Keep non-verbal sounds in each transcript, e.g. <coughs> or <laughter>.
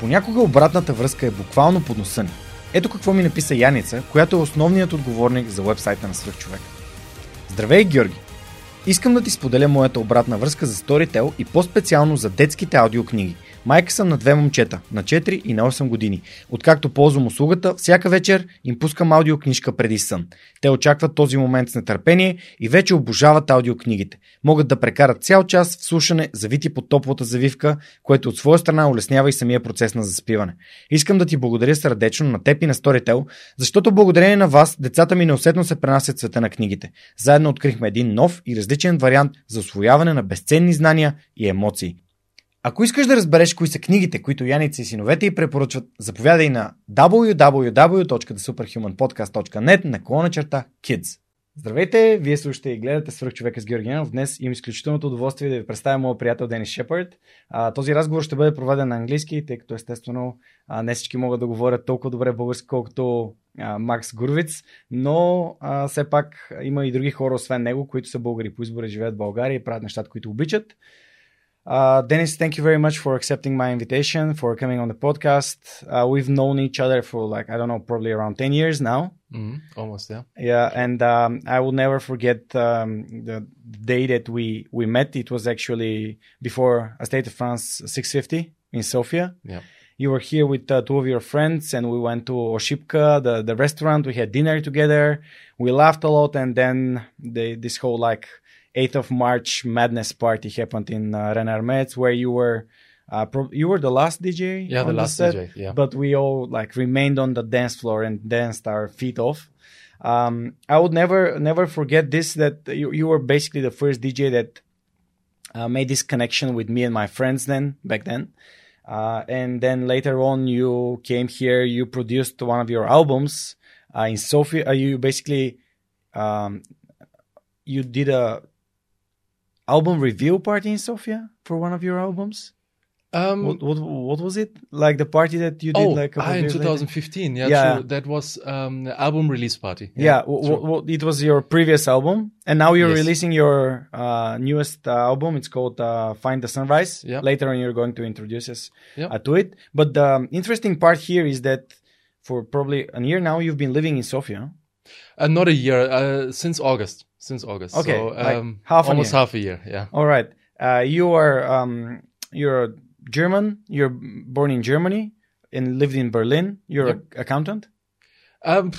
Понякога обратната връзка е буквално под носа ни. Ето какво ми написа Яница, която е основният отговорник за вебсайта на Свърхчовек. Здравей, Георги! Искам да ти споделя моята обратна връзка за Storytel и по-специално за детските аудиокниги. Майка съм на две момчета, на 4 и на 8 години. Откакто ползвам услугата, всяка вечер им пускам аудиокнижка преди сън. Те очакват този момент с нетърпение и вече обожават аудиокнигите. Могат да прекарат цял час в слушане, завити под топлата завивка, което от своя страна улеснява и самия процес на заспиване. Искам да ти благодаря сърдечно на теб и на Storytel, защото благодарение на вас децата ми неусетно се пренасят света на книгите. Заедно открихме един нов и различен вариант за освояване на безценни знания и емоции. Ако искаш да разбереш кои са книгите, които Яница и синовете й препоръчват, заповядай на www.superhumanpodcast.net на колона черта Kids. Здравейте, вие слушате и гледате свърх човека с Георгиянов. Днес имам изключителното удоволствие да ви представя моят приятел Денис Шепард. Този разговор ще бъде проведен на английски, тъй като естествено а, не всички могат да говорят толкова добре български, колкото а, Макс Гурвиц, но а, все пак има и други хора, освен него, които са българи по избора, живеят в България и правят нещата, които обичат. Uh, Dennis, thank you very much for accepting my invitation, for coming on the podcast. Uh, we've known each other for like, I don't know, probably around 10 years now. Mm, almost, yeah. Yeah, and um, I will never forget um, the day that we, we met. It was actually before a State of Trance 650 in Sofia. Yeah. You were here with uh, two of your friends, and we went to Oshipka, the, the restaurant. We had dinner together. We laughed a lot, and then the, this whole like 8th of March madness party happened in uh, Arena Armeec where you were uh, pro- you were the last DJ Yeah, the last set, DJ, yeah. but we all like remained on the dance floor and danced our feet off um, I would never never forget this that you, you were basically the first DJ that uh, made this connection with me and my friends then back then uh, and then later on you came here you produced one of your albums uh, in Sofia uh, you basically um, you did a album review party in Sofia for one of your albums. Um, What what, what was it like? The party that you did oh, like ah, in years later? 2015. Yeah, Yeah. true. That was um, the album release party. Yeah, true. w- w- it was your previous album, and now you're Yes. releasing your uh, newest uh, album. It's called uh, "Find the Sunrise." Yeah. Later on, you're going to introduce us Yeah. uh, to it. But the um, interesting part here is that for probably a year now, you've been living in Sofia. Uh, not a year, uh, since August. Since August. Okay, So, like um, half almost half a year. Yeah. All right. Uh, you are um, you're German. You're born in Germany and lived in Berlin. You're Yep. an accountant. Um,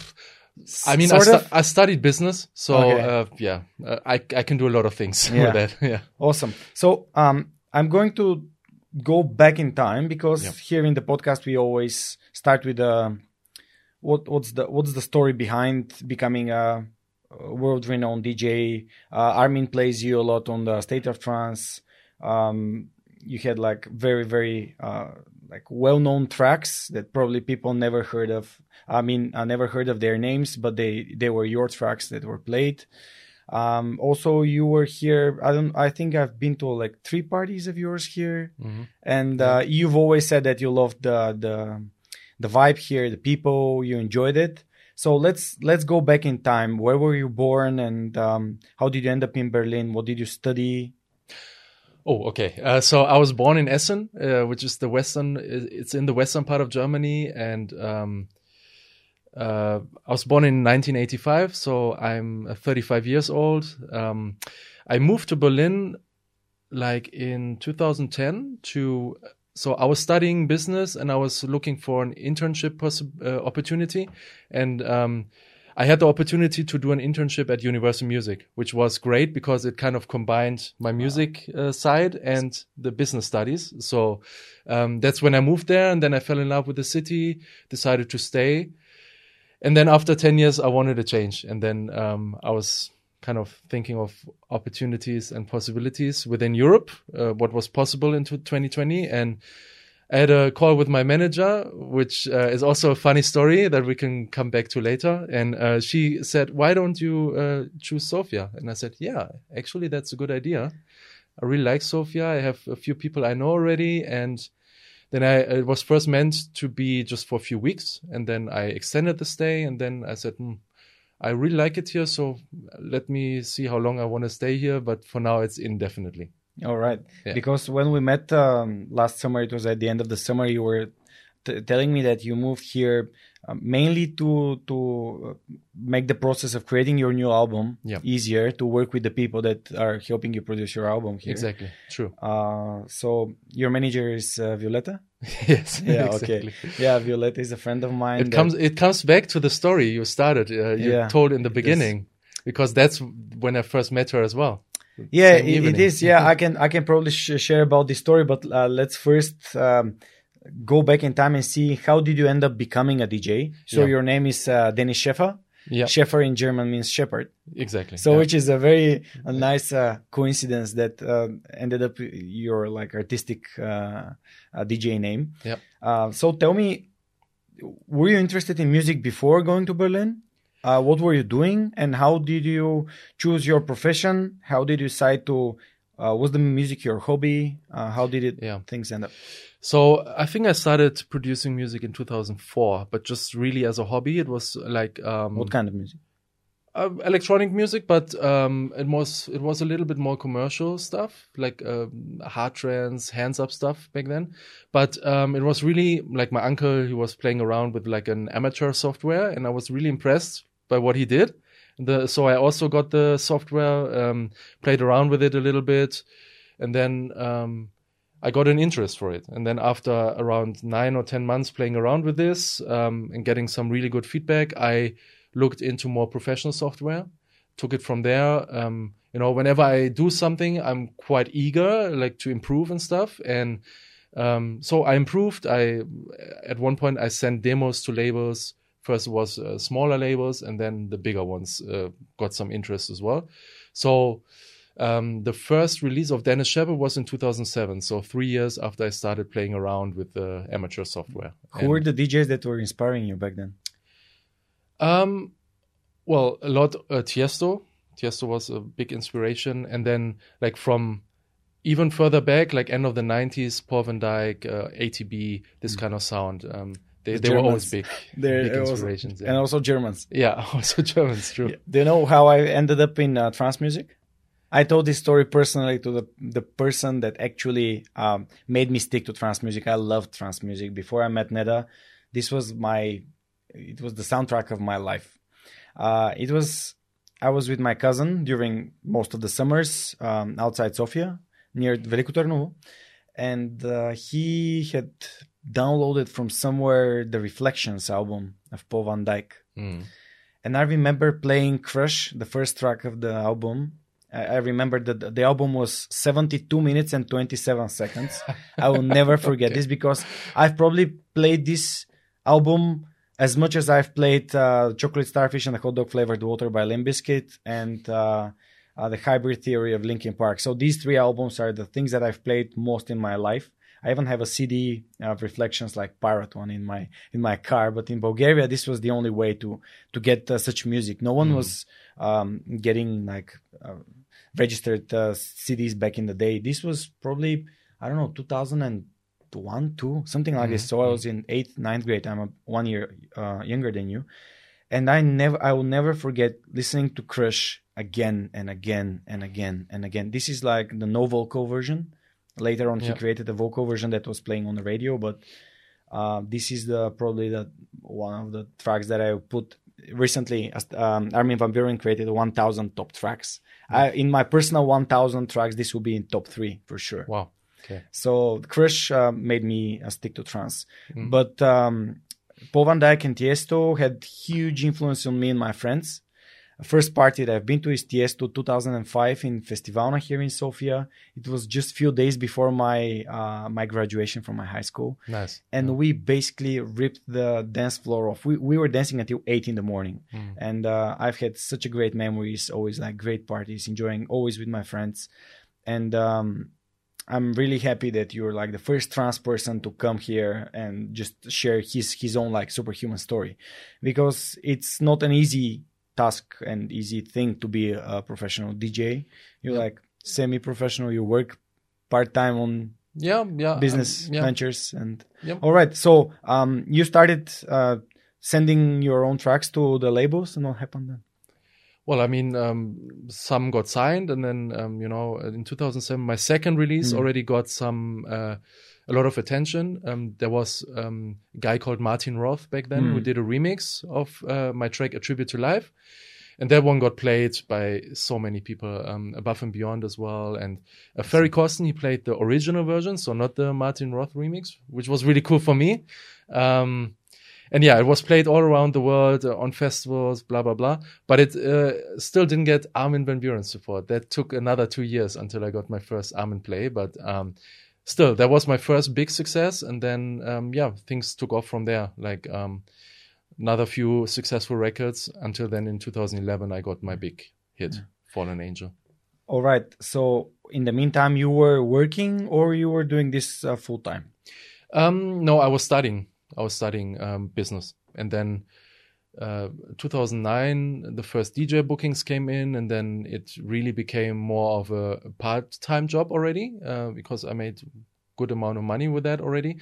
I mean, I, stu-? I studied business, so Okay. uh, yeah, uh, I I can do a lot of things <laughs> Yeah. with that. Yeah. Awesome. So um, I'm going to go back in time because Yeah. here in the podcast we always start with uh, what what's the what's the story behind becoming a, a world-renowned DJ. Uh, Armin plays you a lot on the State of Trance. Um, you had like very very uh, like well-known tracks that probably people never heard of. I mean, I never heard of their names, but they they were your tracks that were played. Um, also, you were here. I don't. I think I've been to like three parties of yours here, Mhm. and uh, you've always said that you loved the the the vibe here, the people. You enjoyed it. So let's let's go back in time. Where were you born, and um, how did you end up in Berlin? What did you study? Oh, okay. Uh, so I was born in Essen, uh, which is the western. It's in the western part of Germany, and um, uh, I was born in 1985. So I'm uh, 35 years old. Um, I moved to Berlin like in 2010 to. So I was studying business, and I was looking for an internship uh, opportunity, and um, I had the opportunity to do an internship at Universal Music, which was great because it kind of combined my music uh, side and the business studies. So um, that's when I moved there, and then I fell in love with the city, decided to stay, and then after ten years, I wanted a change, and then um, I was kind of thinking of opportunities and possibilities within Europe, uh, what was possible into 2020, and I had a call with my manager, which uh, is also a funny story that we can come back to later. And uh, she said, "Why don't you uh, choose Sofia?" And I said, "Yeah, actually, that's a good idea. I really like Sofia. I have a few people I know already, and then I it was first meant to be just for a few weeks, and then I extended the stay, and then I said." Hmm, I really like it here, so let me see how long I want to stay here. But for now, it's indefinitely. All right. Yeah. Because when we met um, last summer, it was at the end of the summer. You were t- telling me that you moved here uh, mainly to to uh, make the process of creating your new album Yeah. easier to work with the people that are helping you produce your album here. Exactly. True. Uh, so your manager is uh, Violetta. <laughs> yes. Yeah. exactly. Okay. Yeah, Violetta is a friend of mine. It comes. It comes back to the story you started. Uh, you Yeah, told in the beginning, because that's when I first met her as well. yeah it, it is yeah i can i can probably sh- share about this story but uh, let's first um, go back in time and see how did you end up becoming a dj so Yeah. your name is uh, dennis scheffer Yeah. scheffer in german means shepherd Exactly. so yeah. which is a very a nice uh, coincidence that uh, ended up your like artistic uh, uh, dj name Yep. uh, so tell me were you interested in music before going to berlin uh, what were you doing and how did you choose your profession how did you decide to uh, was the music your hobby uh, how did it Yeah. things end up So I think I started producing music in 2004, but just really as a hobby. It was like um, what kind of music uh, electronic music, but um, it was it was a little bit more commercial stuff, like um, hard trance, hands up stuff back then. But um, it was really like my uncle. He was playing around with like an amateur software, and I was really impressed by what he did. The, so I also got the software, um, played around with it a little bit, and then um, I got an interest for it. And then after around nine or ten months playing around with this um, and getting some really good feedback, I looked into more professional software, took it from there. Um, you know, whenever I do something, I'm quite eager, like to improve and stuff. And um, so I improved. I at one point I sent demos to labels. First was uh, smaller labels, and then the bigger ones uh, got some interest as well. So um, the first release of Dennis Sheperd was in 2007. So three years after I started playing around with the amateur software. who And- were the djs that were inspiring you back then Um, well, a lot. Uh, Tiesto. Tiesto was a big inspiration, and then like from even further back, like end of the '90s, Paul Van Dyk, uh, ATB, this kind of sound. Um, they The they were always big, <laughs> big also- inspirations. and also germans yeah, <laughs> also Germans, true. Do you know how I ended up in uh, trance music? I told this story personally to the the person that actually um, made me stick to trance music. I loved trance music before I met Neda. This was my, it was the soundtrack of my life. Uh, it was I was with my cousin during most of the summers um, outside Sofia near Veliko Tarnovo, and uh, he had downloaded from somewhere the Reflections album of Paul Van Dyk. Mm. And I remember playing Crush, the first track of the album. I I remember that the album was 72 minutes and 27 seconds. I will never <laughs> forget this because I've probably played this album as much as I've played uh, Chocolate Starfish and the Hot Dog Flavored Water by Limp Bizkit and uh, uh, the Hybrid Theory of Linkin Park. So these three albums are the things that I've played most in my life. I even have a CD of reflections like Pirate one in my in my car. But in Bulgaria, this was the only way to to get uh, such music. No one was um, getting like uh, registered uh, CDs back in the day. This was probably I don't know 2001, two, something like this. So I was in eighth, ninth grade. I'm a, one year uh, younger than you, and I never, I will never forget listening to Crush again and again and again and again. This is like the no vocal version. Later on, he created a vocal version that was playing on the radio, but uh, this is the probably the one of the tracks that I put recently. Um, Armin van Buuren created 1,000 top tracks. I, in my personal 1,000 tracks, this will be in top three for sure. Wow. Okay. So Crush uh, made me uh, stick to trance. Mm. But um, Paul Van Dyk and Tiesto had huge influence on me and my friends. First party that I've been to is Tiesto 2005 in Festivalna here in Sofia. It was just few days before my uh, my graduation from my high school, Nice. and we basically ripped the dance floor off. We we were dancing until eight in the morning, Mm. and uh, I've had such a great memories. Always like great parties, enjoying always with my friends, and um, I'm really happy that you're like the first trance person to come here and just share his his own like superhuman story, because it's not an easy task and easy thing to be a professional DJ. You're Yeah. like semi-professional. You work part time on Yeah. Yeah. um, business yeah. ventures and Yep. all right. So um, you started uh, sending your own tracks to the labels, and what happened then? Well, I mean, um, some got signed, and then um, you know, in 2007, my second release Mm. already got some uh, a lot of attention. Um, there was um, a guy called Martin Roth back then who Mm. did a remix of uh, my track "A Tribute to Life," and that one got played by so many people, um, above and beyond as well. And uh, Ferry Corsten, he played the original version, so not the Martin Roth remix, which was really cool for me. Um, and yeah, it was played all around the world uh, on festivals, blah blah blah. But it uh, still didn't get Armin van Buuren support. That took another two years until I got my first Armin play. But um, still, that was my first big success. And then um, yeah, things took off from there. Like um, another few successful records until then. In 2011, I got my big hit, Fallen Angel. All right. So in the meantime, you were working or you were doing this uh, full time. Um, no, I was studying. I was studying um, business, and then uh, 2009, the first DJ bookings came in, and then it really became more of a part-time job already uh, because I made good amount of money with that already.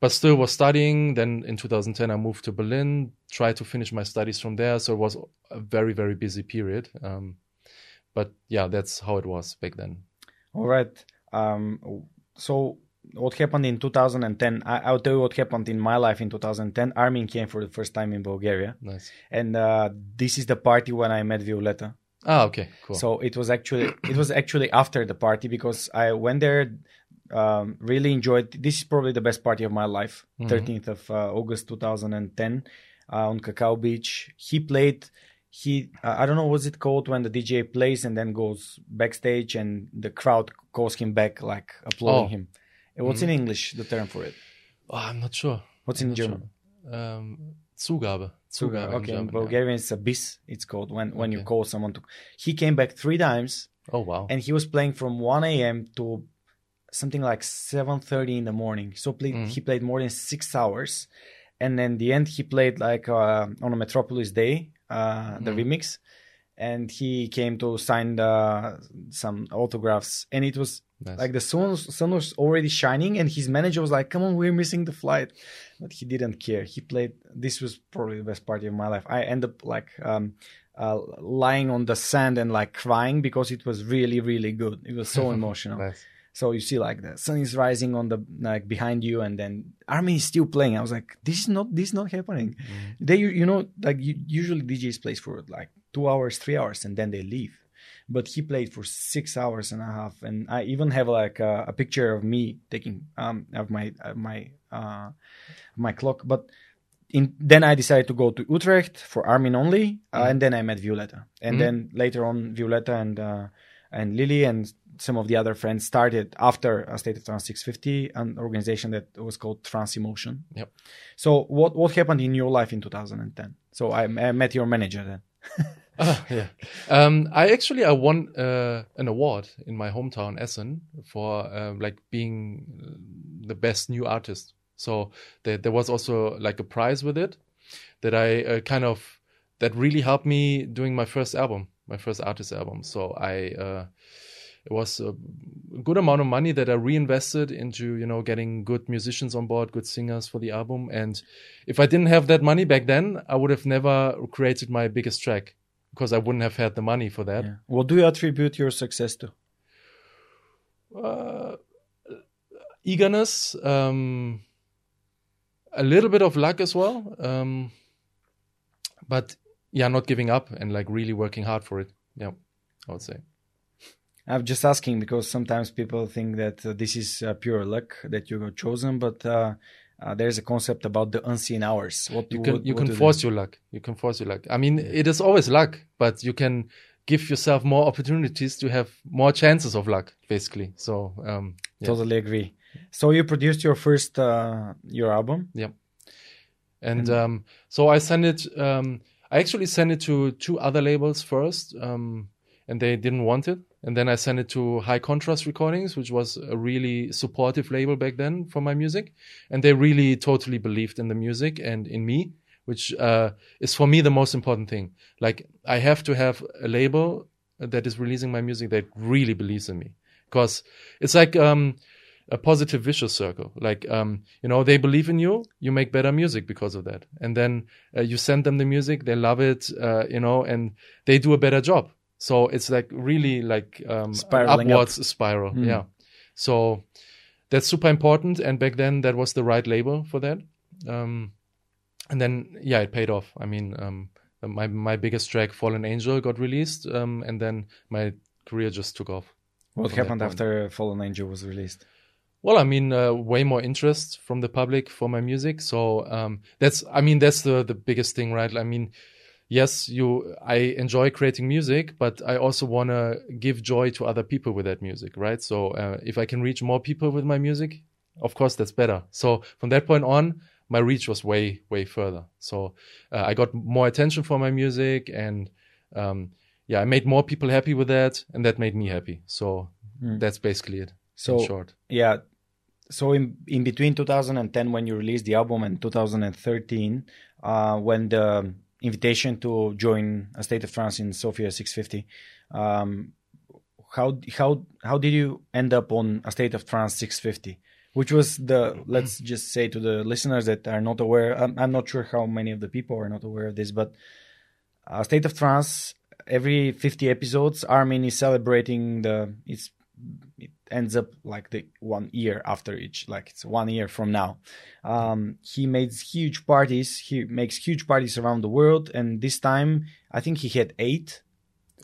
But still was studying. Then in 2010, I moved to Berlin, tried to finish my studies from there. So it was a very, very busy period. Um, but yeah, that's how it was back then. All right. Um, so what happened in 2010? I, I'll tell you what happened in my life in 2010. Armin came for the first time in Bulgaria, Nice. and uh, this is the party when I met Violetta. Ah, okay, cool. So it was actually it was actually after the party because I went there, um, really enjoyed. This is probably the best party of my life. Mhm. 13th of uh, August 2010 uh, on Cacao Beach. He played. He uh, I don't know what's it called when the DJ plays and then goes backstage and the crowd calls him back like applauding Oh. him. What's in English the term for it? oh, I'm not sure. What's I'm in German? sure. Um, Zugabe. Zugabe. okay, in German, yeah. Bulgarian it's a bis. It's called when when you call someone to. He came back three times Oh wow. and he was playing from 1 a.m. to something like 7:30 in the morning. So played, Mhm. he played more than six hours, and then the end he played like uh, on a Metropolis Day, uh, the Mhm. remix, and he came to sign the, some autographs, and it was Nice. like the sun, sun was already shining, and his manager was like, "Come on, we're missing the flight," but he didn't care. He played. This was probably the best party of my life. I end up like. Um, uh, lying on the sand and like crying because it was really really good it was so <laughs> emotional nice. so you see like the sun is rising on the like behind you and then Armin is still playing i was like this is not this is not happening Mm. they you know like you, usually djs plays for like two hours three hours and then they leave but he played for six hours and a half and i even have like a, a picture of me taking um of my of my uh my clock but in, then I decided to go to Utrecht for Armin only, uh, Mhm. and then I met Violetta, and Mhm. then later on Violetta and uh, and Lily and some of the other friends started after a State of Trance 650, an organization that was called Trance Emotion. Yep. So what what happened in your life in 2010? So I, I met your manager then. <laughs> Ah, <laughs> yeah. Um, I actually I won uh, an award in my hometown Essen for uh, like being uh, the best new artist. So there, there was also like a prize with it that I uh, kind of that really helped me doing my first album, my first artist album. So I uh, it was a good amount of money that I reinvested into you know getting good musicians on board, good singers for the album. And if I didn't have that money back then, I would have never created my biggest track because I wouldn't have had the money for that. Yeah. What do you attribute your success to? Uh, eagerness, um, a little bit of luck as well, um, but yeah, not giving up and like really working hard for it. Yeah, I would say. I'm just asking because sometimes people think that uh, this is uh, pure luck that you got chosen, but uh, uh there's a concept about the unseen hours. What you can what, you what can force your luck. You can force your luck. I mean, it is always luck, but you can give yourself more opportunities to have more chances of luck, basically. So um, yeah. totally agree. So you produced your first uh, your album. Yeah, and, and um, so I sent it. Um, I actually sent it to two other labels first, um, and they didn't want it. And then I sent it to High Contrast Recordings, which was a really supportive label back then for my music. And they really totally believed in the music and in me, which uh, is for me the most important thing. Like, I have to have a label that is releasing my music that really believes in me. Because it's like um, a positive vicious circle. Like, um, you know, they believe in you, you make better music because of that. And then uh, you send them the music, they love it, uh, you know, and they do a better job so it's like really like um, upwards up. spiral. Mm. Yeah. So that's super important. And back then, that was the right label for that. Um, and then, yeah, it paid off. I mean, um, my my biggest track, Fallen Angel, got released, um, and then my career just took off. What happened after Fallen Angel was released? Well, I mean, uh, way more interest from the public for my music. So um, that's, I mean, that's the the biggest thing, right? I mean, yes, you, I enjoy creating music, but I also want to give joy to other people with that music, right? So uh, if I can reach more people with my music, of course, that's better. So from that point on, my reach was way, way further. So uh, I got more attention for my music and, um, yeah, I made more people happy with that and that made me happy. So mm. that's basically it. So short. Yeah. So in, in between 2010 when you released the album and 2013, uh, when the invitation to join a state of trance in Sofia 650. Um, how how how did you end up on a state of trance 650? Which was the let's just say to the listeners that are not aware. I'm, I'm not sure how many of the people are not aware of this, but a state of trance every 50 episodes, Armin is celebrating the it's it ends up like the one year after each like it's one year from now. Um, he makes huge parties. He makes huge parties around the world and this time i think he had eight.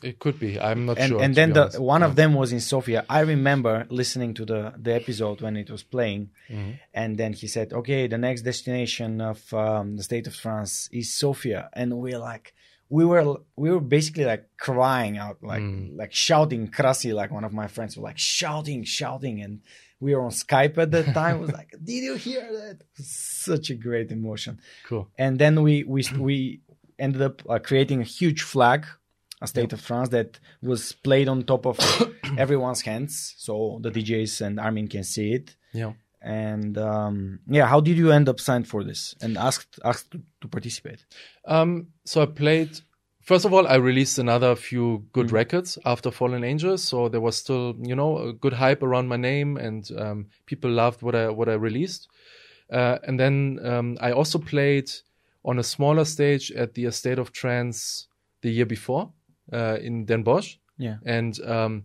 It could be. I'm not and, sure and then the one yeah. of them was in sofia. I remember listening to the the episode when it was playing mm-hmm. and then he said okay the next destination of um, the state of trance is sofia. And we're like we were we were basically like crying out like mm. like shouting Krasi like one of my friends were like shouting shouting. And we were on Skype at that time. It was like <laughs> did you hear that? Such a great emotion. Cool. And then we we <clears throat> we ended up uh, creating a huge flag a state yep. of Trance that was played on top of <coughs> everyone's hands. So the DJs and Armin can see it. Yeah and um, yeah how did you end up signed for this? And asked asked to, to participate. Um, so i played first of all i released another few good mm-hmm. records after fallen angels. So there was still you know a good hype around my name and um, people loved what i what i released. Uh, and then um, i also played on a smaller stage at the estate of trance the year before uh, in den bosch. Yeah. And um,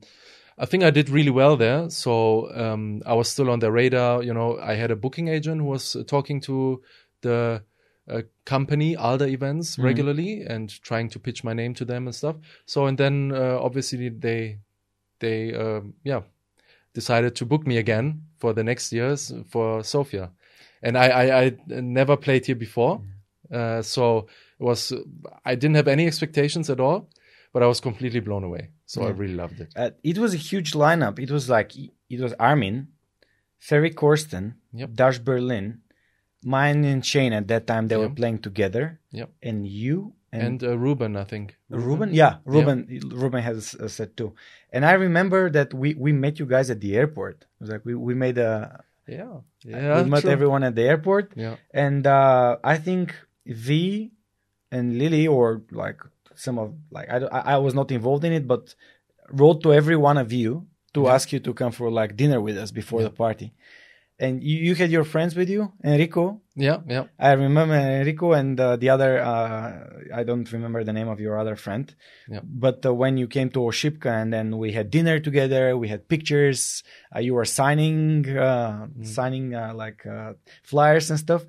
I think I did really well there. So um, I was still on the radar. You know, I had a booking agent who was talking to the uh, company, ALDA Events, mm-hmm. regularly and trying to pitch my name to them and stuff. So and then uh, obviously they they uh, yeah decided to book me again for the next years for Sofia, and I I, I never played here before, uh, so it was I didn't have any expectations at all but I was completely blown away. So yeah. I really loved it. Uh, it was a huge lineup. It was like it was Armin, Ferry Corsten, yep. Dash Berlin, Myon and Shane. At that time, they yep. were playing together. Yep. And you and, and uh, Ruben, I think. Ruben, yeah, Ruben. Yep. Ruben has a set too. And I remember that we we met you guys at the airport. It was like we we made a yeah yeah we met true. everyone at the airport. Yeah. And uh, I think V and Lily, or like some of like I, I was not involved in it, but wrote to every one of you to ask you to come for like dinner with us before the party. And you, you had your friends with you, Enrico. Yeah, yeah. I remember Enrico and uh, the other. Uh, I don't remember the name of your other friend. Yeah. But uh, when you came to Oshipka and then we had dinner together, we had pictures. Uh, you were signing, uh, signing uh, like uh, flyers and stuff.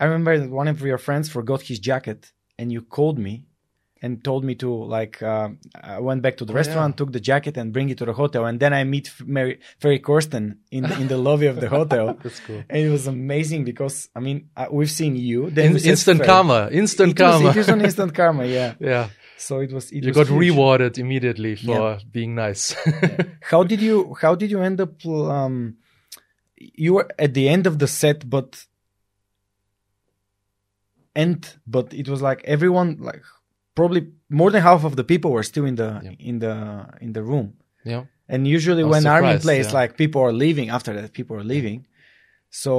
I remember that one of your friends forgot his jacket, and you called me and told me to like. Uh, I went back to the restaurant, took the jacket, and bring it to the hotel. And then I meet Mary, Ferry Corsten in in the lobby of the <laughs> hotel. That's cool. And it was amazing because I mean uh, we've seen you. Then In- instant karma, instant it was, karma. it was an instant karma, yeah. <laughs> yeah, So it was. It you was got huge. rewarded immediately for Yeah. being nice. <laughs> How did you? How did you end up? Um, you were at the end of the set, but end, but it was like everyone, like probably more than half of the people were still in the Yeah. in the in the room. yeah, And usually, when surprised, plays, yeah. like people are leaving. After that, people are leaving. So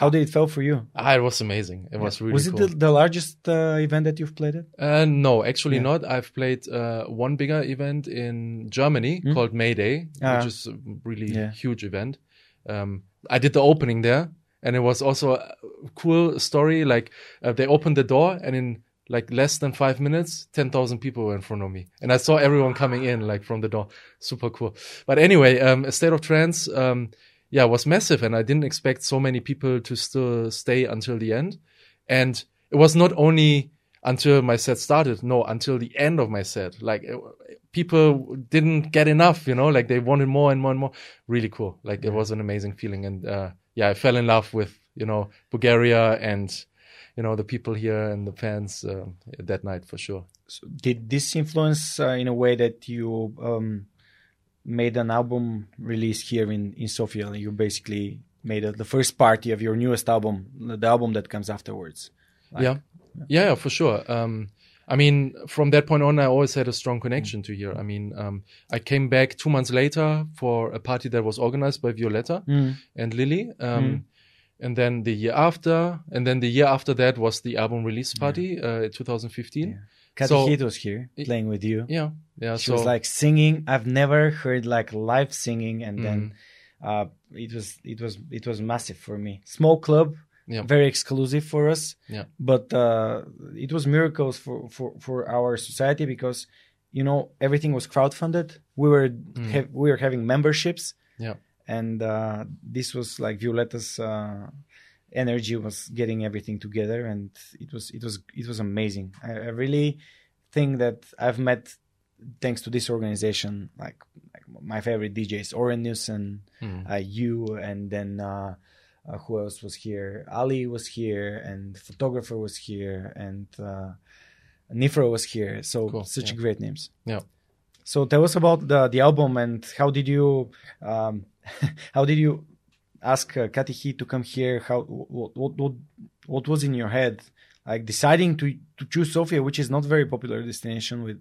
how did it feel for you? ah, it was amazing. It was really was cool. it the, the largest uh, event that you've played at? Uh, no, actually Yeah. not. I've played uh, one bigger event in Germany Hmm? called May Day, Ah. which is a really Yeah. huge event. Um, I did the opening there, and it was also a cool story. Like uh, they opened the door, and in like less than five minutes, ten thousand people were in front of me, and I saw everyone coming in like from the door. Super cool. But anyway, um, a state of trance. Um, yeah, was massive, and I didn't expect so many people to still stay until the end. And it was not only until my set started, no, until the end of my set. Like it, people didn't get enough, you know, like they wanted more and more and more. Really cool. Like it was an amazing feeling. And, uh, yeah, I fell in love with, you know, Bulgaria and, you know, the people here and the fans, uh, that night for sure. So did this influence uh, in a way that you um, made an album release here in in Sofia? You basically made a, the first party of your newest album, the album that comes afterwards. Like- yeah. yeah, yeah, for sure. Um, I mean, from that point on, I always had a strong connection to here. I mean, um, I came back two months later for a party that was organized by Violetta Mm. and Lily. Um, And then the year after, and then the year after that was the album release party, uh, 2015. Yeah. Katy So- was here playing with you. Yeah, yeah. She so was like singing. I've never heard like live singing, and then Mm-hmm. uh, it was it was it was massive for me. Small club, Yeah. very exclusive for us. Yeah. But uh, it was miracles for, for for our society because you know everything was crowdfunded. We were ha- we were having memberships, Mm. yeah, and uh, this was like Violetta's uh, energy was getting everything together, and it was it was it was amazing. I, I really think that I've met thanks to this organization like, like my favorite DJs, Orjan Nilsen, Hmm. uh, you, and then uh, uh, who else was here? Ali was here, and photographer was here, and uh, Nifra was here. So Cool, such yeah. great names. yeah. So tell us about the the album and how did you um, <laughs> how did you ask uh, Heath to come here? How what, what what what was in your head like deciding to to choose Sofia, which is not very popular destination with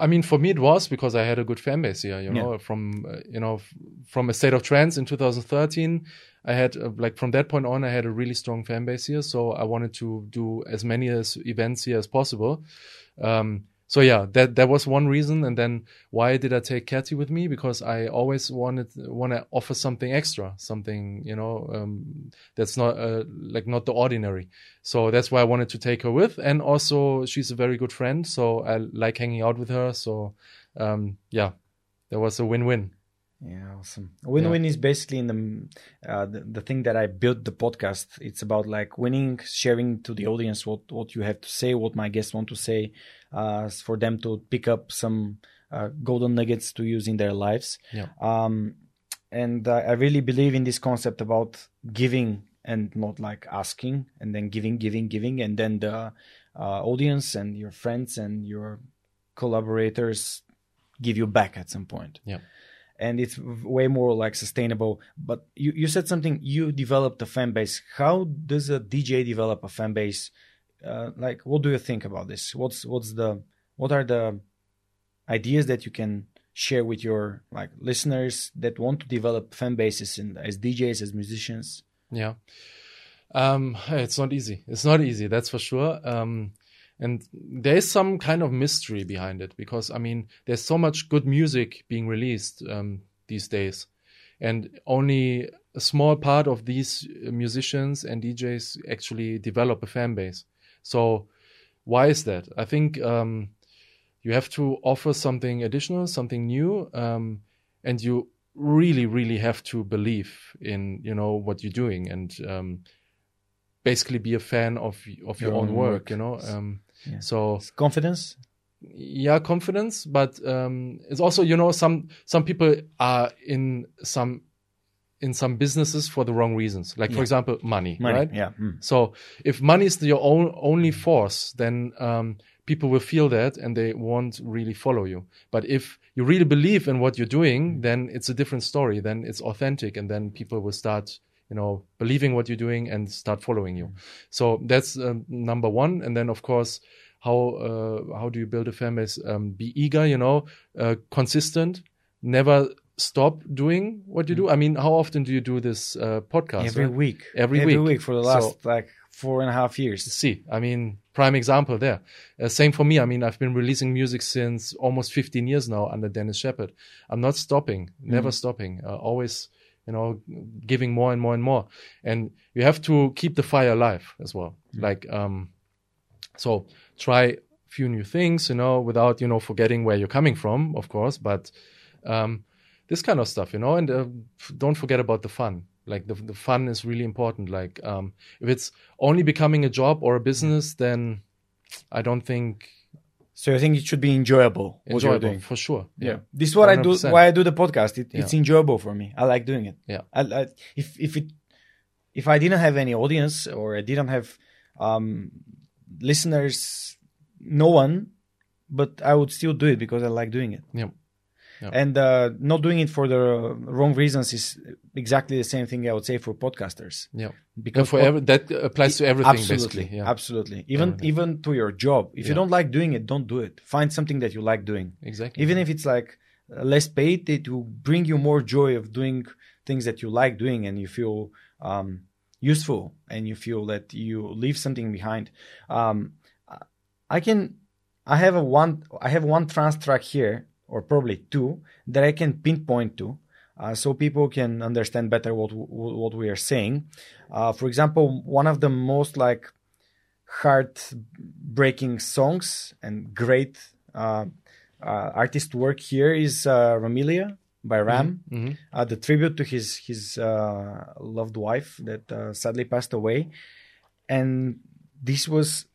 I mean, for me, it was because I had a good fan base here. You know, from uh, you know, from a state of trance in 2013, I had uh, like from that point on, I had a really strong fan base here. So I wanted to do as many as events here as possible. Um, so yeah, that that was one reason. And then why did I take Katy with me? Because I always wanted want to offer something extra, something you know um, that's not uh, like not the ordinary. So that's why I wanted to take her with. And also, she's a very good friend, so I like hanging out with her. So um, yeah, that was a win-win. Yeah, awesome. Win-win is basically in the, uh, the the thing that I built the podcast. It's about like winning, sharing to the audience what what you have to say, what my guests want to say, for them to pick up some uh, golden nuggets to use in their lives. Yeah. Um, and uh, I really believe in this concept about giving and not like asking, and then giving, giving, giving, and then the uh, audience and your friends and your collaborators give you back at some point Yeah. and it's way more like sustainable. But you, you said something. You developed a fan base. How does a DJ develop a fan base? Uh, like, what do you think about this? What's what's the what are the ideas that you can share with your like listeners that want to develop fan bases and as DJs as musicians? Yeah. Um, it's not easy. It's not easy. That's for sure. Um, and there is some kind of mystery behind it because I mean, there's so much good music being released um, these days, and only a small part of these musicians and DJs actually develop a fan base. So, why is that? I think um, you have to offer something additional, something new, um, and you really, really have to believe in you know what you're doing and um, basically be a fan of of your, Your own own work. work. You know, um, Yeah. so It's confidence. yeah confidence but um it's also you know some some people are in some in some businesses for the wrong reasons. Like for example money, Money. right? Yeah. Mm. so if money is your own only force then um people will feel that and they won't really follow you. But if you really believe in what you're doing then it's a different story. Then it's authentic and then people will start you know believing what you're doing and start following you. So that's um, number one. And then of course how uh, how do you build a fan base um, be eager you know uh, consistent never stop doing what you do? I mean how often do you do this uh, podcast Every right? week. Every week. for the So- last like four and a half years. see i mean prime example there. Uh, same for me. I mean i've been releasing music since almost 15 years now under dennis sheperd i'm not stopping never stopping uh, always you know giving more and more and more. And you have to keep the fire alive as well. Like um so try a few new things you know without you know forgetting where you're coming from of course but um this kind of stuff you know and uh, f- don't forget about the fun like the, the fun is really important like um if it's only becoming a job or a business then i don't think So I think it should be enjoyable. What you're enjoyable doing. for sure Yeah. This is what I do. Why I do the podcast. It, It's Yeah. enjoyable for me. I like doing it. Yeah. I, I, if if it if I didn't have any audience or I didn't have um, listeners, no one, but I would still do it because I like doing it. yeah Yeah. And uh, not doing it for the wrong reasons is exactly the same thing I would say for podcasters. yeah Because for every, that applies to everything absolutely, yeah absolutely. Even Everything. even to your job. If you don't like doing it, don't do it. Find something that you like doing exactly even if it's like less paid it will bring you more joy of doing things that you like doing and you feel um, useful and you feel that you leave something behind um, i can i have a one i have one trance track here or probably two that i can pinpoint to uh, so people can understand better what what we are saying. Uh, for example one of the most like heart-breaking songs and great uh, uh, artist work here is uh, RAMelia by Ram, Mhm. uh, the tribute to his his uh, loved wife that uh, sadly passed away, and this was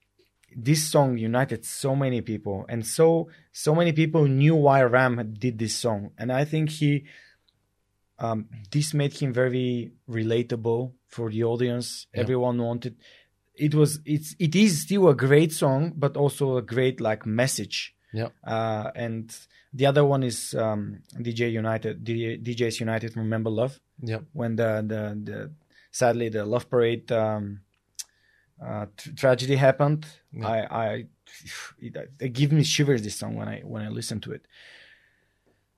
this song united so many people, and so so many people knew why Ram did this song, and I think he. Um, this made him very relatable for the audience. Yeah. Everyone wanted. It was. It's. It is still a great song, but also a great like message yeah uh, and the other one is um, DJ United, DJ, DJs United. Remember Love yeah when the the, the sadly the Love Parade um, uh, tragedy happened. Yeah. I I it, it gives me shivers this song when I when I listen to it.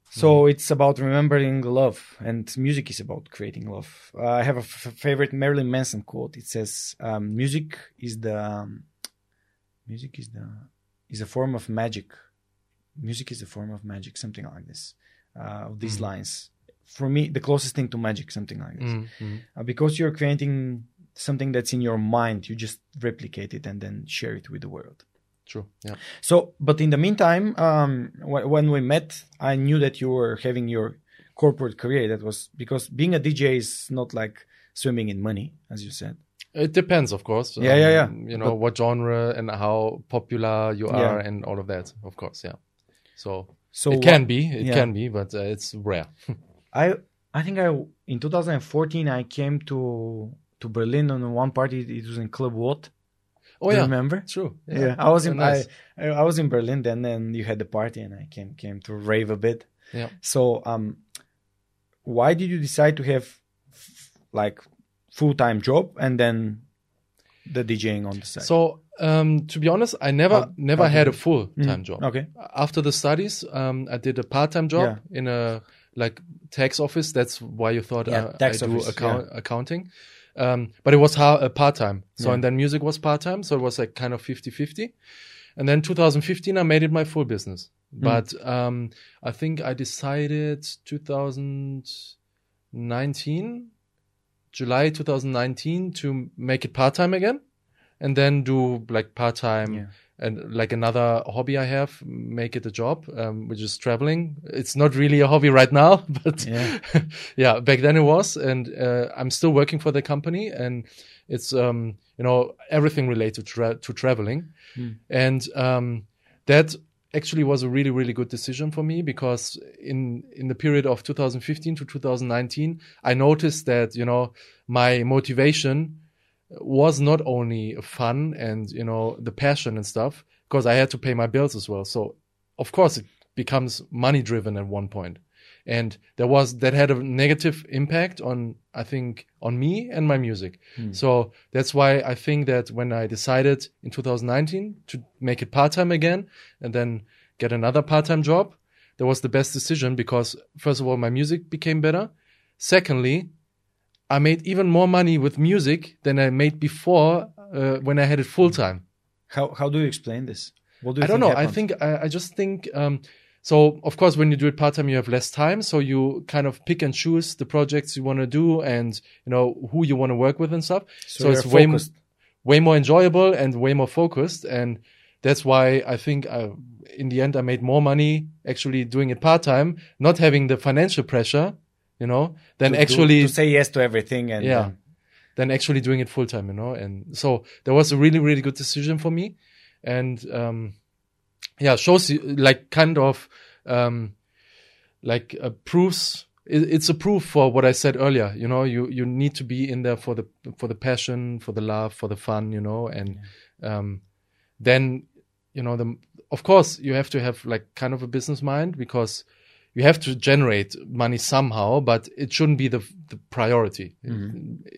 So Mm-hmm. it's about remembering love, and music is about creating love. Uh, I have a f- favorite Marilyn Manson quote. It says, um, "Music is the um, music is the is a form of magic. Music is a form of magic, something like this. Uh, these Mhm. lines, for me, the closest thing to magic, something like this. Mhm, mhm. Uh, because you're creating something that's in your mind, you just replicate it and then share it with the world. true yeah So, but in the meantime, um, wh- when we met, I knew that you were having your corporate career. That was because being a DJ is not like swimming in money, as you said. It depends, of course. Yeah, yeah, yeah. You know But- what genre and how popular you Yeah. are, and all of that. Of course, yeah. So, So it can be, it yeah. can be, but uh, it's rare. <laughs> I I think I in 2014 I came to to Berlin on one party. It was in Club What. oh Do yeah, remember? true. Yeah, I was in nice. I, I was in Berlin then, and you had the party, and I came came to rave a bit. Yeah. So, um, why did you decide to have like full time job and then the DJing on the side? So, um, to be honest, I never How- never had a full time Mm, job. Okay. After the studies, um, I did a part time job in a like tax office. That's why you thought Yeah, uh, tax I do office, account- accounting. Um, but it was ha- uh, part time. So Yeah. and then music was part time. So it was like kind of 50 50. and then 2015 I made it my full business. But um, I think I decided 2019, July 2019, to make it part time again, and then do like part time Yeah. And like another hobby I have, make it a job, um, which is traveling. It's not really a hobby right now, <laughs> but Yeah. <laughs> yeah, back then it was, and uh, I'm still working for the company, and it's um, you know everything related to, tra- to traveling, and um, that actually was a really really good decision for me because in in the period of 2015 to 2019, I noticed that you know my motivation was not only fun and you know the passion and stuff because I had to pay my bills as well. So of course it becomes money driven at one point. And there was that had a negative impact on I think on me and my music. Hmm. So that's why I think that when I decided in 2019 to make it part time again and then get another part time job, that was the best decision because first of all my music became better. Secondly, I made even more money with music than I made before uh, when I had it full time. How how do you explain this? What do you I don't know. I think I, I just think um, so. Of course, when you do it part time, you have less time, so you kind of pick and choose the projects you want to do and you know who you want to work with and stuff. So, you're it's way m- way more enjoyable and way more focused, and that's why I think I, in the end I made more money actually doing it part time, not having the financial pressure, you know, than to- to- actually to, say yes to everything and yeah. um, than actually doing it full time you know and so that was a really really good decision for me. And um yeah shows you like kind of um like uh, proofs it, it's a proof for what i said earlier you know you you need to be in there for the for the passion for the love for the fun you know and um then you know the of course you have to have like kind of a business mind because you have to generate money somehow, but it shouldn't be the the priority.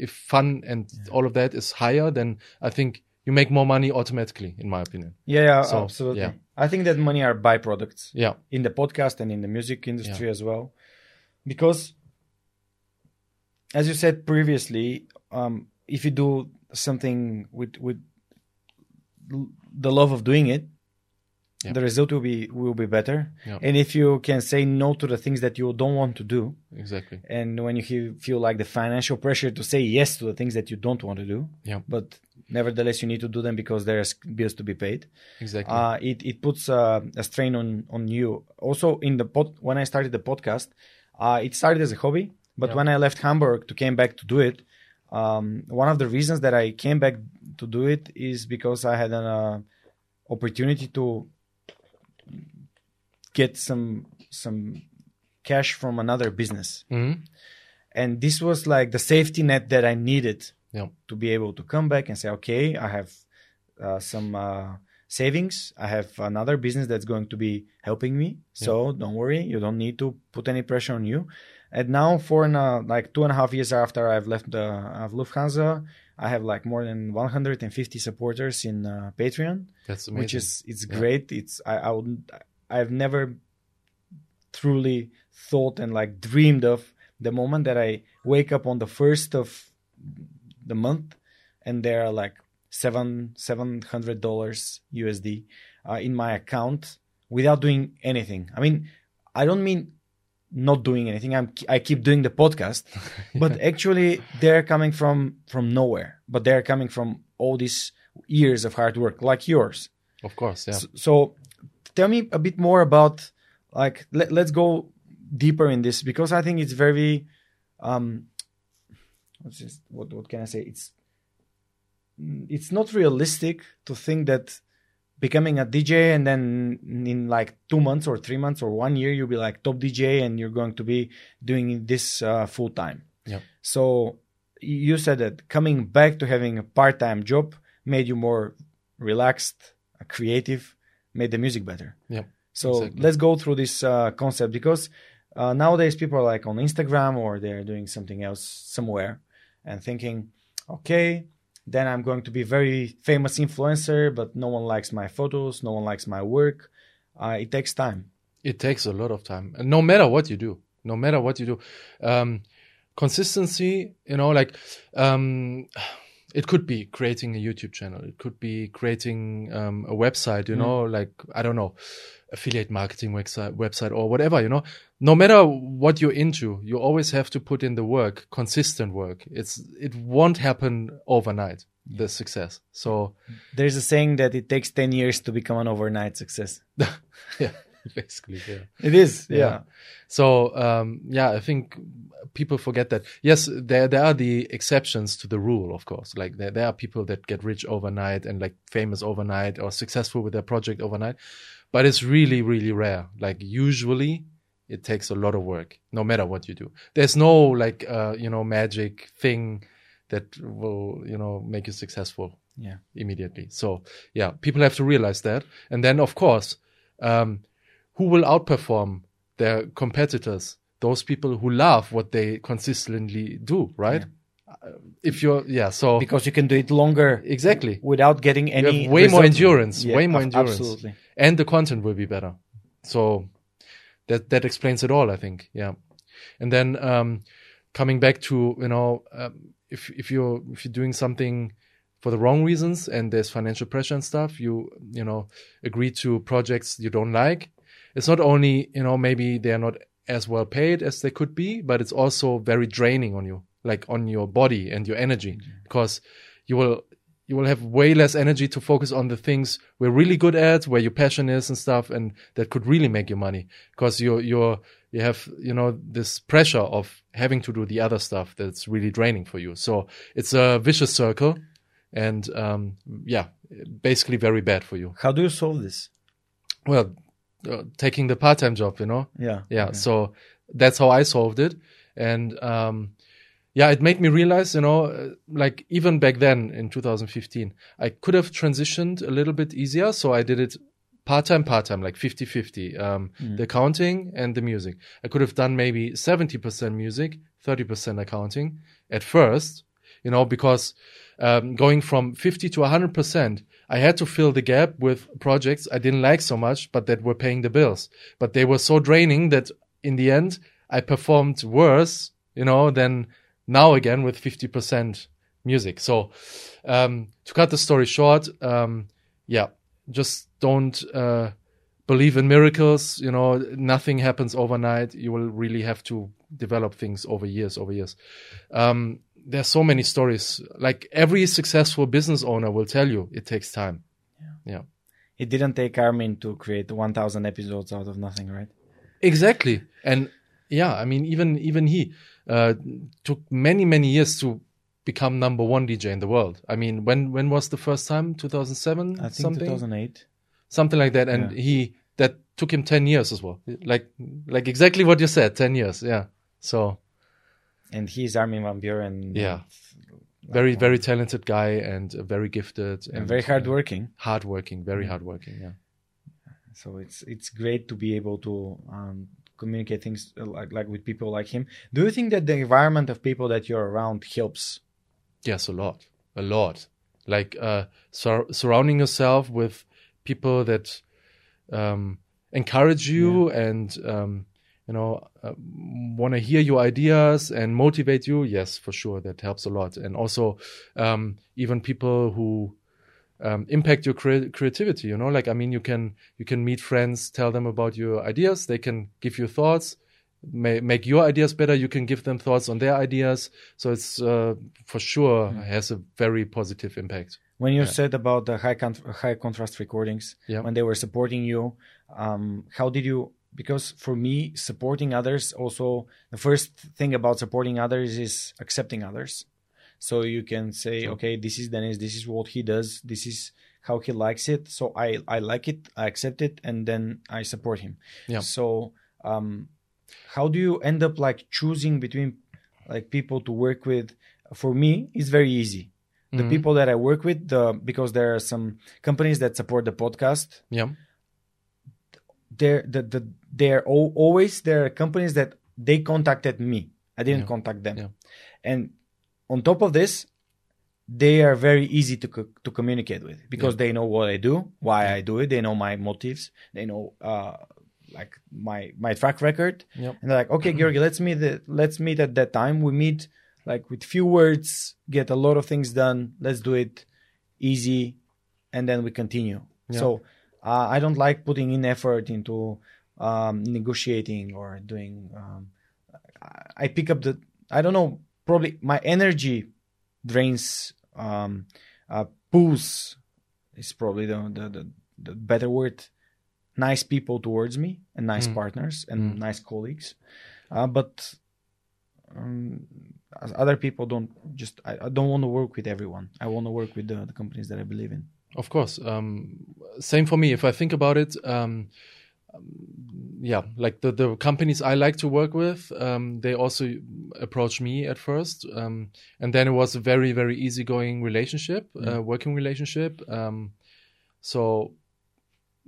If fun and all of that is higher, then I think you make more money automatically, in my opinion. yeah, yeah So, absolutely. yeah. I think that money are byproducts Yeah, in the podcast and in the music industry as well, because as you said previously, um, if you do something with with the love of doing it, Yeah. the result will be will be better. Yeah. And if you can say no to the things that you don't want to do, exactly. and when you feel like the financial pressure to say yes to the things that you don't want to do, Yeah, but nevertheless you need to do them because there's bills to be paid. exactly. Uh, it it puts uh, a strain on on you. Also, in the pod, when I started the podcast, uh, it started as a hobby, but Yeah. when I left Hamburg to came back to do it, um, one of the reasons that I came back to do it is because I had an uh, opportunity to get some some cash from another business, hmm and this was like the safety net that I needed Yeah, to be able to come back and say, okay, I have uh, some uh, savings. I have another business that's going to be helping me. So don't worry, you don't need to put any pressure on you. And now, for uh, like two and a half years after I've left the I've Lufthansa, I have like more than 150 supporters in uh, Patreon, that's amazing. which is it's Yeah. great. It's I I would I've never truly thought and like dreamed of the moment that I wake up on the first of the month and there are like seven seven hundred dollars USD uh, in my account without doing anything. I mean, I don't mean not doing anything. I'm I keep doing the podcast, <laughs> but actually they're coming from from nowhere. But they're coming from all these years of hard work, like yours. of course, yeah. So, so tell me a bit more about like let, let's go deeper in this because I think it's very um what's this, what what can I say it's mm, it's not realistic to think that becoming a DJ and then in like two months or three months or one year you'll be like top DJ and you're going to be doing this uh, full time. Yep. So you said that coming back to having a part-time job made you more relaxed, creative, made the music better. Yeah. So exactly. let's go through this uh, concept because uh, nowadays people are like on Instagram or they're doing something else somewhere and thinking, okay, then I'm going to be very famous influencer, but no one likes my photos, no one likes my work. Uh, it takes time. It takes a lot of time, and no matter what you do, no matter what you do, um, consistency. You know, like um, it could be creating a YouTube channel. It could be creating um, a website, you know, like, I don't know, affiliate marketing website, website or whatever, you know, no matter what you're into, you always have to put in the work, consistent work. It's, it won't happen overnight, the success. So There's a saying that it takes 10 years to become an overnight success. <laughs> yeah, <laughs> basically, yeah. It is. Yeah. So um, yeah, I think people forget that. Yes, there there are the exceptions to the rule, of course. Like there there are people that get rich overnight and like famous overnight or successful with their project overnight, but it's really really rare. Like usually, it takes a lot of work, no matter what you do. There's no like uh, you know magic thing that will you know make you successful Yeah. immediately. So yeah, people have to realize that. And then of course, um, who will outperform their competitors? Those people who love what they consistently do, right? Uh, If you're, yeah, so Because you can do it longer exactly. without getting any. way more endurance, Yeah, way more endurance. Absolutely. And the content will be better. So that, that explains it all, I think. Yeah. And then, um, coming back to, you know, um, if, if you're, if you're doing something for the wrong reasons and there's financial pressure and stuff, you, you know, agree to projects you don't like. It's not only, you know, maybe they're not as well paid as they could be, but it's also very draining on you, like on your body and your energy, because you will, you will have way less energy to focus on the things we're really good at, where your passion is and stuff, and that could really make you money. Because you're, you're, you have, you know, this pressure of having to do the other stuff that's really draining for you. So it's a vicious circle, and um, yeah, basically very bad for you. How do you solve this? Well, uh, taking the part-time job, you know, Yeah. yeah, so that's how i solved it. And um yeah it made me realize you know uh, like even back then in 2015 i could have transitioned a little bit easier so i did it part-time part-time like 50-50 um the accounting and the music. I could have done maybe 70% music 30% accounting at first you know because um, going from 50 to 100% i had to fill the gap with projects i didn't like so much but that were paying the bills. But they were so draining that in the end i performed worse you know than now again with 50% music. So um, to cut the story short um, yeah just don't uh, believe in miracles you know nothing happens overnight. You will really have to develop things over years over years. Um, there's so many stories. Like every successful business owner will tell you it takes time. Yeah. It didn't take Armin to create 1,000 episodes out of nothing, right? exactly. And yeah i mean even even he uh, took many many years to become number one dj in the world. I mean when when was the first time? 2007 I think something? 2008. something like that. And Yeah. he that took him 10 years as well. Like like exactly what you said 10 years. Yeah. So And he's Armin van Buuren. Yeah. very very talented guy and very gifted And very hardworking. hardworking very hardworking yeah So it's it's great to be able to um, communicate things uh, like like with people like him. Do you think that the environment of people that you're around helps? yes a lot a lot like uh sur- surrounding yourself with people that um encourage you and um you know uh, want to hear your ideas and motivate you yes for sure that helps a lot. And also um even people who um, impact your crea- creativity you know like i mean you can you can meet friends tell them about your ideas. They can give you thoughts may, make your ideas better. You can give them thoughts on their ideas. So it's uh, for sure has a very positive impact. When you said about the high con- high contrast recordings, Yeah. when they were supporting you, um, how did you? Because for me, supporting others also the first thing about supporting others is accepting others. So you can say, okay, this is Dennis, this is what he does, this is how he likes it. So I I like it, I accept it, and then I support him. Yeah. So um, how do you end up like choosing between like people to work with? For me, it's very easy the Mhm. people that I work with, the because there are some companies that support the podcast. yeah They're the, the they're al- always there are companies that they contacted me. I didn't Yeah. contact them, Yeah. and on top of this, they are very easy to co- to communicate with because they know what I do, why I do it. They know my motives. They know uh like my my track record, Yep. and they're like, okay, Georgi, let's meet. The, let's meet at that time. We meet like with few words get a lot of things done. Let's do it easy, and then we continue. Yeah. So uh, I don't like putting in effort into um, negotiating or doing. Um, I- pick up the. I don't know. Probably my energy drains. Um, uh, pulls is probably the, the the the better word. Nice people towards me and nice Mm. partners and Mm. nice colleagues, uh, but um, other people don't just. I, I don't want to work with everyone. I want to work with the, the companies that I believe in. Of course. Um, same for me. If I think about it, um, yeah, like the, the companies I like to work with, um, they also approached me at first. Um, and then it was a very, very easygoing relationship, uh, working relationship. Um, so,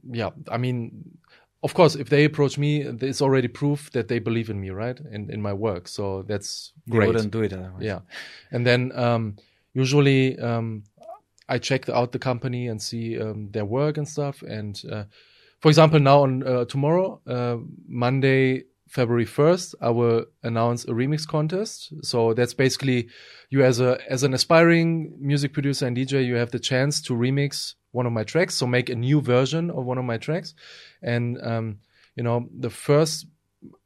yeah, I mean, of course, if they approach me, it's already proof that they believe in me, right? In, in my work. So that's great. wouldn't do it otherwise. Yeah. And then um, usually um, I check out the company and see um, their work and stuff. And uh, for example, now on uh, tomorrow, uh, Monday, February 1st, I will announce a remix contest. So that's basically you as a as an aspiring music producer and DJ, you have the chance to remix one of my tracks. So make a new version of one of my tracks. And um, you know, the first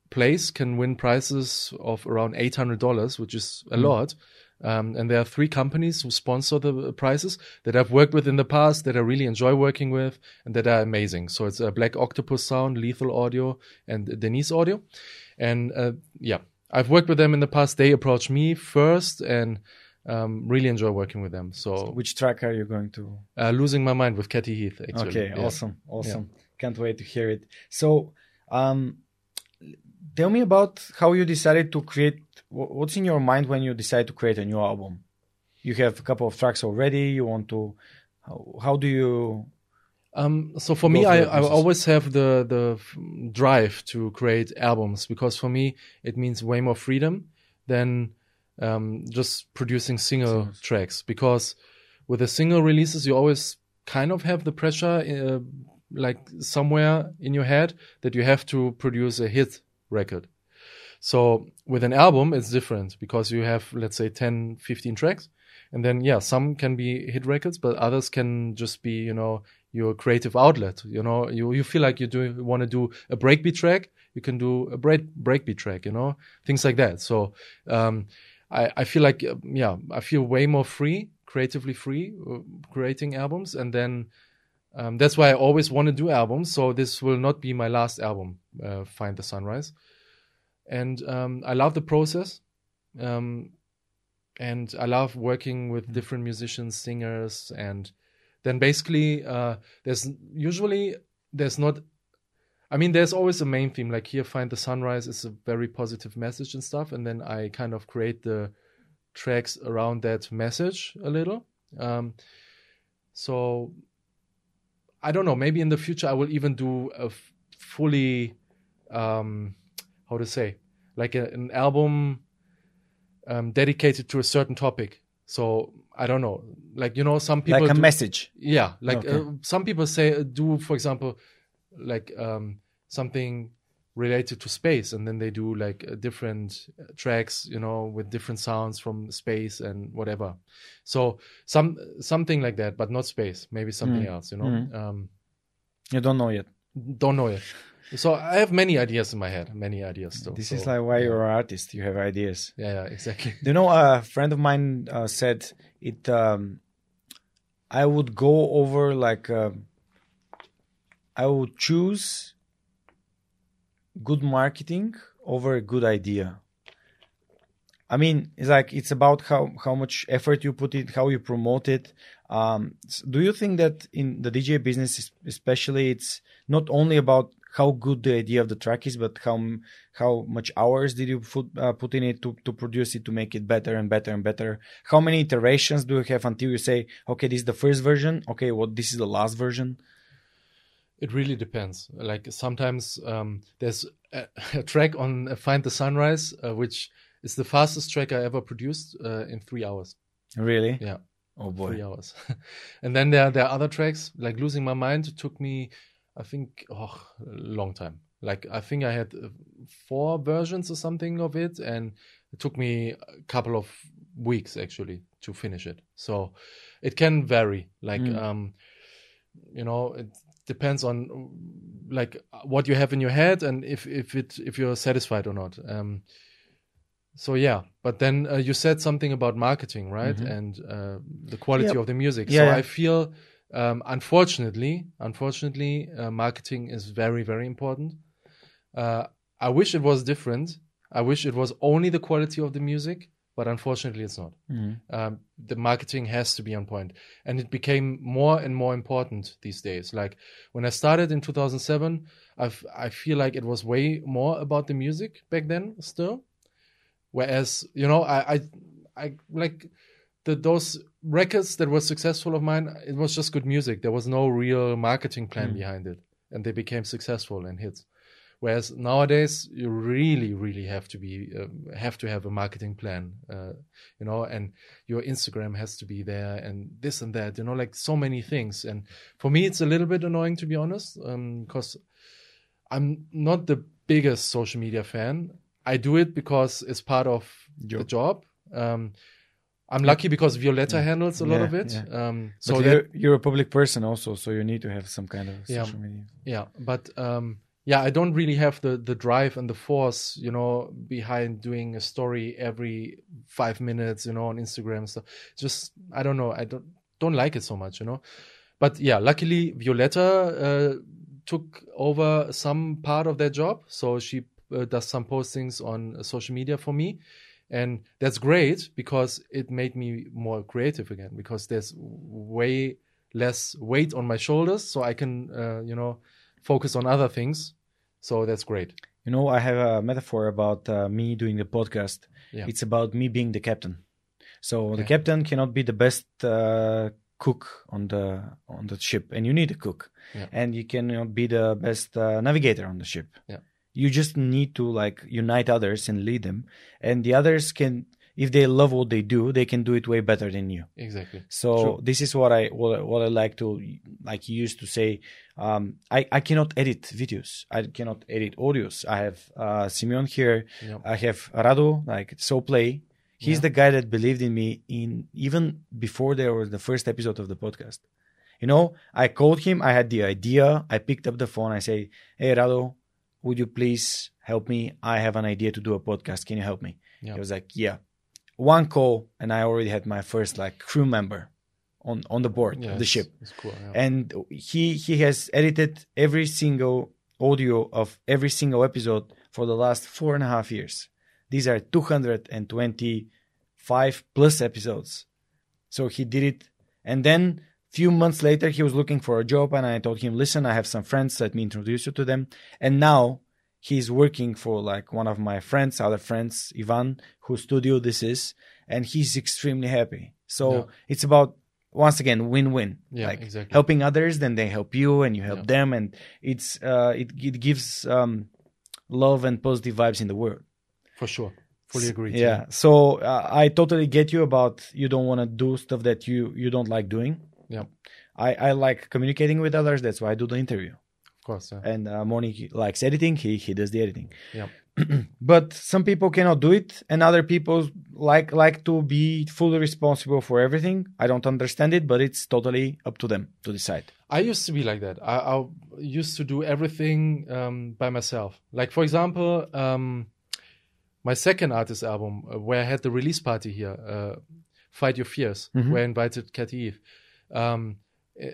place can win prizes of around eight hundred dollars, which is a lot. Um, and there are three companies who sponsor the prizes that I've worked with in the past that I really enjoy working with and that are amazing. So it's uh, Black Octopus Sound, Lethal Audio, and Denise Audio. And uh, yeah, I've worked with them in the past. They approached me first and um, really enjoy working with them. So Which track are you going to? uh, losing my mind with Katy Heath. Actually. Okay, Yeah. awesome, awesome. Can't wait to hear it. So, um, tell me about how you decided to create. What's in your mind when you decide to create a new album? You have a couple of tracks already. You want to. How, how do you? Um, so for me, I, I always have the the drive to create albums because for me it means way more freedom than um, just producing single Singles. tracks. Because with the single releases, you always kind of have the pressure, uh, like somewhere in your head, that you have to produce a hit record. So with an album, it's different because you have, let's say, 10, 15 tracks. And then, yeah, some can be hit records, but others can just be, you know, your creative outlet. You know, you, you feel like you do want to do a breakbeat track, you can do a break breakbeat track, you know, things like that. So, um, I, I feel like, yeah, I feel way more free, creatively free, uh, creating albums. And then, um, that's why I always want to do albums. So this will not be my last album, uh, Find the Sunrise. And, um, I love the process. Um, and I love working with different musicians, singers, and then basically uh, there's usually there's not. I mean, there's always a main theme. Like here, find the sunrise is a very positive message and stuff, and then I kind of create the tracks around that message a little. Um, so I don't know. Maybe in the future I will even do a f- fully, um, how to say, like a, an album um, dedicated to a certain topic. So I don't know, like you know, some people like a do- message. yeah, like Okay. uh, some people say do, for example, like um, something related to space, and then they do like uh, different uh, tracks, you know, with different sounds from space and whatever. So some something like that, but not space. Maybe something Mm. else, you know. Mm. Um, You don't know yet. don't know yet. So I have many ideas in my head, many ideas still. This So, is like why yeah. you're an artist. You have ideas. Yeah, yeah, exactly. <laughs> You know a friend of mine uh, said it? Um, I would go over like um I would choose good marketing over a good idea. I mean, it's like it's about how how much effort you put in, how you promote it. Um, do you think that in the DJ business, especially, it's not only about how good the idea of the track is, but how how much hours did you put uh, put in it to to produce it to make it better and better and better? How many iterations do you have until you say, okay, this is the first version. Okay, well, this is the last version. It really depends. Like sometimes um, there's a, <laughs> a track on uh, Find the Sunrise, uh, which is the fastest track I ever produced uh, in three hours. Really? Yeah, Oh boy. Three hours. <laughs> and then there there are other tracks like Losing My Mind. It took me, I think, oh, a long time. Like I think I had uh, four versions or something of it, and It took me a couple of weeks actually to finish it. So it can vary. Like, Mm. um, you know, it depends on like what you have in your head and if if it if you're satisfied or not. Um, so yeah, but then uh, you said something about marketing, right? And uh, the quality Yep. of the music. Yeah, so yeah. I feel, um, unfortunately, unfortunately, uh, marketing is very very important. Uh, I wish it was different. I wish it was only the quality of the music, but unfortunately, it's not. Um, the marketing has to be on point, and it became more and more important these days. Like when I started in 2007, I've, I feel like it was way more about the music back then still. Whereas, you know, I, I, I like the those records that were successful of mine. It was just good music. There was no real marketing plan behind it, and they became successful and hits. Whereas nowadays, you really, really have to be um, have to have a marketing plan, uh, you know, and your Instagram has to be there, and this and that, you know, like so many things. And for me, it's a little bit annoying to be honest, because I'm not the biggest social media fan. I do it because it's part of Job. the job. Um, I'm lucky because Violetta handles a lot Yeah, of it. yeah. Um, So you're, you're a public person also, so you need to have some kind of Yeah. social media. yeah but um yeah i don't really have the the drive and the force you know behind doing a story every five minutes you know on instagram so just i don't know i don't don't like it so much you know. But yeah luckily violetta uh, took over some part of that job. So she uh, does some postings on social media for me. And that's great because it made me more creative again because there's way less weight on my shoulders. So i can uh, you know focus on other things so that's great You know, I have a metaphor about uh, me doing the podcast. Yeah. It's about me being the captain. So the captain cannot be the best uh, cook on the on the ship, and you need a cook. Yeah. And you cannot be the best uh, navigator on the ship. Yeah. You just need to like unite others and lead them, and the others can, if they love what they do, they can do it way better than you. exactly So True. this is what I what, I- what I like to like used to say. Um, I I cannot edit videos. I cannot edit audios. I have uh, Simeon here. Yeah. I have Rado like so play. He's Yeah. the guy that believed in me in even before there was the first episode of the podcast. You know, I called him. I had the idea. I picked up the phone. I say, "Hey Radu, would you please help me? I have an idea to do a podcast. Can you help me?" Yeah. He was like, "Yeah." One call, and I already had my first like crew member on on the board yeah of the ship, it's cool yeah. and he he has edited every single audio of every single episode for the last four and a half years. These are 225 plus episodes. So he did it, and then few months later he was looking for a job, and I told him, "Listen, I have some friends. Let me introduce you to them." And now he's working for like one of my friends, other friends, Ivan, whose studio this is, and he's extremely happy. So Yeah. it's about once again win-win. Yeah, like exactly. helping others, then they help you, and you help Yeah. them, and it's uh, it it gives um, love and positive vibes in the world. for sure fully agree Yeah. So uh, I totally get you about you don't want to do stuff that you you don't like doing. yeah I I like communicating with others. That's why I do the interview. Course yeah. And uh, Moni likes editing. He he does the editing. yeah <clears throat> But some people cannot do it, and other people like like to be fully responsible for everything. I don't understand it, but it's totally up to them to decide. I used to be like that. I, I used to do everything um, by myself. Like for example, um, my second artist album, uh, where I had the release party here, uh, "Fight Your Fears," Mhm. where I invited Cathy Eve. Um, eh,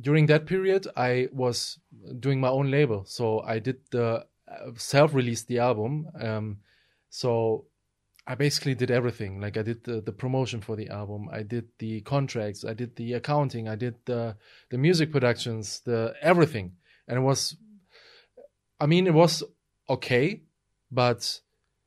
during that period, I was doing my own label, so I did the uh, self-released the album. Um, so I basically did everything. Like I did the, the promotion for the album, I did the contracts, I did the accounting, I did the the music productions, the everything, and it was. I mean, it was okay, but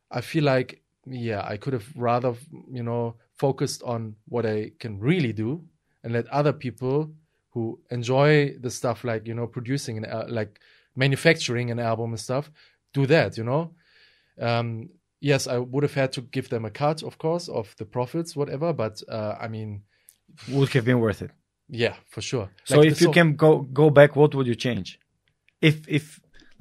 I feel like yeah, I could have rather you know focused on what I can really do and let other people who enjoy the stuff like you know producing and uh, like manufacturing an album and stuff do that you know um yes i would have had to give them a cut of course of the profits whatever but uh, i mean Would have been worth it. yeah for sure So Like, if you can go go back, what would you change? If if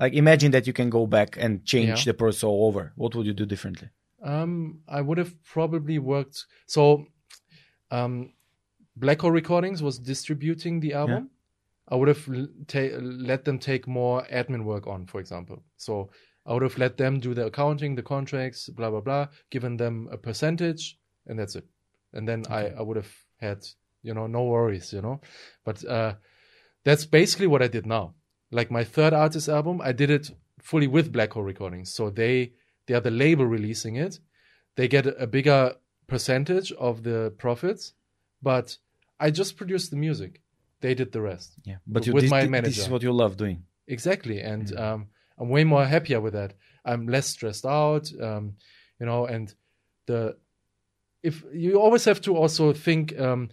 like imagine that you can go back and change Yeah. the process all over, what would you do differently? Um, I would have probably worked. So, um, Black Hole Recordings was distributing the album. I would have let them take more admin work on, for example. So I would have let them do the accounting, the contracts, blah blah blah, given them a percentage, and that's it. And then I, I would have had you know no worries, you know. But uh, that's basically what I did now. Like my third artist album, I did it fully with Black Hole Recordings. So they they are the label releasing it. They get a bigger percentage of the profits, but I just produced the music. They did the rest. Yeah, but you, With this, my this manager. is what you love doing. Exactly, and um, I'm way more happier with that. I'm less stressed out, um, you know, and the if you always have to also think um,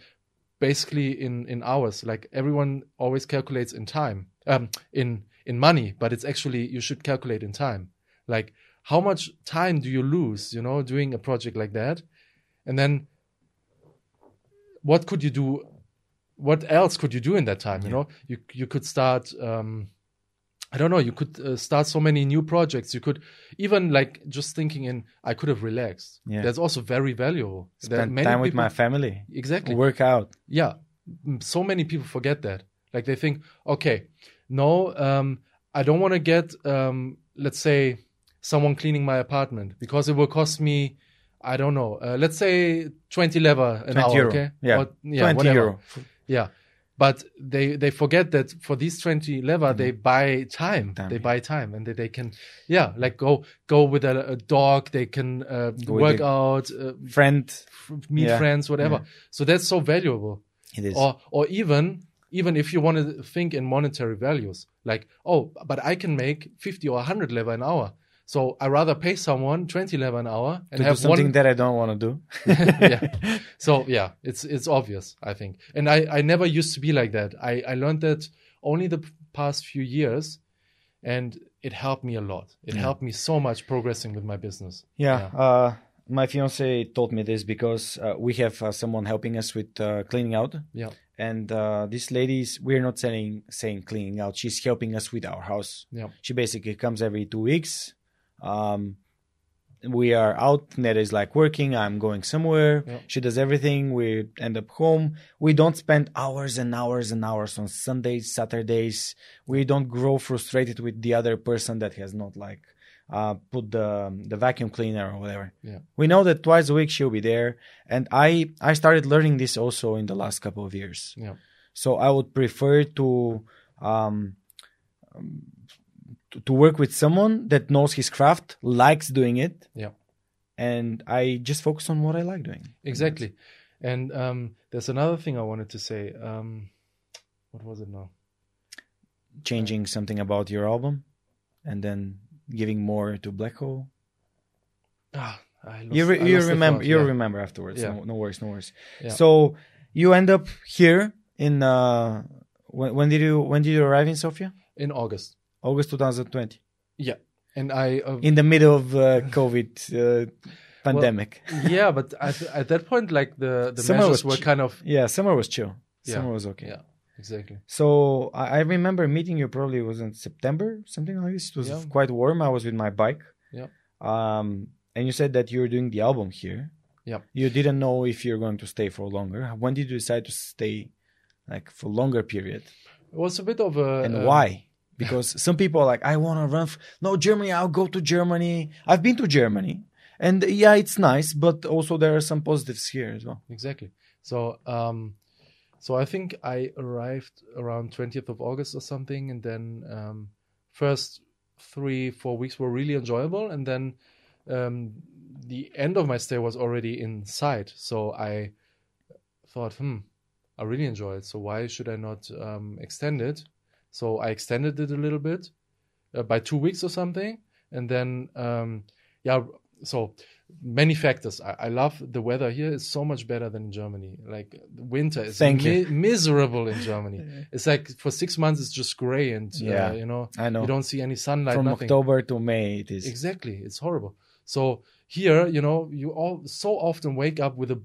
basically in in hours. Like everyone always calculates in time, um, in in money, but it's actually you should calculate in time. Like how much time do you lose, you know, doing a project like that, and then what could you do? What else could you do in that time? You know, you you could start. Um, I don't know. You could uh, start so many new projects. You could even like just thinking in. I could have relaxed. Yeah. That's also very valuable. Spend time with people- my family. Exactly. Work out. Yeah. So many people forget that. Like they think, okay, no, um, I don't want to get, um, let's say, someone cleaning my apartment because it will cost me, I don't know, uh, let's say 20 leva an 20 hour. euro. Okay. Yeah. Or- yeah 20 whatever. euro. Yeah. But they, they forget that for these 20 leva, they buy time. Mm-hmm. They buy time and they, they can, yeah, like go, go with a, a dog. They can, uh, work out, uh, Friend. f- meet Yeah. friends, whatever. Yeah. So that's so valuable It is. or or even even if you want to think in monetary values like oh but i can make 50 or 100 leva an hour so i rather pay someone 20 leva an hour and to do have something one that I don't want to do. <laughs> yeah <laughs> so yeah it's it's obvious i think and i i never used to be like that i i learned that only the past few years and it helped me a lot it Yeah. helped me so much progressing with my business Yeah. Uh, my fiance told me this because uh, we have uh, someone helping us with uh, cleaning out. yeah And uh, this lady's, we're not saying saying cleaning out. She's helping us with our house. yeah She basically comes every two weeks. Um, we are out. Neda is like working. I'm going somewhere. Yeah. She does everything. We end up home. We don't spend hours and hours and hours on Sundays, Saturdays. We don't grow frustrated with the other person that has not like uh, put the the vacuum cleaner or whatever. Yeah. We know that twice a week she'll be there, and I I started learning this also in the last couple of years. yeah So I would prefer to um, to, to work with someone that knows his craft, likes doing it, yeah and I just focus on what I like doing. Exactly. And um, there's another thing I wanted to say. Um, what was it now? Changing something about your album, and then giving more to Black Hole. Ah, I lost, you re- you remember thought, you yeah. remember afterwards. Yeah. No, no worries, no worries. Yeah. So you end up here in uh, when, when did you when did you arrive in Sofia? in August. August 2020, Yeah, and I uh, in the middle of uh, COVID uh, pandemic. yeah, but at, at that point, like the the Summer measures was were kind of yeah, summer was chill. Yeah. Summer was okay. yeah, exactly. So I, I remember meeting you probably was in September, something like this. It was Yeah. quite warm. I was with my bike. Yeah. Um, and you said that you were doing the album here. Yeah. You didn't know if you're going to stay for longer. When did you decide to stay, like for longer period, It was a bit of a and uh, why? Because some people are like, I want to run. F- no, Germany. I'll go to Germany. I've been to Germany, and yeah, it's nice, but also there are some positives here as well. exactly. So um, so I think I arrived around 20th of August or something, and then um, first three four weeks were really enjoyable, and then um, the end of my stay was already in sight. So I thought, hmm, I really enjoy it. So why should I not um, extend it? So I extended it a little bit uh, by two weeks or something, and then um, yeah. So many factors. I, I love the weather here. is so much better than in Germany. Like winter is Thank you. miserable in Germany. <laughs> It's like for six months it's just gray and Yeah, uh, you know I know. you don't see any sunlight. From nothing. October to May, it is. Exactly. It's horrible. So here, you know, you all so often wake up with a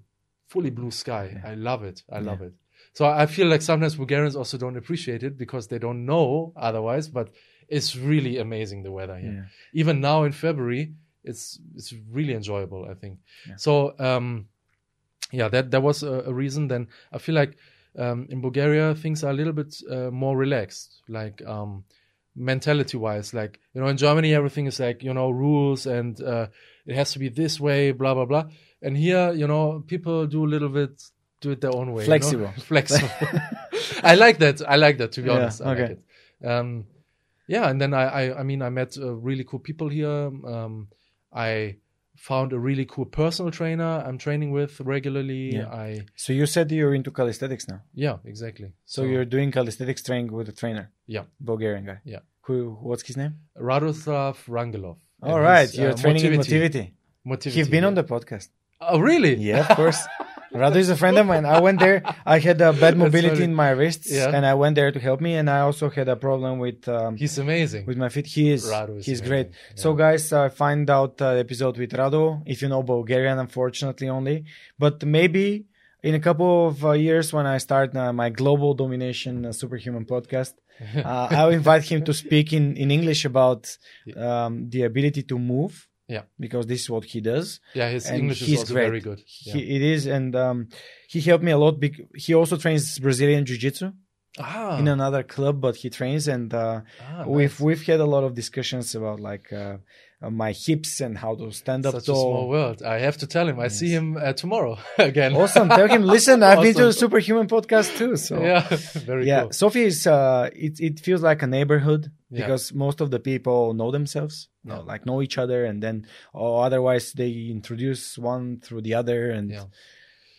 fully blue sky. I love it. I love it. So I feel like sometimes Bulgarians also don't appreciate it because they don't know otherwise, but it's really amazing the weather here. Yeah. Even now in February, it's it's really enjoyable. I think. Yeah. So um, yeah, that that was a, a reason. Then I feel like um, in Bulgaria things are a little bit uh, more relaxed, like um, mentality wise. Like you know, in Germany everything is like you know rules and uh, it has to be this way, blah blah blah. And here, you know, people do a little bit do it their own way. you know? Flexible. <laughs> Flexible. <laughs> I like that. I like that. To be Yeah, honest, I like okay. Um, yeah, and then I, I, I mean, I met uh, really cool people here. Um, I found a really cool personal trainer I'm training with regularly. Yeah. I, So you said you're into calisthenics now. yeah, exactly. So, you're doing calisthenics training with a trainer, yeah, Bulgarian guy. Yeah. Who? What's his name? Radoslav Rangelov. All right, you're uh, training in Motivity. Motivity. Motivity, He's been on the podcast. Oh, really? Yeah, of course. <laughs> Radu is a friend of mine. I went there. I had a bad mobility in my wrists, Yeah. and I went there to help me. And I also had a problem with um, He's amazing. with my feet. He is. Radu is he's amazing, great. yeah. So, guys, uh, find out uh, episode with Radu if you know Bulgarian. Unfortunately, only, but maybe in a couple of uh, years when I start uh, my global domination uh, superhuman podcast, <laughs> uh, I'll invite him to speak in in English about um, the ability to move. Yeah. because this is what he does. yeah, his and English is also great. very good. Yeah. He, it is, and um, he helped me a lot. He also trains Brazilian jiu-jitsu ah, in another club, but he trains, and uh, ah, we've we've had a lot of discussions about like uh, my hips and how to stand up such a small world. I have to tell him. I see him uh, tomorrow <laughs> again. Awesome! Tell him, listen, I've been to the Superhuman podcast too. So <laughs> yeah, <laughs> very yeah, cool. Sofia is uh, it it feels like a neighborhood Yeah. because most of the people know themselves, know, like know each other, and then or otherwise they introduce one through the other, and Yeah.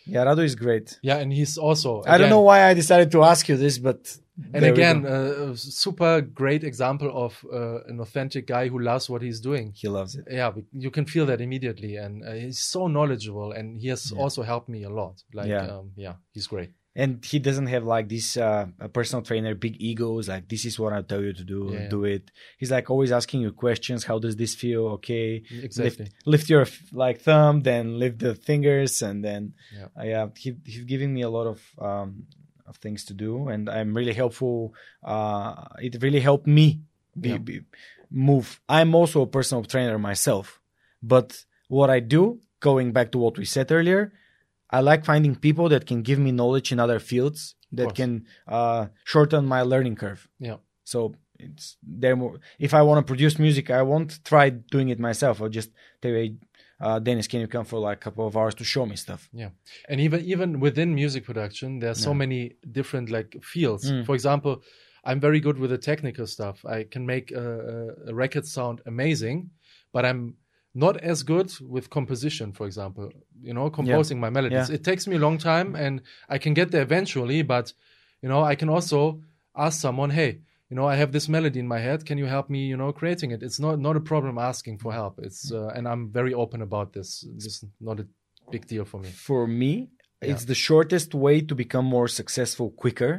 Yeah, Radu is great. Yeah, and he's also. I don't know why I decided to ask you this, but And again, uh, a super great example of uh, an authentic guy who loves what he's doing. he loves it. Yeah, you can feel that immediately, and uh, he's so knowledgeable, and he has Yeah. also helped me a lot. Like, Yeah. um, yeah, he's great. And he doesn't have like this uh, personal trainer big egos. Like this is what I tell you to do, Yeah, do it. He's like always asking you questions. How does this feel? Okay, Exactly. lift, lift your like thumb, then lift the fingers, and then Yeah. uh, yeah, he, he's giving me a lot of um, of things to do, and I'm really helpful. Uh, it really helped me be, Yeah. be, move. I'm also a personal trainer myself, but what I do, going back to what we said earlier, I like finding people that can give me knowledge in other fields that can uh, shorten my learning curve. Yeah. So it's they're more. If I want to produce music, I won't try doing it myself. I'll just tell you, uh, Dennis, can you come for like a couple of hours to show me stuff? Yeah, and even even within music production there are so Yeah. many different like fields Mm. for example i'm very good with the technical stuff i can make a, a, a record sound amazing but i'm not as good with composition for example you know composing my melodies. Yeah. it takes me a long time and i can get there eventually but you know i can also ask someone hey you know i have this melody in my head. Can you help me you know creating it? It's not not a problem asking for help. It's uh, and i'm very open about this. This is not a big deal for me. For me, it's the shortest way to become more successful quicker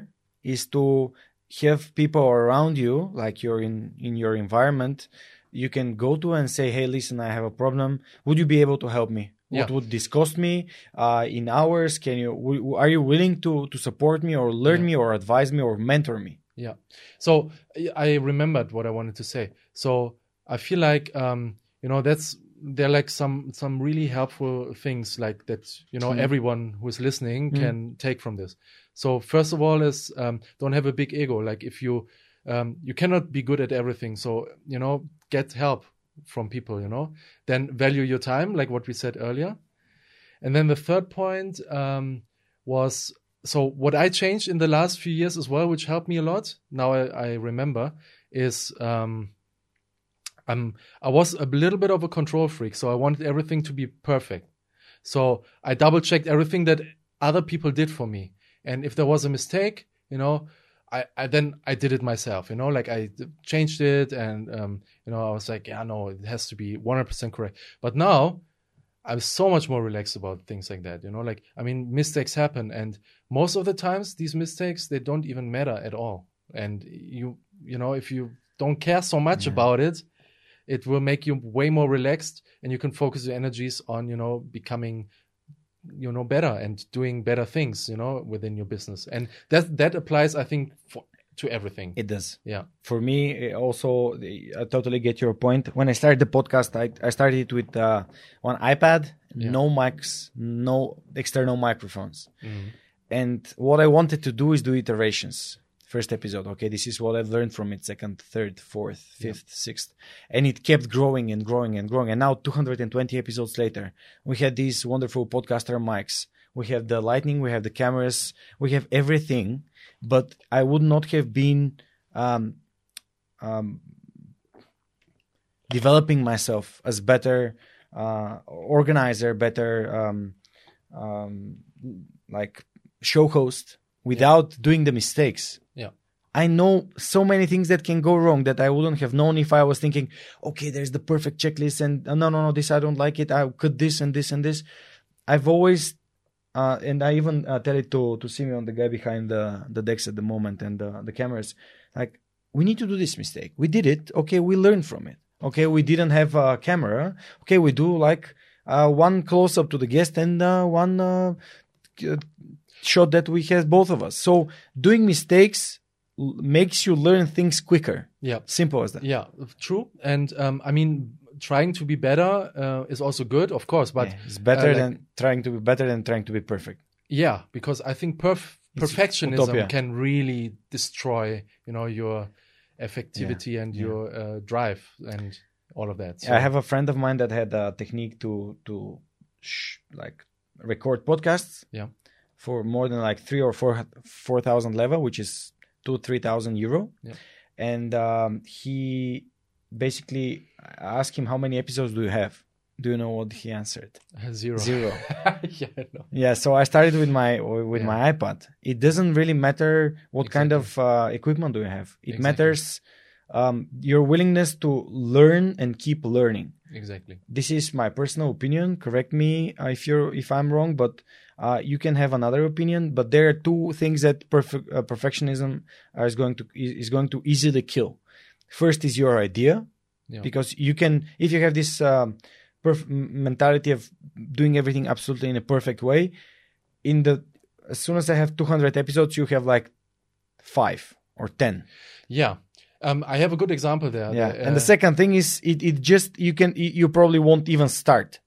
is to have people around you, like you're in in your environment, you can go to and say, "Hey, listen, I have a problem. Would you be able to help me? What Yeah. would this cost me uh, in hours? Can you? W- are you willing to to support me or learn Yeah. me or advise me or mentor me?" Yeah. So I- remembered what I wanted to say. So I feel like um, you know that's they're like some some really helpful things like that you know Mm. everyone who is listening Mm. can take from this. So first of all is um, don't have a big ego. Like if you um, you cannot be good at everything. So you know get help from people. You know then value your time like what we said earlier. And then the third point um, was so what I changed in the last few years as well, which helped me a lot. Now I, I remember is um, I'm I was a little bit of a control freak, so I wanted everything to be perfect. So I double checked everything that other people did for me, and if there was a mistake, you know, I, I then I did it myself. You know, like I changed it, and um, you know, I was like, yeah, no, it has to be 100% correct. But now I'm so much more relaxed about things like that. You know, like I mean, mistakes happen, and most of the times these mistakes they don't even matter at all. And you, you know, if you don't care so much Yeah. about it, it will make you way more relaxed, and you can focus your energies on, you know, becoming, you know, better and doing better things, you know, within your business. And that that applies, I think, for to everything. It does. yeah. For me, also, I totally get your point. When I started the podcast, I, I started it with uh, one iPad, Yeah. no mics, no external microphones. Mm. And what I wanted to do is do iterations. First episode, okay, this is what I've learned from it. Second, third, fourth, fifth, sixth, and it kept growing and growing and growing. And now, 220 episodes later, we had these wonderful podcaster mics. We have the lightning, we have the cameras, we have everything. But I would not have been um, um, developing myself as better uh, organizer, better um, um, like show host without doing the mistakes. I know so many things that can go wrong that I wouldn't have known if I was thinking, okay, there's the perfect checklist and uh, no, no, no, this I don't like it. I could this and this and this. I've always, uh, and I even uh, tell it to to Simeon, the guy behind the the decks at the moment and the, the cameras, like we need to do this mistake. We did it. Okay, we learned from it. Okay, we didn't have a camera. Okay, we do like uh, one close up to the guest and uh, one uh, shot that we have both of us. So doing mistakes makes you learn things quicker. Yeah. Simple as that. Yeah, true. And um, I mean, trying to be better uh, is also good, of course. But Yeah, it's better uh, like- than trying to be better than trying to be perfect. yeah, because I think perf- perfectionism can really destroy, you know, your effectivity and yeah. your uh, drive and all of that. So, I have a friend of mine that had a technique to to sh- like record podcasts. Yeah. For more than like three or four four thousand level, which is two three thousand euro. Yeah. And um, he basically asked him how many episodes do you have. Do you know what he answered? <laughs> zero. Zero. <laughs> yeah, know. Yeah, so I started with my with Yeah. my iPad. It doesn't really matter what kind of uh, equipment do you have. It Exactly. matters um, your willingness to learn and keep learning. Exactly. This is my personal opinion. Correct me uh, if you're if I'm wrong, but uh, you can have another opinion. But there are two things that perfect uh, perfectionism is going to is going to easily kill. First is your idea, Yeah. because you can if you have this um, perf- mentality of doing everything absolutely in a perfect way in the as soon as i have 200 episodes you have like five or 10 Yeah. Um, I have a good example there. yeah The, and the uh, second thing is it, it just you can you probably won't even start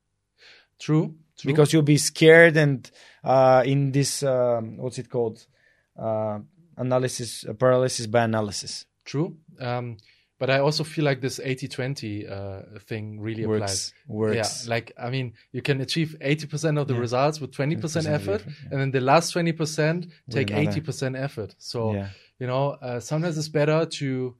True. True. because you'll be scared and uh in this um, what's it called uh analysis uh, paralysis by analysis True. Um, but I also feel like this 80-20 uh, thing really applies. works works Yeah, like I mean, you can achieve eighty percent of the Yeah. results with twenty 20% of the effort, effort, yeah. and then the last twenty percent take eighty percent effort. So yeah you know, uh, sometimes it's better to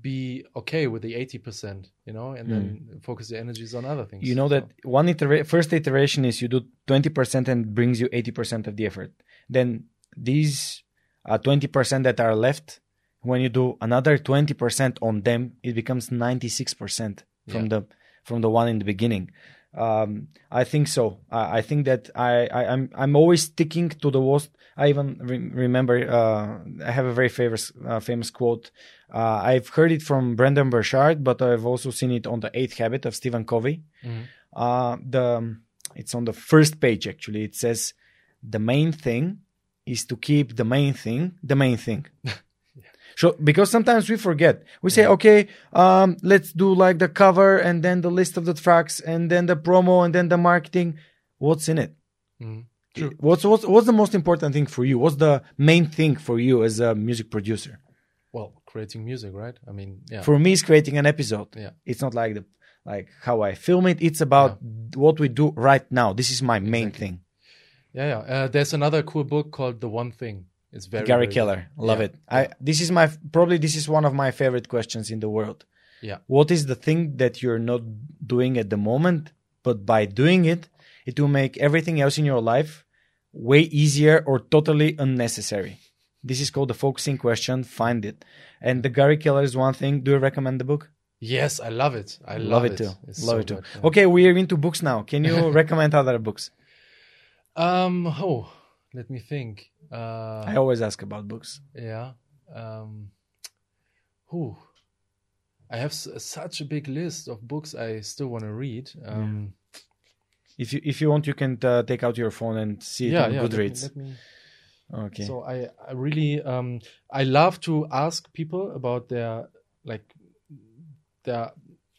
be okay with the eighty percent, you know, and then focus your energies on other things. Mm. you know that one itera- first iteration is you do 20% and brings you 80% of the effort then these uh, 20% that are left when you do another 20% on them it becomes 96% from Yeah. the from the one in the beginning um, I think so. I I think that I, I I'm I'm always sticking to the worst. I even re- remember uh, I have a very famous uh, famous quote. Uh, I've heard it from Brendan Burchard, but I've also seen it on the Eighth Habit of Stephen Covey. Mhm. Uh, the it's on the first page actually. It says the main thing is to keep the main thing the main thing. <laughs> So because sometimes we forget, we say, okay, um, let's do like the cover and then the list of the tracks and then the promo and then the marketing. What's in it? Mhm. True. What's what's what's the most important thing for you? What's the main thing for you as a music producer? well, creating music, right? I mean, yeah, For me, it's creating an episode. Yeah. It's not like the like how I film it. It's about what we do right now. This is my main Exactly. thing. yeah, yeah. Uh, there's another cool book called The One Thing. It's very Gary very good. Keller, love Yeah, it. I this is my probably this is one of my favorite questions in the world. Yeah. What is the thing that you're not doing at the moment, but by doing it, it will make everything else in your life way easier or totally unnecessary. This is called the focusing question. Find it. And the Gary Keller is one thing. Do you recommend the book? Yes, I love it. I love, love, it, too. It's love so it too. good, yeah. Okay, we are into books now. Can you <laughs> recommend other books? Um. Oh, let me think. Uh, I always ask about books. Yeah. Um, whew. I have s- such a big list of books I still want to read. Um, If you if you want, you can uh, take out your phone and see it yeah, on yeah. let me- Goodreads. Let me, Okay. So I, I really um, I love to ask people about their like their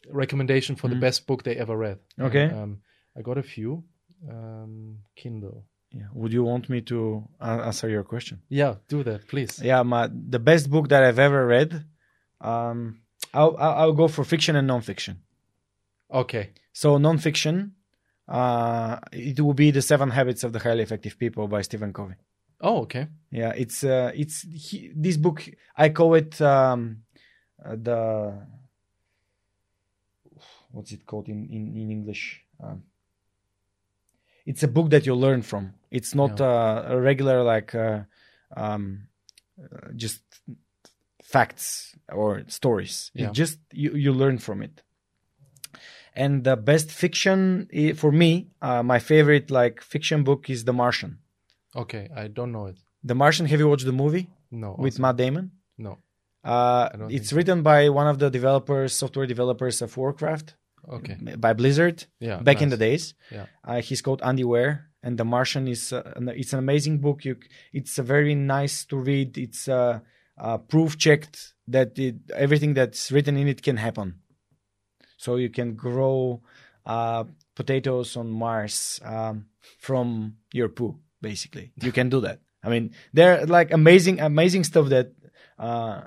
recommendation for the best book they ever read. Mm-hmm. Okay. And, um, I got a few. Um, Kindle. Yeah. Would you want me to answer your question? Yeah, do that, please. Yeah, my the best book that I've ever read. Um, I'll I'll, I'll go for fiction and nonfiction. Okay. So nonfiction, uh, it will be the Seven Habits of the Highly Effective People by Stephen Covey. Oh, okay. Yeah, it's uh, it's he, this book. I call it um, uh, the what's it called in in, in English? Um, it's a book that you learn from. It's not uh, a regular like uh, um, uh, just facts or stories. Yeah. It just you you learn from it. And the best fiction for me, uh, my favorite like fiction book is The Martian. Okay. I don't know it. The Martian. Have you watched the movie? No. with also- Matt Damon. No. Uh, it's think so. written by one of the developers, software developers of Warcraft, Okay. by Blizzard, Yeah. back in the days. Yeah. Uh, he's called Andy Weir, and The Martian is uh, an, it's an amazing book. You, it's a very nice to read. It's uh, uh, proof checked that it, everything that's written in it can happen. So you can grow uh, potatoes on Mars um, from your poo. Basically, you can do that. I mean, they're like amazing, amazing stuff that uh,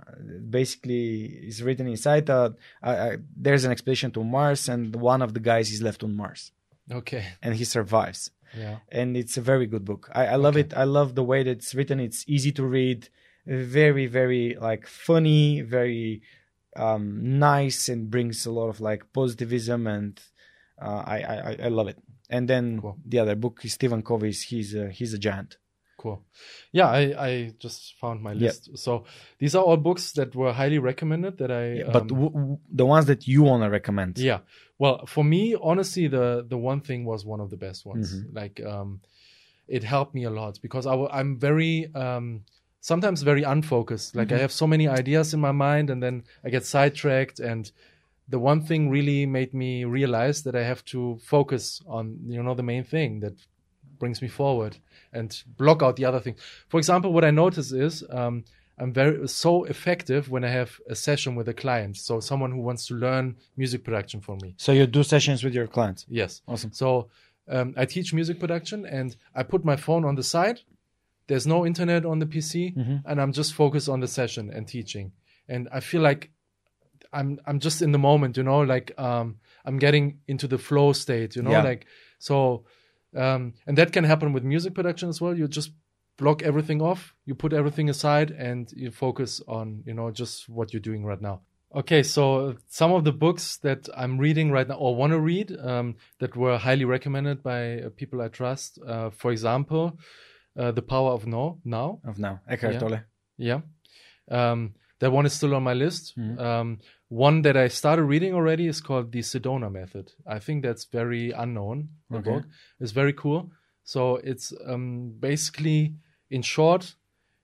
basically is written inside. Uh, uh, there's an expedition to Mars, and one of the guys is left on Mars, Okay. and he survives. Yeah. And it's a very good book. I, I love it. I love the way that it's written. It's easy to read, very, very like funny, very um, nice, and brings a lot of like positivism, and uh, I, I I- I love it. And then Cool. the other book is Stephen Covey's. He's a, he's a giant. Cool. Yeah, I, I just found my Yeah. list. So these are all books that were highly recommended that I but um, w- w- the ones that you want to recommend. Yeah. Well, for me, honestly, the the one thing was one of the best ones. Mm-hmm. Like, um, it helped me a lot because I w- I'm very um, sometimes very unfocused. Like, I Mm-hmm. have so many ideas in my mind, and then I get sidetracked. And the one thing really made me realize that I have to focus on you know the main thing that brings me forward and block out the other thing. For example, what I notice is um, I'm very so effective when I have a session with a client. So someone who wants to learn music production for me. So you do sessions with your clients. Yes. Awesome. So um, I teach music production and I put my phone on the side. There's no internet on the PC, and I'm just focused on the session and teaching. And I feel like I'm I'm just in the moment, you know, like um, I'm getting into the flow state, you know, Yeah. like so. Um, and that can happen with music production as well. You just block everything off, you put everything aside, and you focus on you know just what you're doing right now. Okay, so some of the books that I'm reading right now or want to read um, that were highly recommended by uh, people I trust. Uh, for example, uh, The Power of No Now. Of now, Eckhart Yeah. Tolle. Yeah. Um, that one is still on my list. Mhm. One that I started reading already is called The Sedona Method. I think that's very unknown. The Okay. book it's very cool. So it's um, basically, in short,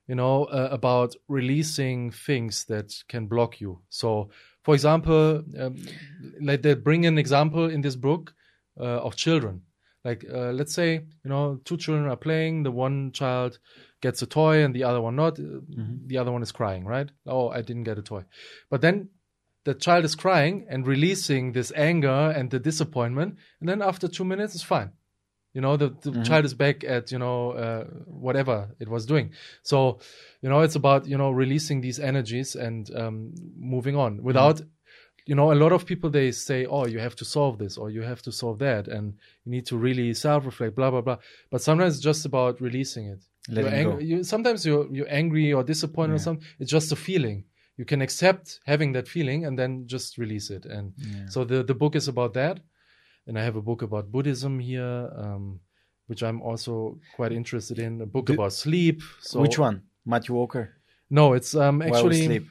you know, uh, about releasing things that can block you. So, for example, um, like they bring an example in this book uh, of children. Like, uh, let's say, you know, two children are playing. The one child gets a toy and the other one not. Uh, The other one is crying, right? Oh, I didn't get a toy. But then the child is crying and releasing this anger and the disappointment. And then after two minutes, it's fine. You know, the, the child is back at, you know, uh, whatever it was doing. So, you know, it's about, you know, releasing these energies and um, moving on without, you know, a lot of people, they say, oh, you have to solve this or you have to solve that. And you need to really self reflect, blah, blah, blah. But sometimes it's just about releasing it. Letting you're go. you, sometimes you're, you're angry or disappointed or something. It's just a feeling. You can accept having that feeling and then just release it. And so the, the book is about that. And I have a book about Buddhism here, um, which I'm also quite interested in. A book Do- about sleep. So Which one? Matthew Walker. No, it's um While we actually sleep.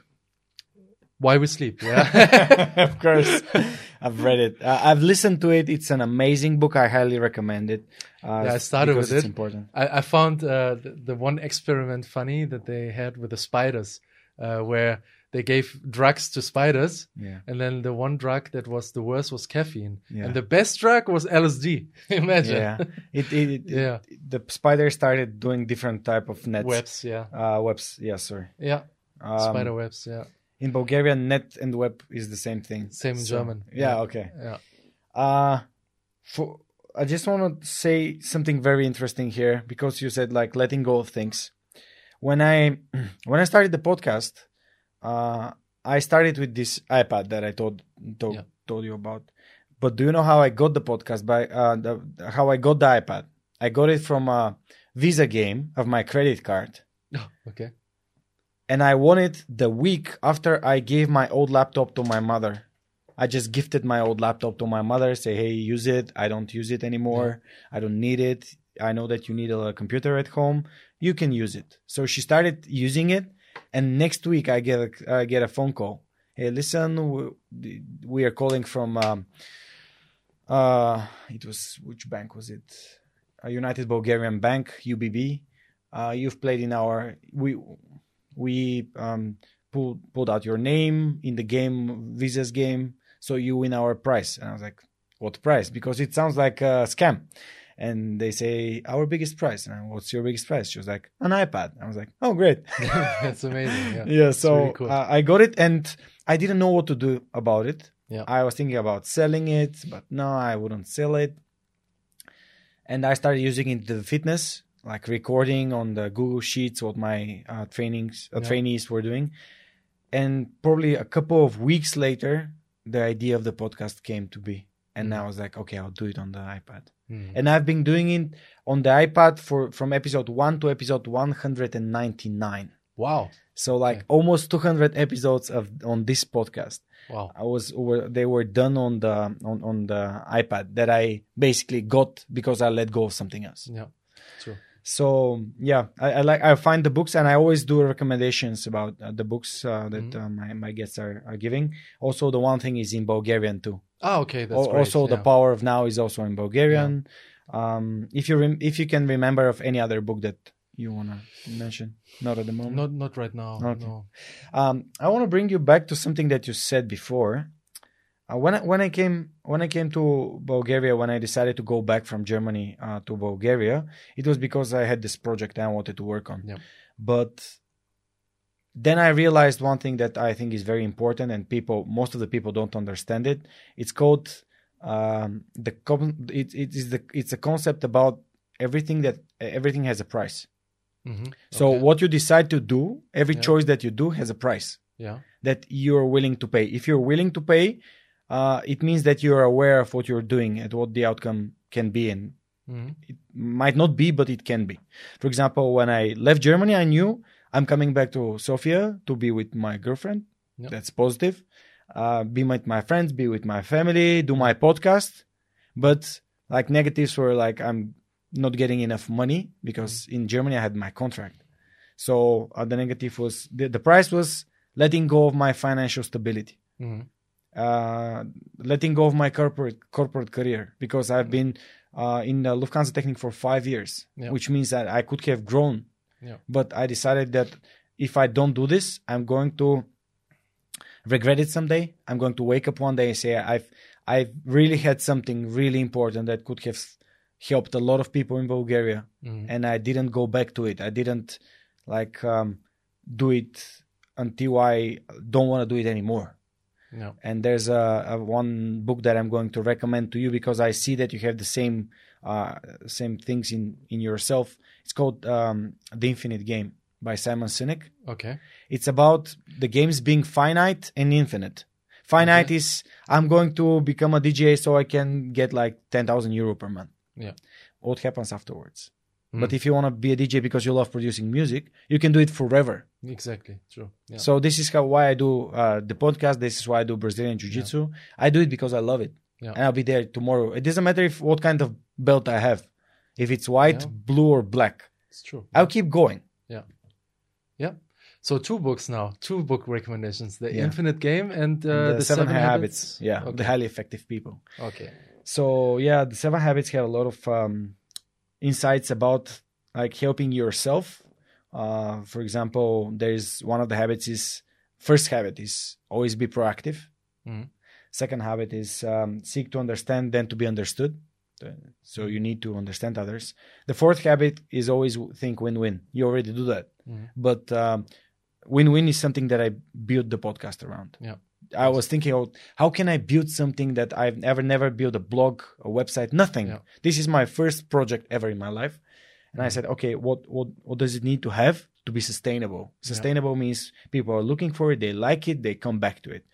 Why we sleep. Yeah. <laughs> of course, I've read it. Uh, I've listened to it. It's an amazing book. I highly recommend it. Uh, Yeah, I started with it's it. important. I, I found uh, the, the one experiment funny that they had with the spiders, uh, where they gave drugs to spiders, Yeah. and then the one drug that was the worst was caffeine, Yeah. and the best drug was LSD. <laughs> Imagine. Yeah. It, it, it, <laughs> Yeah. the spider started doing different type of nets. Webs, yeah, Uh, webs. Yeah, sorry. yeah, Um, spider webs, yeah. In Bulgarian, net and web is the same thing. Same in So- German. Yeah. Okay. yeah. Uh for I just want to say something very interesting here because you said like letting go of things. When I <clears throat> when I started the podcast, uh I started with this iPad that I told told, Yeah. told you about. But do you know how I got the podcast by uh the, how I got the iPad? I got it from a Visa game of my credit card. Oh, okay. and I won it the week after I gave my old laptop to my mother. I just gifted my old laptop to my mother, say, hey, use it. I don't use it anymore. I don't need it. I know that you need a computer at home. You can use it. So she started using it. And next week I get a, I get a phone call. Hey, listen, we- are calling from, um, uh, it was, which bank was it? A United Bulgarian Bank, UBB. Uh, you've played in our, we, we um, pulled pulled out your name in the game, Visa's game, so you win our prize. And I was like, what prize? Because it sounds like a scam. And they say our biggest prize. And I, what's your biggest prize? She was like, an iPad. I was like, oh great. <laughs> That's amazing. Yeah. <laughs> yeah. So really cool. uh, I got it, and I didn't know what to do about it. Yeah. I was thinking about selling it, but no, I wouldn't sell it. And I started using it the fitness, like recording on the Google Sheets what my uh, trainings uh, Yeah. trainees were doing. And probably a couple of weeks later, the idea of the podcast came to be. And Mhm. I was like, okay, I'll do it on the iPad. Mhm. And I've been doing it on the iPad for from episode one to episode 199. Wow. So like Okay. almost 200 episodes of on this podcast. Wow. I was were they were done on the on, on the iPad that I basically got because I let go of something else. Yeah. True. So yeah, I, I like I find the books and I always do recommendations about uh, the books uh, that Mhm. uh, my my guests are, are giving. Also, the one thing is in Bulgarian too. oh okay. That's great. also, the power of now is also in Bulgarian. Um, if you rem- if you can remember of any other book that you wanna mention, not at the moment. Not not right now. Okay. No. Um, I want to bring you back to something that you said before. Uh, when I, when I came when I came to Bulgaria, when I decided to go back from Germany uh, to Bulgaria, it was because I had this project I wanted to work on. Yeah. But then I realized one thing that I think is very important, and people, most of the people don't understand it. It's called um, the it, it is the it's a concept about everything that everything has a price. Mhm. So Okay. what you decide to do, every Yeah. choice that you do has a price Yeah. that you're willing to pay. If you're willing to pay, uh, it means that you're aware of what you're doing and what the outcome can be, and Mhm. it might not be, but it can be. For example, when I left Germany, I knew I'm coming back to Sofia to be with my girlfriend. Yeah. That's positive. Uh, be with my friends, be with my family, do my podcast. But like negatives were like I'm not getting enough money because in Germany I had my contract. So uh, the negative was the, the price was letting go of my financial stability Mhm. Uh, letting go of my corporate corporate career because I've been uh, in the Lufthansa Technik for five years, Yeah. which means that I could have grown. Yeah. But I decided that if I don't do this, I'm going to regret it someday. I'm going to wake up one day and say I've I've really had something really important that could have helped a lot of people in Bulgaria, Mhm. and I didn't go back to it. I didn't like um, do it until I don't want to do it anymore Yeah. and there's a, a one book that I'm going to recommend to you because I see that you have the same uh, same things in in yourself. It's called um, The Infinite Game by Simon Sinek. Okay. It's about the games being finite and infinite. Finite Okay. is I'm going to become a DJ so I can get like ten thousand euro per month. Yeah. What happens afterwards? Mm. But if you want to be a DJ because you love producing music, you can do it forever. Exactly. True. Yeah. So this is how why I do uh, the podcast. This is why I do Brazilian Jiu Jitsu. I do it because I love it, Yeah. and I'll be there tomorrow. It doesn't matter if what kind of belt I have, if it's white, Yeah. blue, or black. it's true. I'll keep going. Yeah. Yeah. So two books now, two book recommendations: The Yeah. Infinite Game and, uh, And the, Seven, Habits. Yeah, Okay. the highly effective people. Okay. So yeah, the seven habits have a lot of um, insights about like helping yourself. Uh, for example, there's one of the habits is first habit is always be proactive. Mhm. Second habit is um, seek to understand, then to be understood. So you need to understand others. The fourth habit is always think win-win. You already do that, Mhm. but um, win-win is something that I built the podcast around. Yeah. I was thinking, oh, how can I build something that I've ever never built a blog, a website, nothing. Yeah. This is my first project ever in my life, and I mm-hmm. said, okay, what what what does it need to have to be sustainable? Sustainable means people are looking for it, they like it, they come back to it.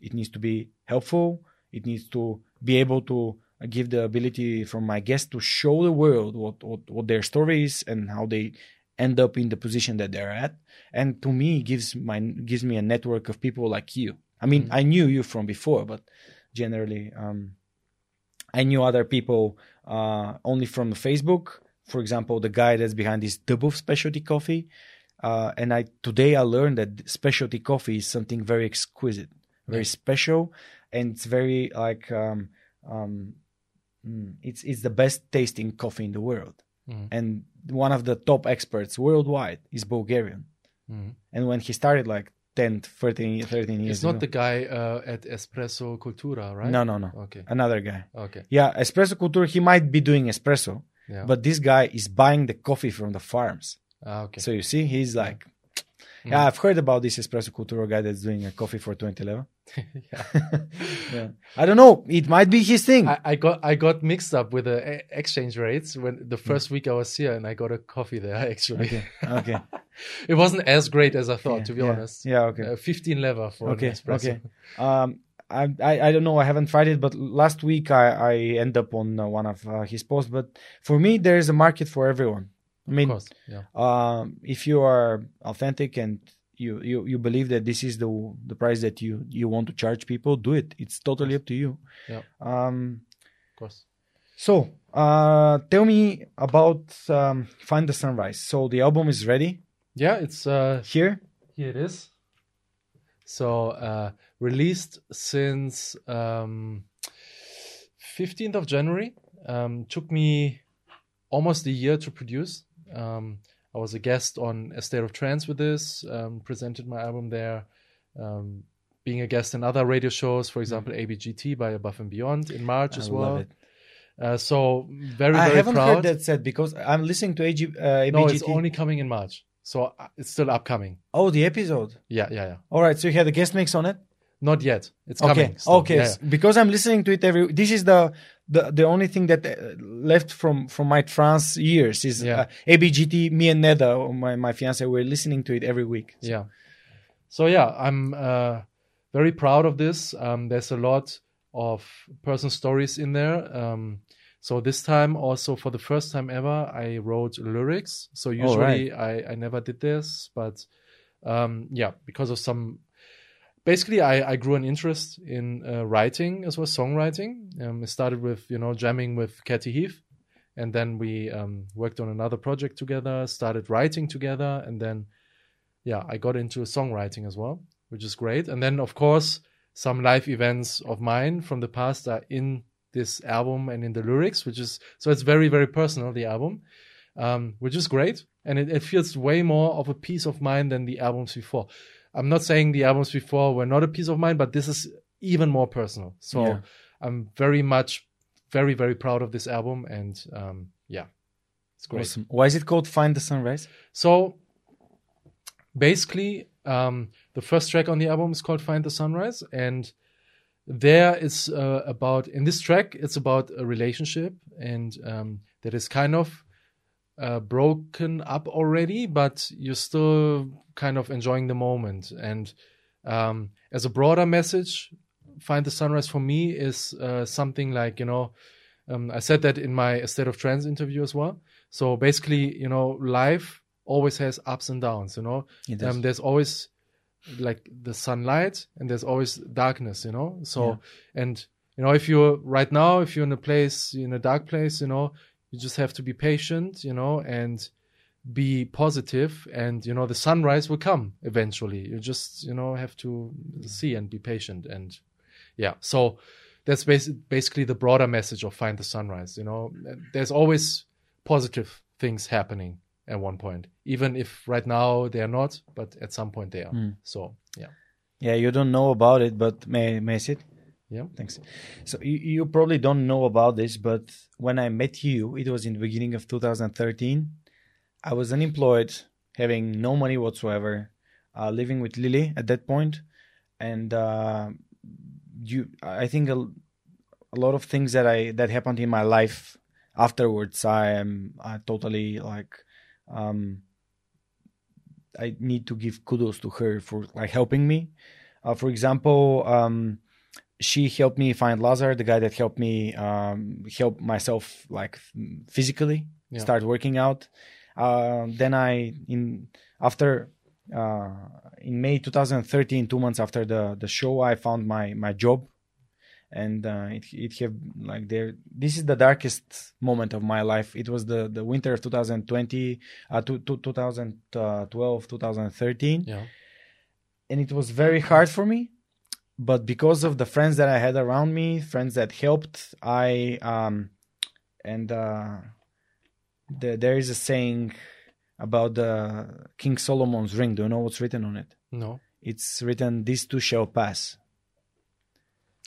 It needs to be helpful. It needs to be able to give the ability from my guests to show the world what what, what their story is and how they end up in the position that they're at and to me it gives my gives me a network of people like you i mean i knew you from before but generally um i knew other people uh only from facebook for example the guy that's behind this Dubuff specialty coffee uh and i today i learned that specialty coffee is something very exquisite very special and it's very like um um mm, it's it's the best tasting coffee in the world Mhm. and one of the top experts worldwide is Bulgarian. Mhm. And when he started like 10, 13, 13 years It's not ago. the guy uh, at Espresso Cultura, right? No, no, no. Okay. Another guy. Okay. Yeah, Espresso Cultura, he might be doing espresso, Yeah. but this guy is buying the coffee from the farms. ah, okay. So you see, he's like, Mm. yeah, I've heard about this Espresso Cultura guy that's doing a coffee for 2011. <laughs> yeah. <laughs> Yeah. I don't know. It might be his thing. I, I got I got mixed up with the exchange rates when the first week I was here, and I got a coffee there. <laughs> Actually, okay. Okay. It wasn't as great as I thought, Yeah, to be yeah. honest. Yeah, okay. Uh, 15 leva for Okay, espresso. okay. Um, I, I I don't know. I haven't tried it, but last week I I end up on uh, one of uh, his posts. But for me, there is a market for everyone. I Of mean, course. Yeah. um, if you are authentic and you, you you believe that this is the the price that you you want to charge people, do it. It's totally up to you. Yeah. Um. Of course. So, uh, tell me about um, Find the Sunrise. So the album is ready Yeah, it's uh here. here it is. So uh released since um 15th of January. Um took me almost a year to produce. Um I was a guest on A State of Trance with this, um, presented my album there. Um, being a guest in other radio shows, for example, ABGT by Above and Beyond in March I as well. Uh, so very, I very haven't proud. heard that said because I'm listening to AG, uh, no, it's only coming in March, so uh, it's still upcoming. Oh, the episode. Yeah, yeah, yeah. All right. So you had a guest mix on it. Not yet. It's Okay. coming. still. Okay. Yeah, s- Because I'm listening to it every. This is the the, the only thing that uh, left from from my trance years is Yeah. uh, ABGT. Me and Neda, my my fiance, we're listening to it every week. So- yeah. So yeah, I'm uh, very proud of this. Um, there's a lot of personal stories in there. Um, so this time, also for the first time ever, I wrote lyrics. So usually I, I never did this, but um, yeah, because of some. Basically, I, I grew an interest in uh, writing as well as songwriting. Um, it started with you know jamming with Katty Heath, and then we um, worked on another project together. Started writing together, and then yeah, I got into songwriting as well, which is great. And then, of course, some live events of mine from the past are in this album and in the lyrics, which is so it's very, very personal, the album, um, which is great. And it, it feels way more of a peace of mind than the albums before. I'm not saying the albums before were not a peace of mind, but this is even more personal. So Yeah. I'm very much, very, very proud of this album. And um, yeah, it's great. Awesome. Why is it called Find the Sunrise? So basically, um, the first track on the album is called "Find the Sunrise," and there it's uh, about in this track it's about a relationship and um, that is kind of uh, broken up already, but you're still kind of enjoying the moment. And um, as a broader message, "Find the Sunrise" for me is uh, something like you know. Um, I said that in my State of Trance interview as well. So basically, you know, life always has ups and downs. You know, um, there's always like the sunlight and there's always darkness. You know, so and you know if you're right now, if you're in a place in a dark place, you know, you just have to be patient. You know, and be positive and you know the sunrise will come eventually you just you know have to see and be patient and yeah so that's basi- basically the broader message of find the sunrise you know there's always positive things happening at one point even if right now they are not but at some point they are Mm. so yeah Yeah, you don't know about it, but may may I sit? Yeah. Thanks. So you, you probably don't know about this, but when I met you, it was in the beginning of 2013. I was unemployed, having no money whatsoever, uh, living with Lily at that point, and uh, you. I think a, a lot of things that I that happened in my life afterwards. I am uh, totally like. Um, I need to give kudos to her for like helping me. Uh, for example, um, she helped me find Lazar, the guy that helped me um, help myself like physically Yeah. start working out. Uh, then I in after uh, in May 2013, two months after the the show, I found my my job, and uh, it it have like there. This is the darkest moment of my life. It was the the winter of 2020, uh, to, to 2012, 2013 Yeah. and it was very hard for me but because of the friends that i had around me friends that helped i um and uh the, there is a saying about the king solomon's ring do you know what's written on it No. it's written these two shall pass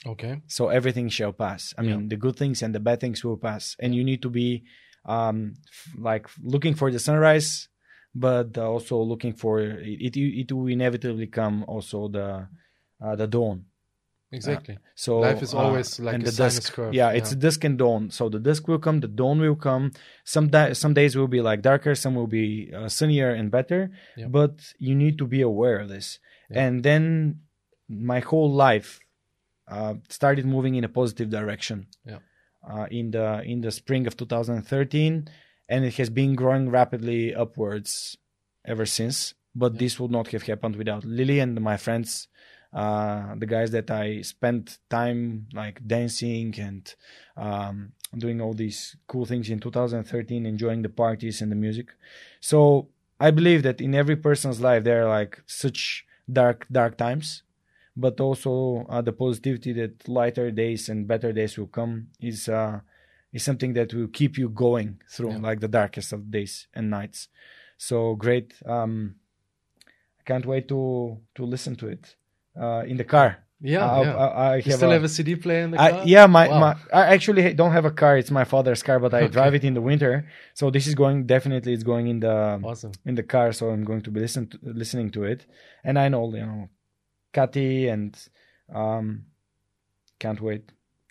Okay. so everything shall pass i mean the good things and the bad things will pass and you need to be um f- like looking for the sunrise but also looking for it it, it will inevitably come also the uh, the dawn Exactly. so Life is uh, always like and a the dusk. curve. Yeah, it's dusk and dawn. So the dusk will come, the dawn will come. Some di- some days will be like darker, some will be uh, sunnier and better. Yeah. But you need to be aware of this. Yeah. And then my whole life uh, started moving in a positive direction. Yeah. Uh, in the in the spring of 2013, and it has been growing rapidly upwards ever since. But Yeah. this would not have happened without Lily and my friends uh, the guys that I spent time like dancing and um, doing all these cool things in 2013, enjoying the parties and the music. So I believe that in every person's life there are like such dark, dark times, but also uh, the positivity that lighter days and better days will come is uh, is something that will keep you going through Yeah. like the darkest of days and nights. So great. Um, I can't wait to to listen to it uh, in the car. Yeah. I, yeah. I, I you have still a- have a CD player in the I- car? yeah, my, Wow. my I actually don't have a car. It's my father's car, but I Okay. drive it in the winter. So this is going definitely. It's going in the Awesome. in the car. So I'm going to be listen to, listening to it, and I know you know, Katty and um, can't wait.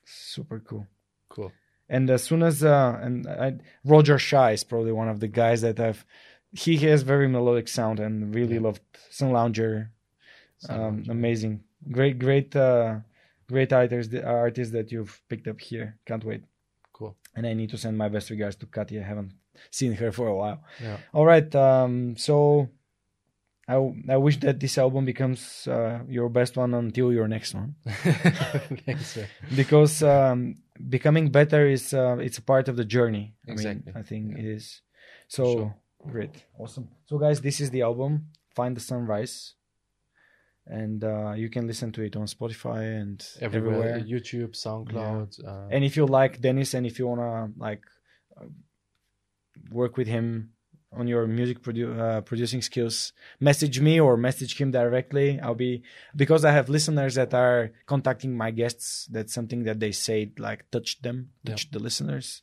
Super cool. Cool. And as soon as uh, and I, Roger Shah is probably one of the guys that I've. He has very melodic sound and really Yeah. loved Sun Lounger. Sun Um, Lounger. amazing, great, great, uh, great artists, artists that you've picked up here. Can't wait. Cool. And I need to send my best regards to Katty. I haven't seen her for a while. Yeah. All right. Um, so I, I wish that this album becomes uh, your best one until your next one, <laughs> Thanks, because um, becoming better is uh, it's a part of the journey. Exactly. I mean, I think Yeah. it is. So Sure. great, awesome. So guys, this is the album. Find the sunrise. And uh, you can listen to it on Spotify and Everywhere. everywhere. YouTube, SoundCloud. Uh, And if you like Dennis and if you wanna like uh, work with him on your music produ- uh, producing skills, message me or message him directly. I'll be because I have listeners that are contacting my guests. That's something that they say like touched them, touched the listeners,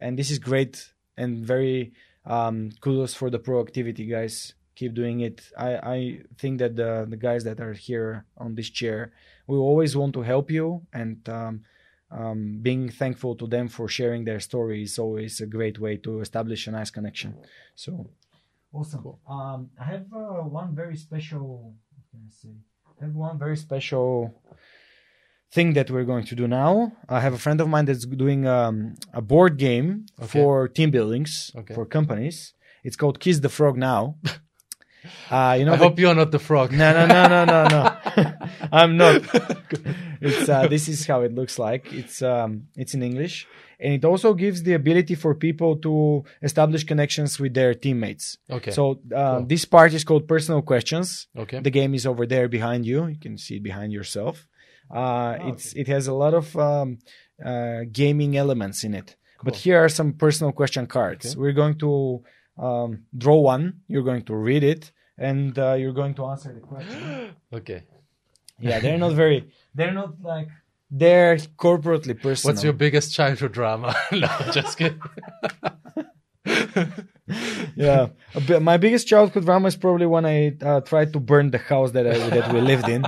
and this is great and very um, kudos for the proactivity, guys. Keep doing it. I, I think that the the guys that are here on this chair, we always want to help you and. Um, um, being thankful to them for sharing their story is always a great way to establish a nice connection. So awesome. Cool. Um, I have uh, one very special. What can I say? I have one very special thing that we're going to do now. I have a friend of mine that's doing um, a board game Okay. for team buildings Okay. for companies. It's called Kiss the Frog Now. <laughs> uh, you know, I the- hope you're not the frog. no, no, no, no, no, no. <laughs> I'm not. It's uh, this is how it looks like. It's um, it's in English, and it also gives the ability for people to establish connections with their teammates. Okay. So uh, Cool. this part is called personal questions. okay. The game is over there behind you. You can see it behind yourself. Uh, Oh, it's it has a lot of um, uh, gaming elements in it. But here are some personal question cards. Okay. We're going to um, draw one. You're going to read it, and uh, you're going to answer the question. <gasps> okay. Yeah, they're not <laughs> very. They're not like. They're corporately personal. What's your biggest childhood drama? <laughs> no, just kidding. <laughs> yeah, A my biggest childhood drama is probably when I uh, tried to burn the house that I, that we lived in.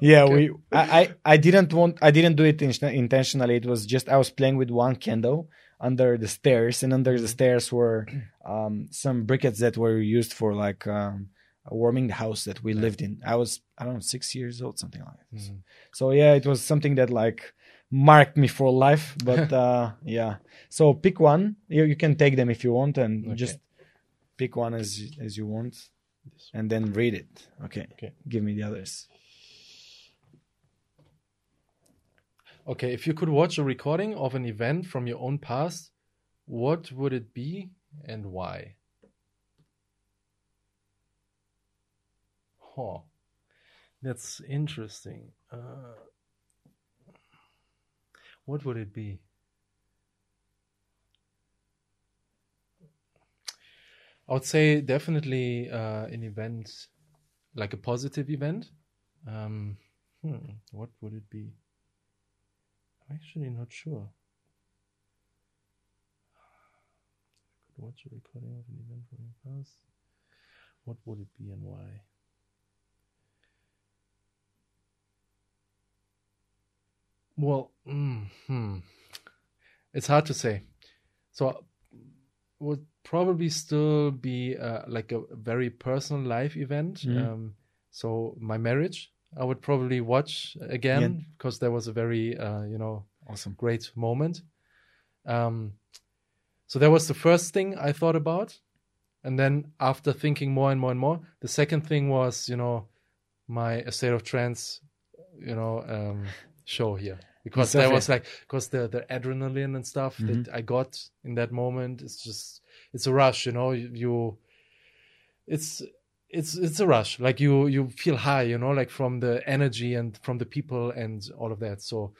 Yeah, we. I, I I didn't want. I didn't do it in, intentionally. It was just I was playing with one candle under the stairs, and under the stairs were <clears throat> um, some briquettes that were used for like um, warming the house that we lived in. I was I don't know six years old, something like that. Mhm. So yeah, it was something that like marked me for life. <laughs> But uh, yeah, so pick one. You, you can take them if you want, and Okay. just pick one as as you want, and then read it. Okay. Okay. Give me the others. Okay, if you could watch a recording of an event from your own past, what would it be and why? Huh. That's interesting. Uh, what would it be? I would say definitely uh, an event, like a positive event. Um, hmm, what would it be? I'm actually not sure. I Could watch a recording of an event from your past. What would it be and why? Well, mm, hmm. it's hard to say. So, would probably still be uh, like a very personal life event. Mhm. Um, so, my marriage, I would probably watch again because there was a very, uh, you know, Awesome. great moment. Um, so that was the first thing I thought about, and then after thinking more and more and more, the second thing was you know my A State of Trance, you know, um, <laughs> show here because there was like because the the adrenaline and stuff Mhm. that I got in that moment it's just it's a rush, you know, you, you it's it's it's a rush like you you feel high you know like from the energy and from the people and all of that so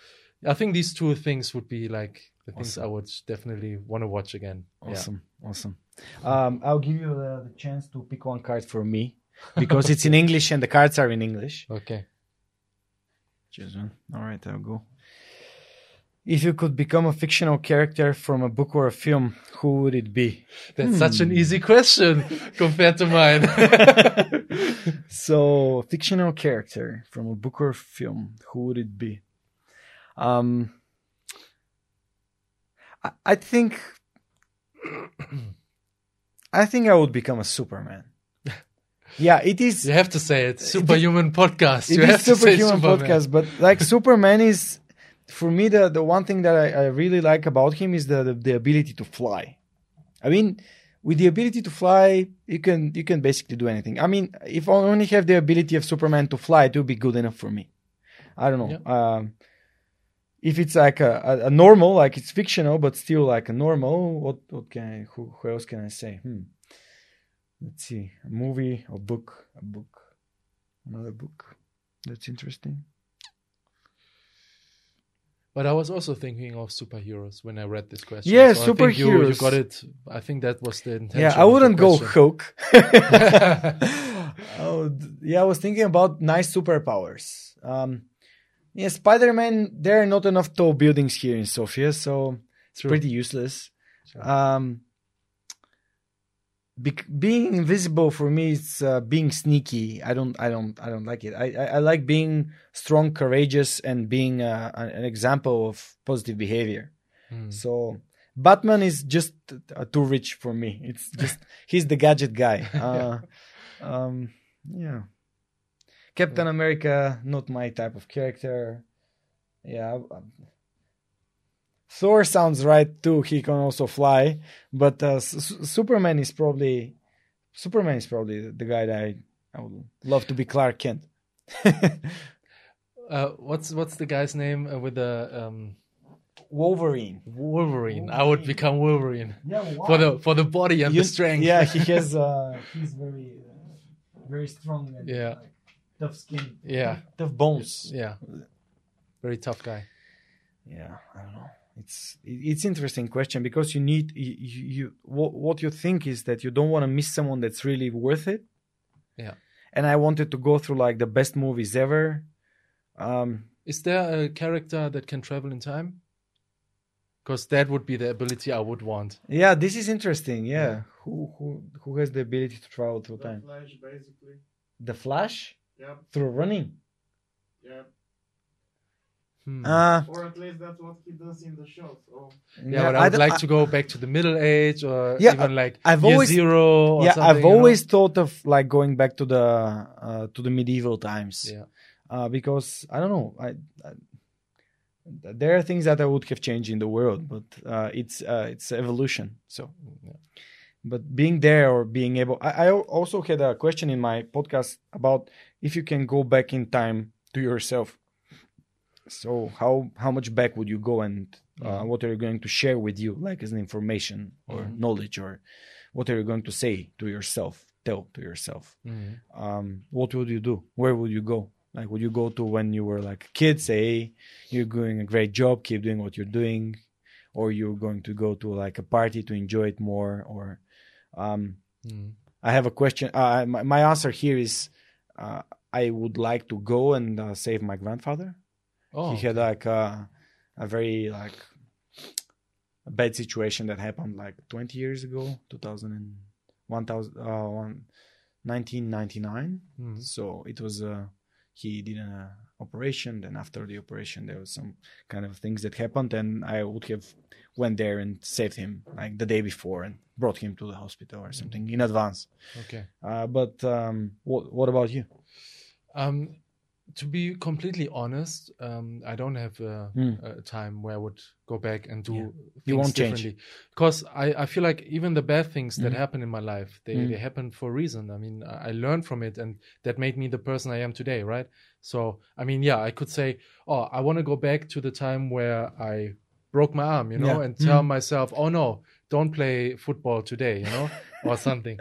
i think these two things would be like the things Awesome. i would definitely want to watch again Yeah. Awesome. Awesome. Um, I'll give you the, the chance to pick one card for me <laughs> because it's in English and the cards are in English. okay Choose one. All right, I'll go. If you could become a fictional character from a book or a film, who would it be? that's such an Hmm. easy question <laughs> compared to mine <laughs> so, fictional character from a book or film, who would it be? Um, I, I think, <clears throat> I think I would become a Superman. <laughs> Yeah, it is. you have to say it superhuman podcast It you is have to say superhuman Superman. podcast, but like Superman is, for me, the the one thing that I, I really like about him is the, the the ability to fly. I mean, with the ability to fly, you can you can basically do anything. I mean, if I only have the ability of Superman to fly, it would be good enough for me. I don't know. Um, if it's like a, a, a normal, like it's fictional, but still like a normal, what what can I, who, who else can I say? Hmm. Let's see, a movie, a book, a book, another book. That's interesting. But I was also thinking of superheroes when I read this question. Yeah, so think you, you superheroes. got it. I think that was the intention. Yeah, I wouldn't go. Hulk. <laughs> Would- yeah, I was thinking about nice superpowers. Um, yeah, Spider Man. There are not enough tall buildings here in Sofia, so it's True. pretty useless. Sure. Um, bec- being invisible for me is uh, being sneaky. I don't, I don't, I don't like it. I, I, I like being strong, courageous, and being uh, an example of positive behavior. Hmm. So Batman is just uh, too rich for me. It's <laughs> just he's the gadget guy. <laughs> Uh, um, yeah. Captain America, not my type of character. Yeah. um, Thor sounds right too. He can also fly, but uh, S- S- Superman is probably Superman is probably the guy that I, I would love to be Clark Kent. <laughs> Uh, what's what's the guy's name uh, with the um, Wolverine. Wolverine? I would become Wolverine Yeah, for the for the body and You- the strength. Yeah, he has. Uh, <laughs> he's very, uh, very strong. And, Yeah. like, tough skin. Yeah. Tough bones. yeah, very tough guy. Yeah, I don't know. It's it- it's interesting question because you need you, you, you what, what you think is that you don't want to miss someone that's really worth it. Yeah. And I wanted to go through like the best movies ever, Um, Is there a character that can travel in time? Because that would be the ability I would want. yeah, this is interesting. Yeah, who who who has the ability to travel through The time? Flash, basically. The Flash Yeah, through running. yeah. Hmm. Uh, Or at least that's what he does in the show. So yeah, but I would don't- like to go back to the Middle Age or Yeah, even like I've year always- zero. Or yeah, I've you know? always thought of like going back to the uh, to the medieval times. Yeah. uh, because I don't know. I, I there are things that I would have changed in the world, but uh, it's uh, it's evolution. So, Yeah. but being there or being able, I, I also had a question in my podcast about if you can go back in time to yourself. So how how much back would you go, and uh, Mhm. what are you going to share with you, like as an information or Mhm. knowledge, or what are you going to say to yourself, tell to yourself? Mhm. um, what would you do? Where would you go? Like, would you go to when you were like a kid, say, hey, you're doing a great job, keep doing what you're doing, or you're going to go to like a party to enjoy it more? Or, um, Mhm. I have a question. Uh, my, my answer here is, uh, I would like to go and uh, save my grandfather. Oh, he had like a, a very like a bad situation that happened like 20 years ago, 2000 and 1000, uh, one, 1999. Mhm. So it was uh, he did an uh, operation. Then after the operation, there was some kind of things that happened, and I would have went there and saved him like the day before and brought him to the hospital or something in advance. okay. Uh, but um, what what about you? Um, to be completely honest, um, I don't have a, Hmm. a time where I would go back and do Yeah. things You won't change. differently. Because I, I feel like even the bad things that Mhm. happen in my life, they, Mhm. they happen for a reason. I mean, I learned from it and that made me the person I am today, right? So, I mean, yeah, I could say, oh, I want to go back to the time where I broke my arm, you know, Yeah. and tell Mhm. myself, oh no, don't play football today, you know, or <laughs> something.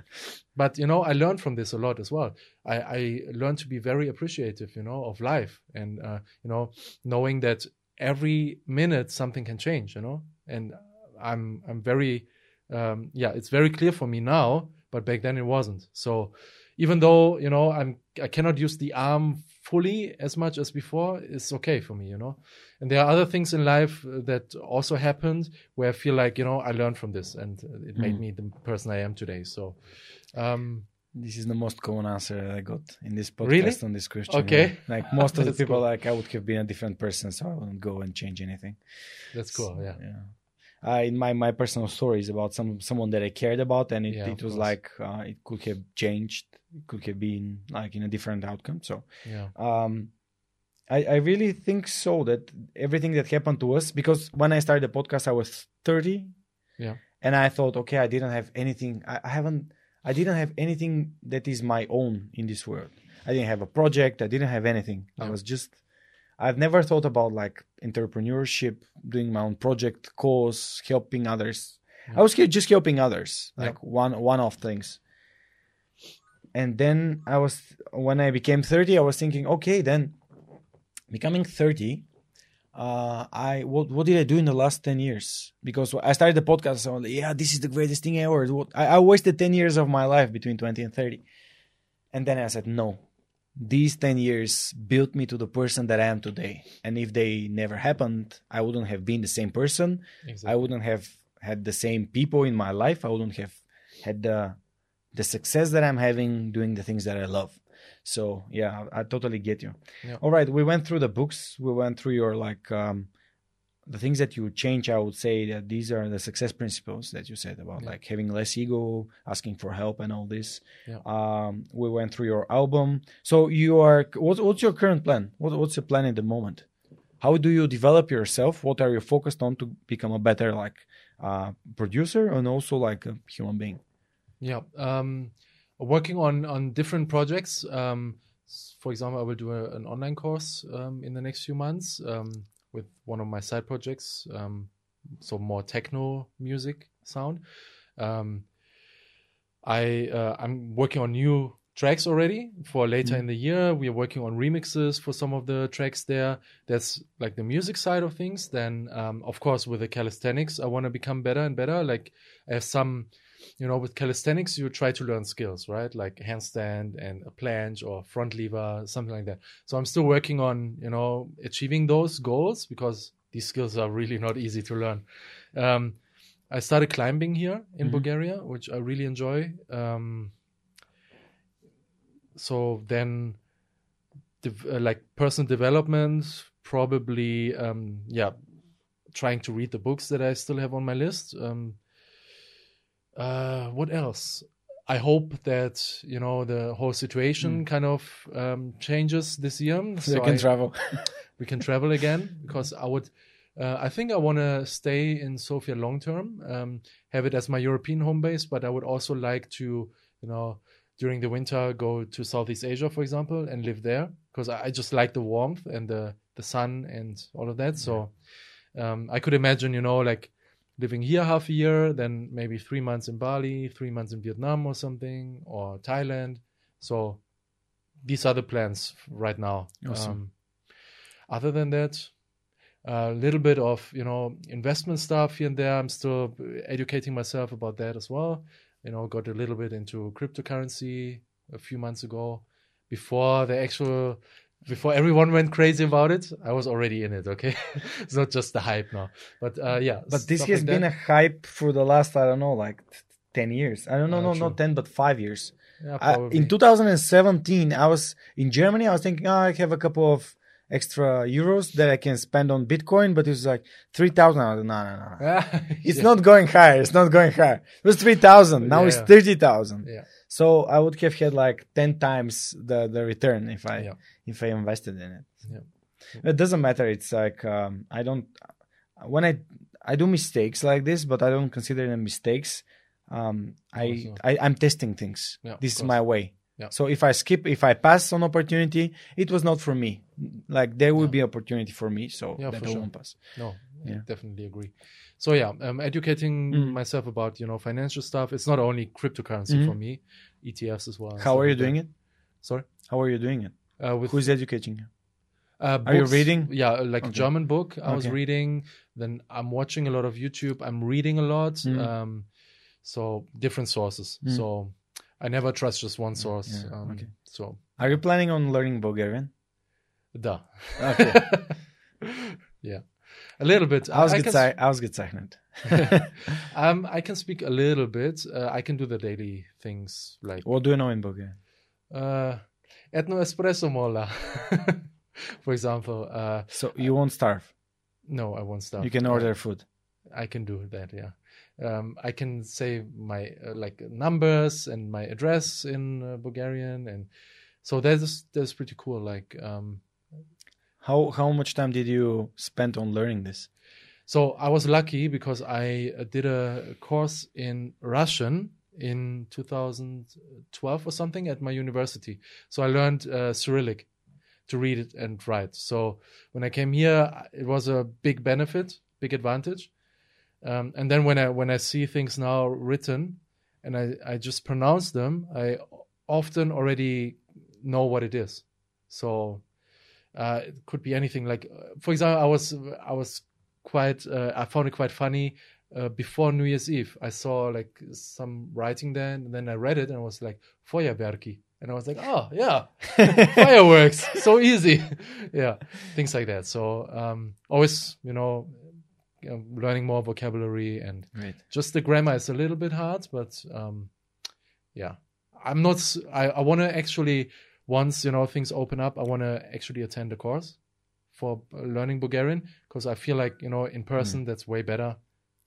But you know, I learned from this a lot as well. I, I learned to be very appreciative, you know, of life, and uh, you know, knowing that every minute something can change, you know. And I'm I'm very, um, yeah, it's very clear for me now, but back then it wasn't. So even though you know I'm I cannot use the arm fully as much as before, is okay for me, you know. And there are other things in life uh, that also happened where I feel like you know I learned from this and it made Mhm. me the person I am today. So. Um, This is the most common answer that I got in this podcast Really? on this question. Okay. yeah. Like most of <laughs> the people, cool. like I would have been a different person, so I wouldn't go and change anything. that's cool. Yeah. Yeah. Uh, in my, my personal stories about some someone that I cared about, and it, Yeah, it was course. like uh, it could have changed, it could have been like in a different outcome. So Yeah. um, I, I really think so that everything that happened to us, because when I started the podcast, I was 30. Yeah. And I thought, okay, I didn't have anything. I, I haven't, I didn't have anything that is my own in this world. I didn't have a project. I didn't have anything. I was just, I've never thought about like entrepreneurship, doing my own project, cause, helping others. Yeah. I was just helping others, Yeah. like one, one of things and then I was when I became 30, I was thinking, okay, then becoming 30, uh, I what what did I do in the last 10 years? Because I started the podcast, was like, yeah, this is the greatest thing ever. What- I, I wasted 10 years of my life between 20 and 30, and then I said, no, these 10 years built me to the person that I am today. And if they never happened, I wouldn't have been the same person. Exactly. I wouldn't have had the same people in my life. I wouldn't have had the the success that I'm having doing the things that I love. So yeah, I, I totally get you. Yeah. All right, we went through the books. We went through your like um, the things that you would change. I would say that these are the success principles that you said about Yeah. like having less ego, asking for help, and all this. Yeah. Um, we went through your album. So you are. What, what's your current plan? What, what's your plan at the moment? How do you develop yourself? What are you focused on to become a better like uh, producer and also like a human being? Yeah. Um, working on on different projects. Um, for example, I will do a, an online course um, in the next few months um, with one of my side projects. Um, so more techno music sound. Um, I uh, I'm working on new tracks already for later Mhm. in the year. We are working on remixes for some of the tracks there. That's like the music side of things. Then, um, of course, with the calisthenics, I want to become better and better. Like I have some you know, with calisthenics, you try to learn skills, right? Like handstand and a planche or front lever, something like that. So I'm still working on, you know, achieving those goals because these skills are really not easy to learn. Um, I started climbing here in Mhm. Bulgaria, which I really enjoy. Um, so then, dev- uh, like personal development, probably, um, yeah, trying to read the books that I still have on my list. Um, uh, what else? I hope that you know the whole situation kind of um, changes this year. So you can I- travel. <laughs> we can travel again <laughs> because I would. Uh, I think I want to stay in Sofia long term, um, have it as my European home base, but I would also like to, you know, during the winter go to Southeast Asia, for example, and live there because I, I just like the warmth and the the sun and all of that. So um, I could imagine, you know, like living here half a year, then maybe three months in Bali, three months in Vietnam or something, or Thailand. So these are the plans right now. Awesome. Um, other than that, a little bit of you know investment stuff here and there. I'm still educating myself about that as well. You know, got a little bit into cryptocurrency a few months ago. Before the actual, before everyone went crazy about it, I was already in it. Okay, <laughs> it's not just the hype now. But uh, yeah, But this has like been that. a hype for the last, I don't know, like 10 years. I don't know, Uh, no, true. not 10, but five years. Yeah, I, in 2017, I was in Germany. I was thinking, oh, I have a couple of extra euros that I can spend on Bitcoin, but it was like 3,000. I no, no, no. <laughs> It's Yeah. not going higher. It's not going higher. It was 3,000. Now Yeah, it's 30,000. Yeah. So I would have had like 10 times the, the return if I, Yeah. if I invested in it. Yeah. It doesn't matter. It's like, um, I don't, when I, I do mistakes like this, but I don't consider them mistakes. Um, I, I, I'm testing things. Yeah, this is my way. Yeah. So if I skip, if I pass on opportunity, it was not for me. Like there will Yeah. be opportunity for me, so Yeah, that I sure. won't pass. No, I definitely agree. So yeah, um, educating Mm. myself about you know financial stuff. It's not only cryptocurrency Mhm. for me, ETFs as well. How are you like that. doing it? Sorry, How are you doing it? uh, with Who's educating you? uh, Are you reading? Yeah, uh, like a German book. I was reading. Then I'm watching a lot of YouTube. I'm reading a lot. Mm. Um, so different sources. Mm. So I never trust just one source. yeah, Um, okay. So Are you planning on learning Bulgarian? da. Okay. <laughs> yeah, a little bit. I, I Ausgezei- ausgezeichnet. um, I can speak a little bit. Uh, I can do the daily things like What do you know in Bulgarian? uh, etno espresso mola, <laughs> for example. Uh, So you won't starve. no, I won't starve. You can Uh, order food. I can do that. Yeah. Um, I can say my uh, like numbers and my address in uh, Bulgarian, and so that's that's pretty cool. Like, um, How how much time did you spend on learning this? so I was lucky because I uh, did a course in Russian in 2012 or something at my university. So I learned uh, Cyrillic to read it and write. So when I came here, it was a big benefit, big advantage. Um, and then when I when I see things now written and I, I just pronounce them, I often already know what it is. So uh, it could be anything. Like for example, I was I was quite uh, I found it quite funny uh, before New Year's Eve. I saw like some writing there, and then I read it and I was like Feuerwerki, and I was like, oh yeah, <laughs> fireworks, so easy, <laughs> yeah, things like that. So um, always, you know, learning more vocabulary and Right. just the grammar is a little bit hard, but um, yeah, I'm not. I want to actually once you know things open up, I want to actually attend a course for uh, learning Bulgarian because I feel like you know in person that's way better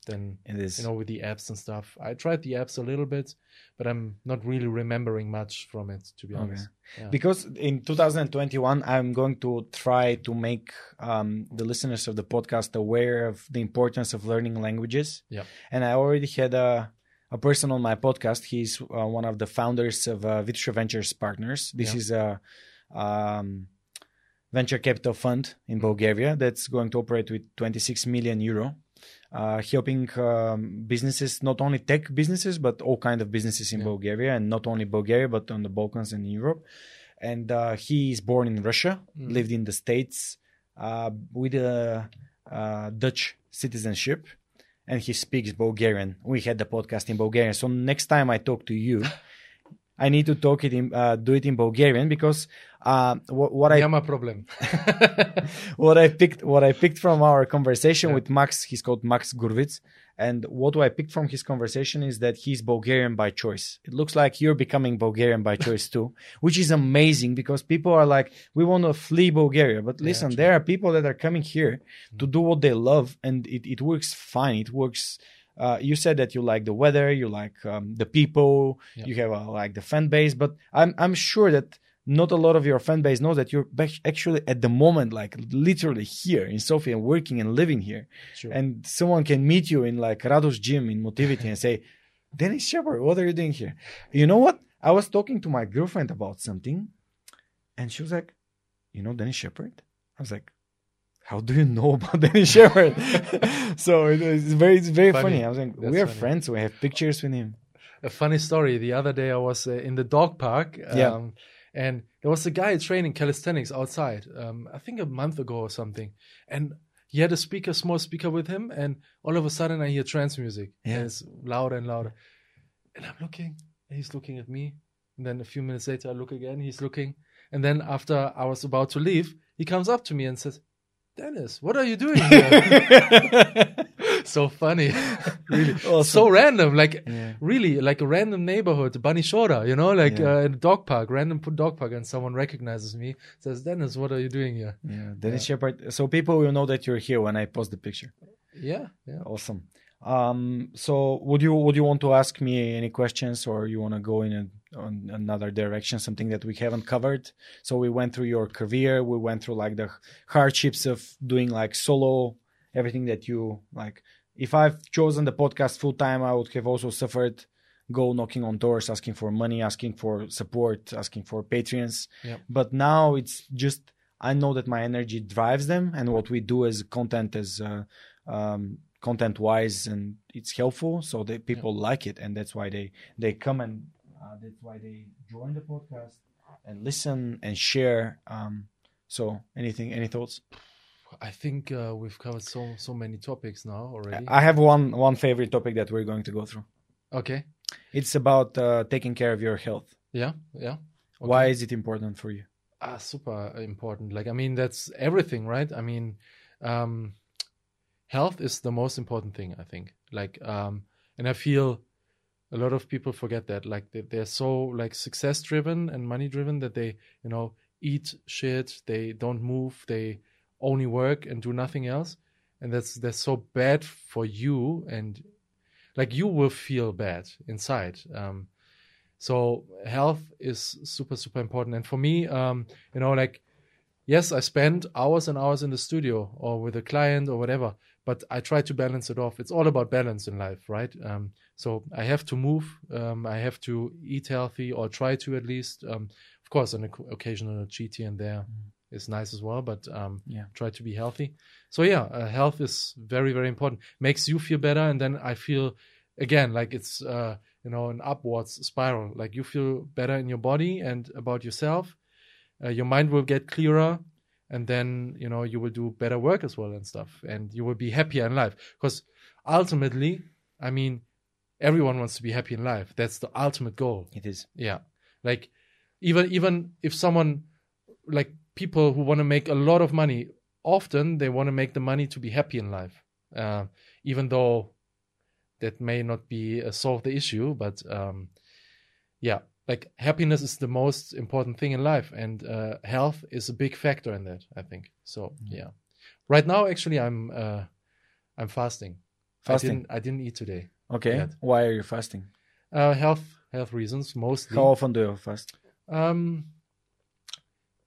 than It is. you know with the apps and stuff. I tried the apps a little bit, but I'm not really remembering much from it to be Okay. honest. Yeah. Because in 2021, I'm going to try to make um, the listeners of the podcast aware of the importance of learning languages. Yeah. And I already had a, a person on my podcast. He's uh, one of the founders of uh, Vitosha Ventures Partners. This Yeah. is a um, venture capital fund in Bulgaria that's going to operate with 26 million euro. Uh, helping um, businesses, not only tech businesses, but all kind of businesses in Yeah. Bulgaria, and not only Bulgaria, but on the Balkans and in Europe. And uh, he is born in Russia, Mm. lived in the States uh, with a uh, Dutch citizenship, and he speaks Bulgarian. We had the podcast in Bulgarian. So next time I talk to you, <laughs> I need to talk it in, uh, do it in Bulgarian because uh, what, what I a <laughs> problem. what I picked, what I picked from our conversation yeah. with Max, he's called Max Gurvits, and what do I picked from his conversation is that he's Bulgarian by choice. It looks like you're becoming Bulgarian by choice too, <laughs> which is amazing because people are like, we want to flee Bulgaria. But listen, yeah, there are people that are coming here to do what they love and it, it works fine. It works uh, you said that you like the weather, you like um, the people, Yeah. you have uh, like the fan base, but I'm I'm sure that not a lot of your fan base knows that you're actually at the moment like literally here in Sofia and working and living here. Sure. And someone can meet you in like Rados gym in Motivity and say, Dennis Sheperd, what are you doing here? You know what? I was talking to my girlfriend about something and she was like, You know Dennis Sheperd? I was like, How do you know about <laughs> Dennis Sheperd? <laughs> so it was very it's very funny. Funny. I was like, That's We are funny. friends, we have pictures with him. a funny story. The other day I was uh, in the dog park. Um, Yeah. And there was a guy training calisthenics outside, um, I think a month ago or something. And he had a speaker, small speaker with him. And all of a sudden I hear trance music. Yeah. And it's louder and louder. And I'm looking, and he's looking at me. And then a few minutes later, I look again, he's looking. And then after I was about to leave, he comes up to me and says, Dennis, what are you doing here? <laughs> so funny. <laughs> really. <laughs> Awesome. So random. Like, Yeah. really, like a random neighborhood, Bunny Banishora, you know, like Yeah. uh, in a dog park, random dog park, and someone recognizes me, says, Dennis, what are you doing here? Yeah, Dennis Sheperd. So people will know that you're here when I post the picture. Yeah, yeah. Awesome. Um, so would you would you want to ask me any questions, or you want to go in a, on another direction, something that we haven't covered? So we went through your career, we went through like the hardships of doing like solo, everything that you like. If I've chosen the podcast full time, I would have also suffered. Go knocking on doors, asking for money, asking for support, asking for patrons. Yep. But now it's just I know that my energy drives them, and what we do as content as uh, um, content wise, and it's helpful, so that people like it, and that's why they they come and uh, that's why they join the podcast and listen and share. Um, so anything, any thoughts? I think uh, we've covered so so many topics now already. I have one one favorite topic that we're going to go through. okay. It's about uh, taking care of your health. Yeah, yeah. Okay. Why is it important for you? ah super important like i mean that's everything right i mean um health is the most important thing i think. Like um and i feel a lot of people forget that like they, they're so like success driven and money driven that they you know eat shit they don't move they only work and do nothing else. And that's that's so bad for you and like you will feel bad inside. Um so health is super super important. And for me um you know like yes i spend hours and hours in the studio or with a client or whatever but i try to balance it off. It's all about balance in life right? Um so i have to move um i have to eat healthy or try to at least um of course an occasional cheat here and there is nice as well but um Yeah. try to be healthy. So yeah uh, health is very very important. Makes you feel better and then i feel again like it's uh you know an upwards spiral. Like you feel better in your body and about yourself. Uh, your mind will get clearer and then you know you will do better work as well and stuff and you will be happier in life. Because ultimately i mean everyone wants to be happy in life. That's the ultimate goal. It is. yeah. Like even even if someone like people who want to make a lot of money often they want to make the money to be happy in life. Uh, even though that may not be uh, solve the issue but um yeah like happiness is the most important thing in life and uh, health is a big factor in that i think so yeah right now actually i'm uh i'm fasting Fasting. i didn't i didn't eat today Okay. Yeah. Why are you fasting? uh health health reasons mostly How often do you fast? um,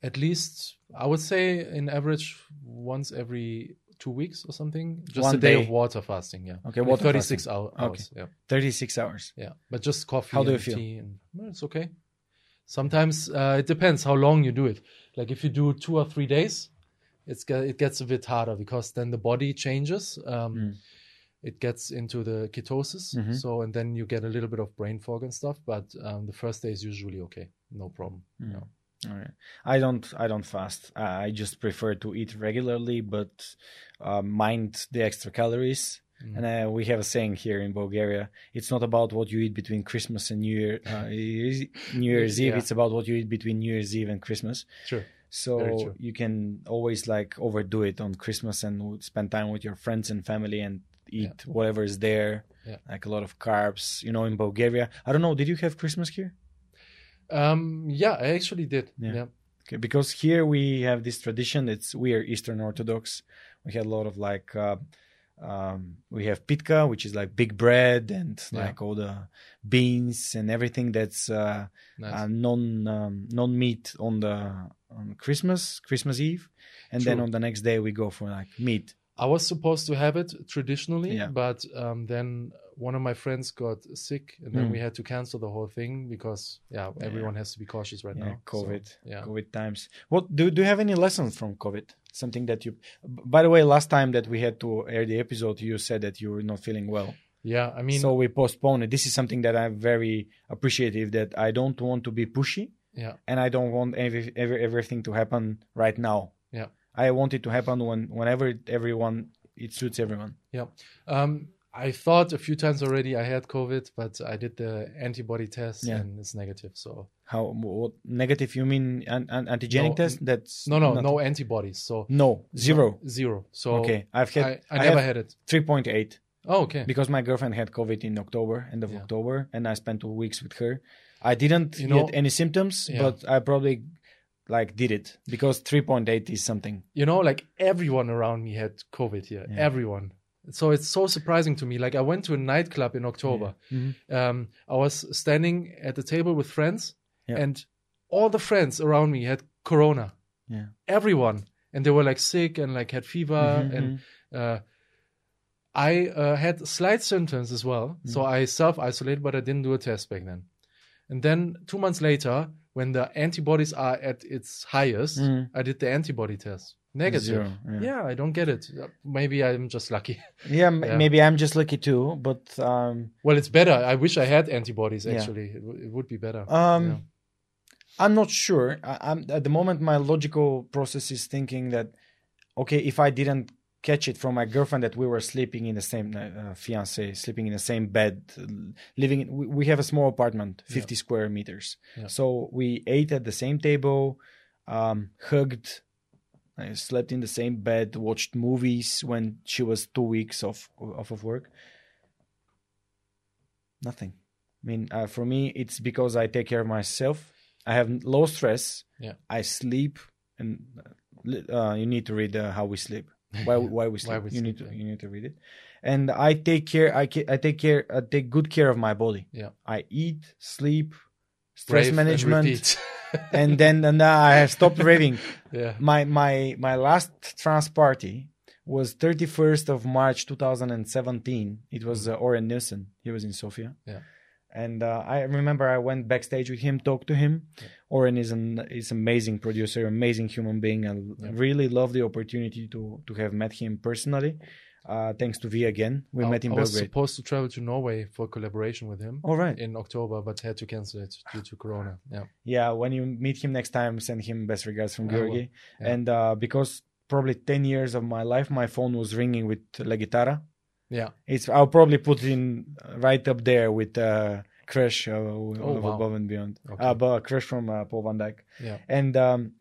at least I would say in average once every two weeks or something. Just One a day, day. of water fasting. Yeah. Okay, water 36 fasting. hou- Okay. hours. Yeah. 36 hours. Yeah. But just coffee. How do you feel? And, well, it's okay. Sometimes uh, it depends how long you do it. Like if you do two or three days, it's it gets a bit harder because then the body changes. Um, Mm. It gets into the ketosis. Mhm. So and then you get a little bit of brain fog and stuff. But um, the first day is usually okay. No problem. Mm. No. Right. I don't. I don't fast. I just prefer to eat regularly, but uh, mind the extra calories. Mm. And uh, we have a saying here in Bulgaria: it's not about what you eat between Christmas and New Year, uh, <laughs> New Year's Eve. Yeah. It's about what you eat between New Year's Eve and Christmas. True. So you can always like overdo it on Christmas and spend time with your friends and family and eat whatever is there, Yeah. like a lot of carbs. You know, in Bulgaria, I don't know. Did you have Christmas here? Um, yeah, I actually did. Yeah. Yeah. Okay, because here we have this tradition. It's we are Eastern Orthodox. We had a lot of like uh, um, we have pitka, which is like big bread and Yeah. like all the beans and everything that's uh, Nice. uh, non um, non meat on the on Christmas Christmas Eve, and then on the next day we go for like meat. I was supposed to have it traditionally, Yeah. but um, then one of my friends got sick, and then Mm. we had to cancel the whole thing because yeah, everyone has to be cautious right Yeah, now. So, COVID, yeah. COVID times. What do do you have any lessons from COVID? Something that you. By the way, last time that we had to air the episode, you said that you were not feeling well. Yeah, I mean, so we postponed it. This is something that I'm very appreciative that I don't want to be pushy yeah, and I don't want every, every everything to happen right now. Yeah. I want it to happen when whenever everyone it suits everyone. yeah. Um, I thought a few times already I had COVID, but I did the antibody test Yeah. and it's negative. So How what negative you mean an, an antigenic No, test? That's no, no, not- no antibodies. So no zero. zero. So okay, I've had I, I, never had it. three point eight Oh, okay. because my girlfriend had COVID in October, end of Yeah. October, and I spent two weeks with her. I didn't You know- get any symptoms, Yeah. but I probably like did it because three point eight is something. you know, like everyone around me had COVID here. Everyone. So it's so surprising to me. Like I went to a nightclub in October. Mhm. Um, I was standing at the table with friends, Yeah. and all the friends around me had Corona. Yeah. Everyone, and they were like sick and like had fever, Mhm, and uh, I uh, had slight symptoms as well. Mm. So I self isolated, but I didn't do a test back then. And then two months later, when the antibodies are at its highest, Mhm. I did the antibody test. Negative. Zero, yeah. Yeah, I don't get it. Uh, Maybe I'm just lucky. <laughs> Yeah, m- Yeah. maybe I'm just lucky too, but um, well, it's better. I wish I had antibodies. Yeah. Actually, it, w- it would be better. um, Yeah. I'm not sure. I, I'm at the moment. My logical process is thinking that, okay, if I didn't catch it from my girlfriend, that we were sleeping in the same uh, fiance, sleeping in the same bed, uh, living. In, we, we have a small apartment, 50 square meters. Yeah. So we ate at the same table, um, hugged. I slept in the same bed, watched movies when she was two weeks off off of work. Nothing. I mean, uh, for me, it's because I take care of myself. I have low stress. Yeah. I sleep, and uh, you need to read uh, how we sleep. Why <laughs> why we sleep? Why we you need to yeah. you need to read it. And I take care. I I take care. I take good care of my body. Yeah. I eat, sleep, stress management, repeat. <laughs> and then and I have stopped raving. <laughs> yeah. My my my last trance party was 31st of March 2017. It was uh, Orjan Nilsen. He was in Sofia. Yeah. And uh, I remember I went backstage with him, talked to him. Orjan is an is amazing producer, amazing human being. I Yeah. really love the opportunity to to have met him personally. Uh, thanks to V again, we I, met in I was supposed to travel to Norway for collaboration with him All right. in October, but had to cancel it due to Corona. Yeah. Yeah, when you meet him next time, send him best regards from Georgi. Yeah. And uh, because probably 10 years of my life, my phone was ringing with La Guitarra. Yeah. It's I'll probably put in uh, right up there with uh, Crush uh, of Oh, wow. Above and Beyond. Okay. Uh, but Crush from uh, Paul Van Dyk. Yeah. And um,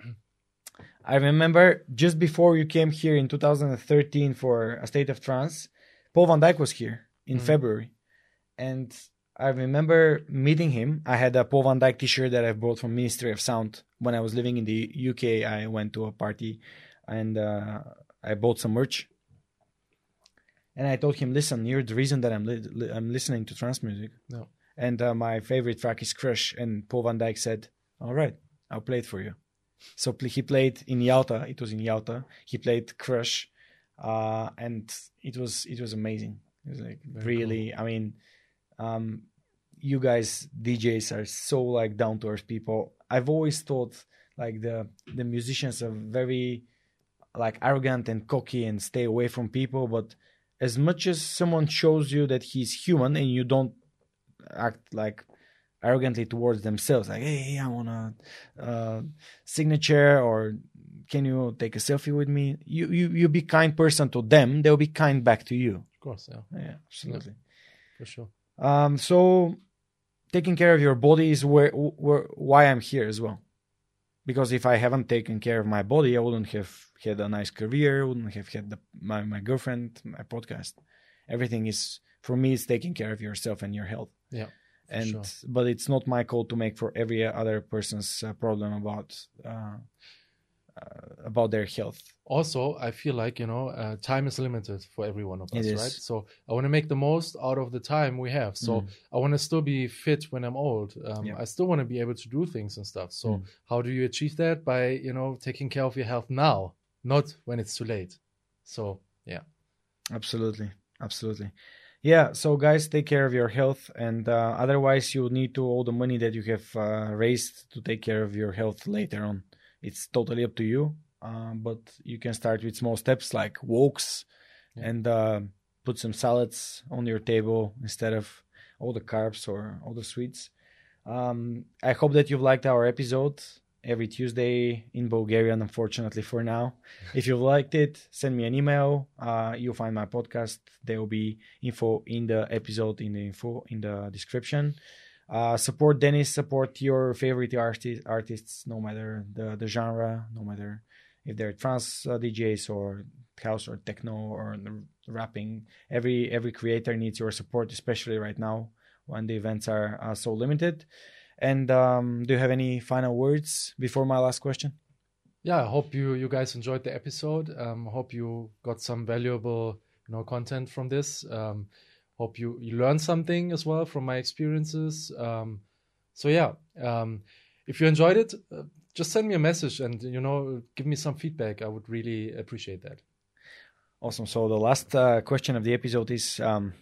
I remember just before you came here in 2013 for a state of trance, Paul Van Dyk was here in Mhm. February, and I remember meeting him. I had a Paul Van Dyk T-shirt that I bought from Ministry of Sound when I was living in the UK. I went to a party, and uh, I bought some merch. And I told him, "Listen, you're the reason that I'm li- li- I'm listening to trance music." No. And uh, my favorite track is Crush. And Paul Van Dyk said, "All right, I'll play it for you." So pl- he played in Yalta. It was in Yalta. He played Crush, uh, and it was it was amazing. It was like Very really. I mean, um, you guys DJs are so like down to earth people. I've always thought like the the musicians are very like arrogant and cocky and stay away from people, but as much as someone shows you that he's human and you don't act like arrogantly towards themselves like hey i want a uh, signature or can you take a selfie with me you, you you be kind person to them they'll be kind back to you Of course, yeah, Yeah, absolutely. for sure. Um, so taking care of your body is where, where why I'm here as well. Because if I haven't taken care of my body, I wouldn't have had a nice career, wouldn't have had the, my my girlfriend, my podcast. Everything is for me. It's taking care of yourself and your health. Yeah, and sure. but it's not my call to make for every other person's uh, problem about uh, uh, about their health. also i feel like you know uh, time is limited for every one of us right so i want to make the most out of the time we have so Mm. i want to still be fit when i'm old um, Yeah. i still want to be able to do things and stuff so Mm. how do you achieve that by you know taking care of your health now not when it's too late so yeah Absolutely, absolutely. Yeah. So guys, take care of your health, and uh, otherwise you need to all the money that you have uh, raised to take care of your health later on. It's totally up to you, um, but you can start with small steps like walks, Yeah. and uh, put some salads on your table instead of all the carbs or all the sweets. Um, I hope that you've liked our episode every Tuesday in Bulgarian, unfortunately for now. If you liked it, send me an email. Uh, you'll find my podcast. There will be info in the episode, in the info, in the description. Uh, support Dennis, support your favorite arti- artists, no matter the, the genre, no matter if they're trance uh, DJs or house or techno or rapping. Every every creator needs your support, especially right now when the events are uh, so limited. And um, do you have any final words before my last question? yeah i hope you you guys enjoyed the episode. Um hope you got some valuable you know content from this. Um hope you you learned something as well from my experiences. Um so yeah um if you enjoyed it uh, just send me a message and you know give me some feedback. I would really appreciate that. Awesome. So the last uh, question of the episode is um,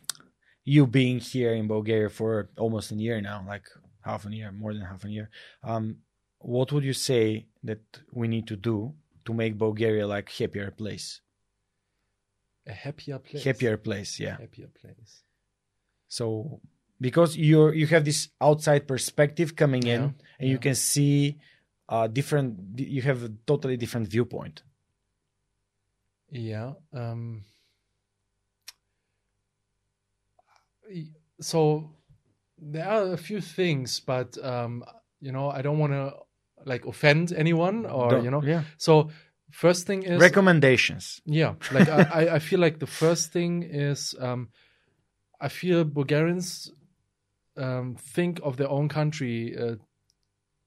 you being here in Bulgaria for almost a year now, like half a year, more than half a year. Um, what would you say that we need to do to make Bulgaria like happier place? a happier place Happier place, yeah. happier place So because you're you have this outside perspective coming in, Yeah, and you can see uh, different. You have a totally different viewpoint. Yeah. Um, so there are a few things, but um, you know, I don't want to like offend anyone or Don't- you know. yeah. So first thing is Recommendations. yeah, like I, I- feel like the first thing is um, I feel Bulgarians um, think of their own country uh,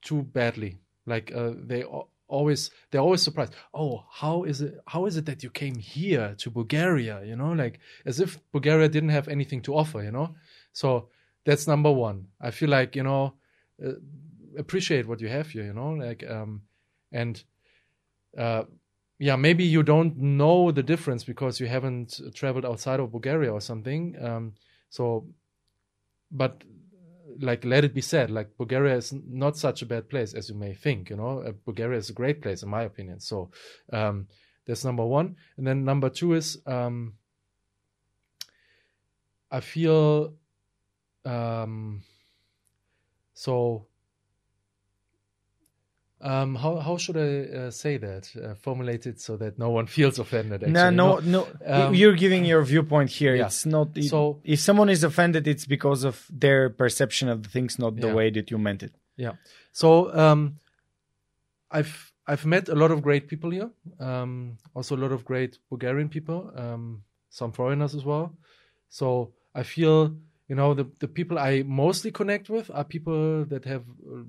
too badly. Like uh, they always they're always surprised. Oh, how is it? How is it that you came here to Bulgaria? You know, like as if Bulgaria didn't have anything to offer. You know, so that's number one. I feel like you know uh, appreciate what you have here. You know, like um, and uh, yeah, maybe you don't know the difference because you haven't traveled outside of Bulgaria or something. Um, so, but like, let it be said, like Bulgaria is not such a bad place as you may think. You know, uh, Bulgaria is a great place in my opinion. So, um, that's number one, and then number two is um, I feel um, so um, how how should I uh, say that? Uh, formulate it so that no one <laughs> feels offended. Actually, no, no, no? no. Um, You're giving your viewpoint here. yeah. It's not. it- So- if someone is offended, it's because of their perception of the things, not the Yeah. way that you meant it. Yeah. So um, I've I've met a lot of great people here. Um, also a lot of great Bulgarian people. Um, some foreigners as well. So I feel you know the the people I mostly connect with are people that have uh,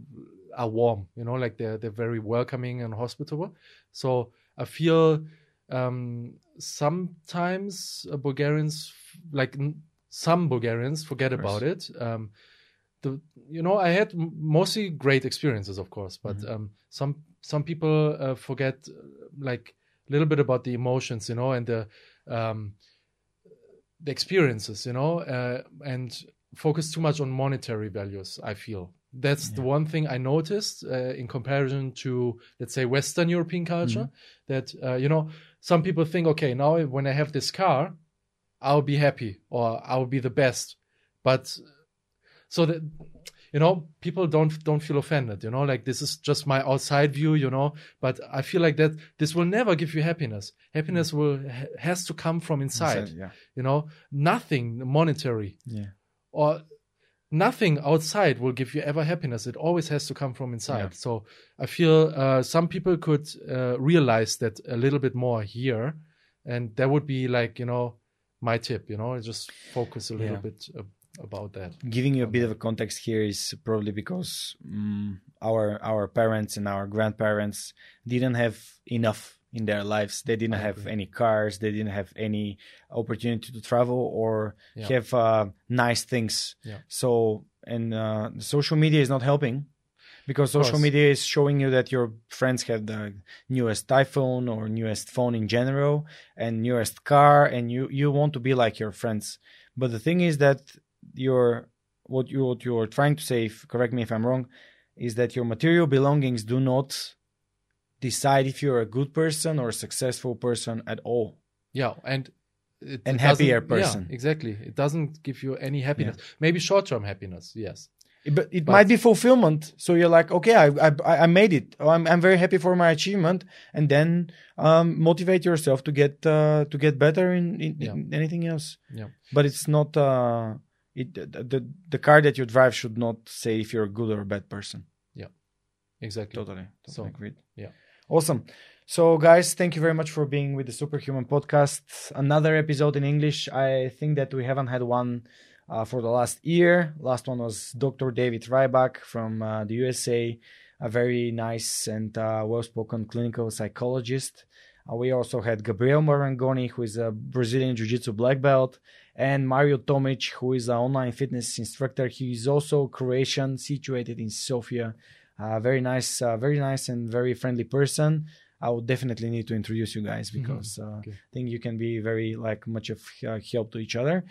are warm. You know, like they're they're very welcoming and hospitable. So I feel um, sometimes uh, Bulgarians like n- some Bulgarians forget about it. Um, the you know I had m- mostly great experiences, of course, but Mm-hmm. um, some some people uh, forget uh, like a little bit about the emotions, you know, and the um, the experiences, you know, uh, and focus too much on monetary values. I feel that's the one thing I noticed uh, in comparison to let's say Western European culture. That uh, you know, some people think, okay, now when I have this car, I'll be happy or I'll be the best, but so that you know people don't don't feel offended you know like this is just my outside view you know but i feel like that this will never give you happiness happiness will ha- has to come from inside Inside, yeah. you know nothing monetary Yeah. or nothing outside will give you ever happiness it always has to come from inside Yeah. so i feel uh, some people could uh, realize that a little bit more here and that would be like you know my tip you know just focus a little Yeah. bit uh, about that Giving you a bit of a context here is probably because um, our our parents and our grandparents didn't have enough in their lives. They didn't have any cars. They didn't have any opportunity to travel or Yeah. have uh, nice things. Yeah. So and uh, social media is not helping because social media is showing you that your friends have the newest iPhone or newest phone in general and newest car and you you want to be like your friends but the thing is that your what you what you're trying to say if, correct me if i'm wrong is that your material belongings do not decide if you're a good person or a successful person at all. Yeah and it, And it happier person. yeah, exactly. It doesn't give you any happiness. Maybe short-term happiness yes. But it But- might be fulfillment. So you're like okay i i, I made it. Oh, I'm, I'm very happy for my achievement. And then um, motivate yourself to get uh, to get better in, in, Yeah. in anything else. Yeah. but it's not uh, it the, the car that you drive should not say if you're a good or a bad person Yeah, exactly Totally. So, agreed. yeah. Awesome. So, guys, thank you very much for being with the Superhuman podcast. Another episode in English. I think that we haven't had one uh, for the last year. Last one was Dr. David Rybak from uh, the USA, a very nice and uh, well spoken clinical psychologist. Uh, we also had Gabriel Marangoni, who is a Brazilian Jiu Jitsu black belt, and Mario Tomic, who is an online fitness instructor. He is also Croatian, situated in Sofia. Uh, very nice, uh, very nice, and very friendly person. I would definitely need to introduce you guys because uh, Okay. I think you can be very like much of uh, help to each other.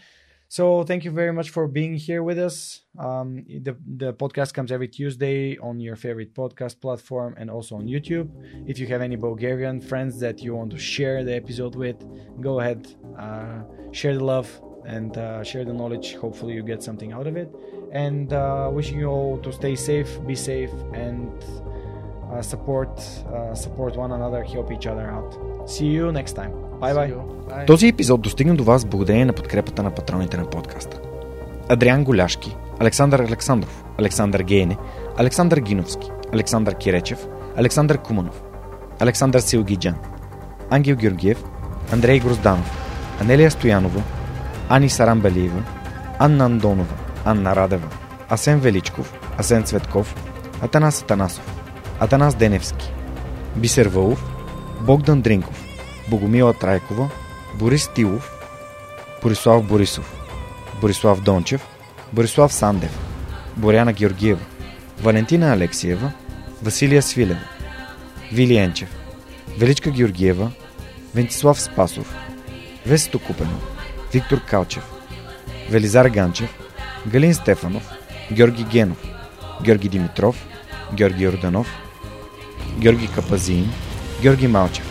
So thank you very much for being here with us. Um, the the podcast comes every Tuesday on your favorite podcast platform and also on YouTube. If you have any Bulgarian friends that you want to share the episode with, go ahead, uh, share the love and uh, share the knowledge. Hopefully, you get something out of it. And uh, wishing you all to stay safe, be safe, and uh, support uh, support one another, help each other out. See you next time. Bye bye. See you. Bye. Този епизод достигна до вас благодарение на подкрепата на патроните на подкаста. Адриан Голяшки, Александър Александров, Александър Гейне, Александър Гиновски, Александър Киречев, Александър Куманов, Александър Силгиджан, Ангел Георгиев, Андрей Грозданов, Анелия Стоянова, Ани Сарамбелиева, Анна Андонова, Анна Радева, Асен Величков, Асен Цветков, Атанас Атанасов, Атанас Деневски, Бисер Вълов, Богдан Дринков, Богомила Трайкова, Борис Тилов, Борислав Борисов, Борислав Дончев, Борислав Сандев, Боряна Георгиева, Валентина Алексиева, Василия Свилева, Вили Енчев, Величка Георгиева, Вентислав Спасов, Весето Купено, Виктор Калчев, Велизар Ганчев, Галин Стефанов, Георги Генов, Георги Димитров, Георги Орданов, Георги Капазин, Георги Малчев,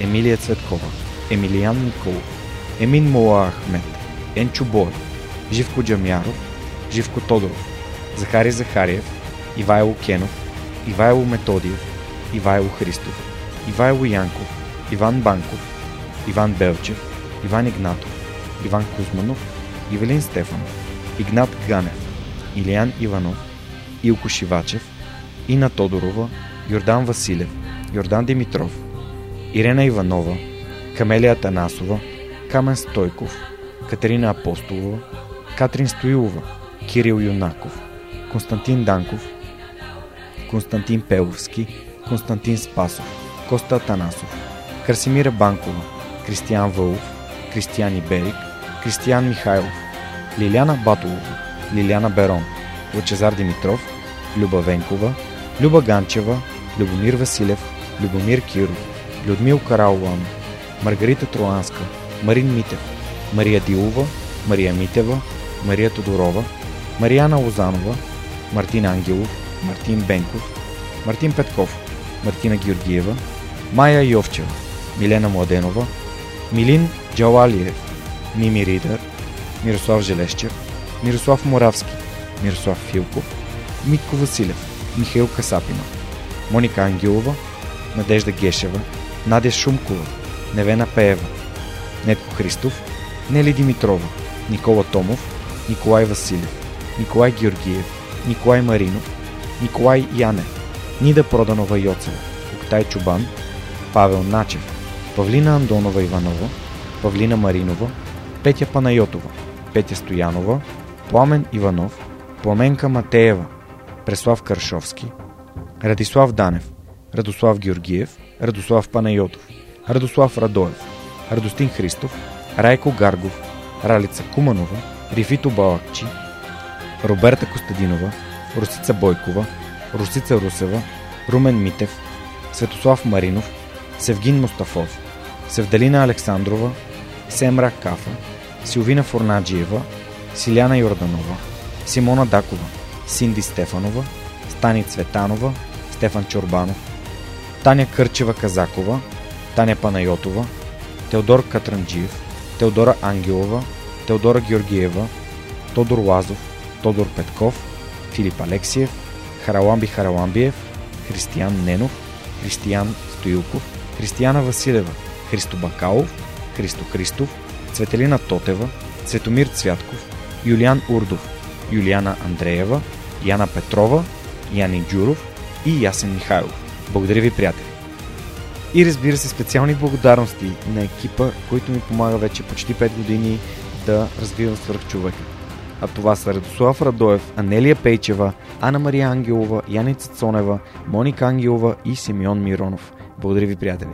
Емилия Цветкова, Емилиян Николов, Емин Мола Ахмет, Енчо Боев, Живко Джамяров, Живко Тодоров, Захари Захариев, Ивайло Кенов, Ивайло Методиев, Ивайло Христов, Ивайло Янков, Иван Банков, Иван Белчев, Иван Игнатов, Иван Кузманов, Ивелин Стефанов, Игнат Ганев, Илиян Иванов, Илко Шивачев, Ина Тодорова, Йордан Василев, Йордан Димитров, Ирена Иванова, Камелия Танасова, Камен Стойков, Катерина Апостолова, Катрин Стоилова, Кирил Юнаков, Константин Данков, Константин Пеловски, Константин Спасов, Коста Атанасов, Красимира Банкова, Кристиян Вълов, Кристиян Иберик, Кристиян Михайлов, Лиляна Батолова, Лиляна Берон, Лъчезар Димитров, Люба Венкова, Люба Ганчева, Любомир Василев, Любомир Киров, Людмил Каралуан, Маргарита Троанска, Марин Митев, Мария Дилова, Мария Митева, Мария Тодорова, Марияна Лозанова, Мартин Ангелов, Мартин Бенков, Мартин Петков, Мартина Георгиева, Майя Йовчева, Милена Младенова, Милин Джалалиев, Мими Ридър, Мирослав Желещев, Мирослав Моравски, Мирослав Филков, Митко Василев, Михаил Касапина, Моника Ангелова, Надежда Гешева, Надя Шумкова, Невена Пеева, Нетко Христов, Нели Димитрова, Никола Томов, Николай Василев, Николай Георгиев, Николай Маринов, Николай Яне, Нида Проданова Йоцева, Октай Чубан, Павел Начев, Павлина Андонова Иванова, Павлина Маринова, Петя Панайотова, Петя Стоянова, Пламен Иванов, Пламенка Матеева, Преслав Каршовски, Радислав Данев, Радослав Георгиев, Радослав Панайотов, Радослав Радоев, Радостин Христов, Райко Гаргов, Ралица Куманова, Рифито Балакчи, Роберта Костадинова, Русица Бойкова, Русица Русева, Румен Митев, Светослав Маринов, Севгин Мустафов, Севдалина Александрова, Семра Кафа, Силвина Форнаджиева, Силяна Йорданова, Симона Дакова, Синди Стефанова, Стани Цветанова, Стефан Чорбанов, Таня Кърчева Казакова, Таня Панайотова, Теодор Катранджиев, Теодора Ангелова, Теодора Георгиева, Тодор Лазов, Тодор Петков, Филип Алексиев, Хараламби Хараламбиев, Християн Ненов, Християн Стоилков, Християна Василева, Христо Бакалов, Христо Христов, Цветелина Тотева, Цветомир Цвятков, Юлиан Урдов, Юлиана Андреева, Яна Петрова, Яни Джуров и Ясен Михайлов. Благодаря ви, приятели! И разбира се, специални благодарности на екипа, който ми помага вече почти 5 години да развивам свърхчовека. А това са Радослав Радоев, Анелия Пейчева, Ана Мария Ангелова, Яница Цонева, Моника Ангелова и Симеон Миронов. Благодаря ви, приятели!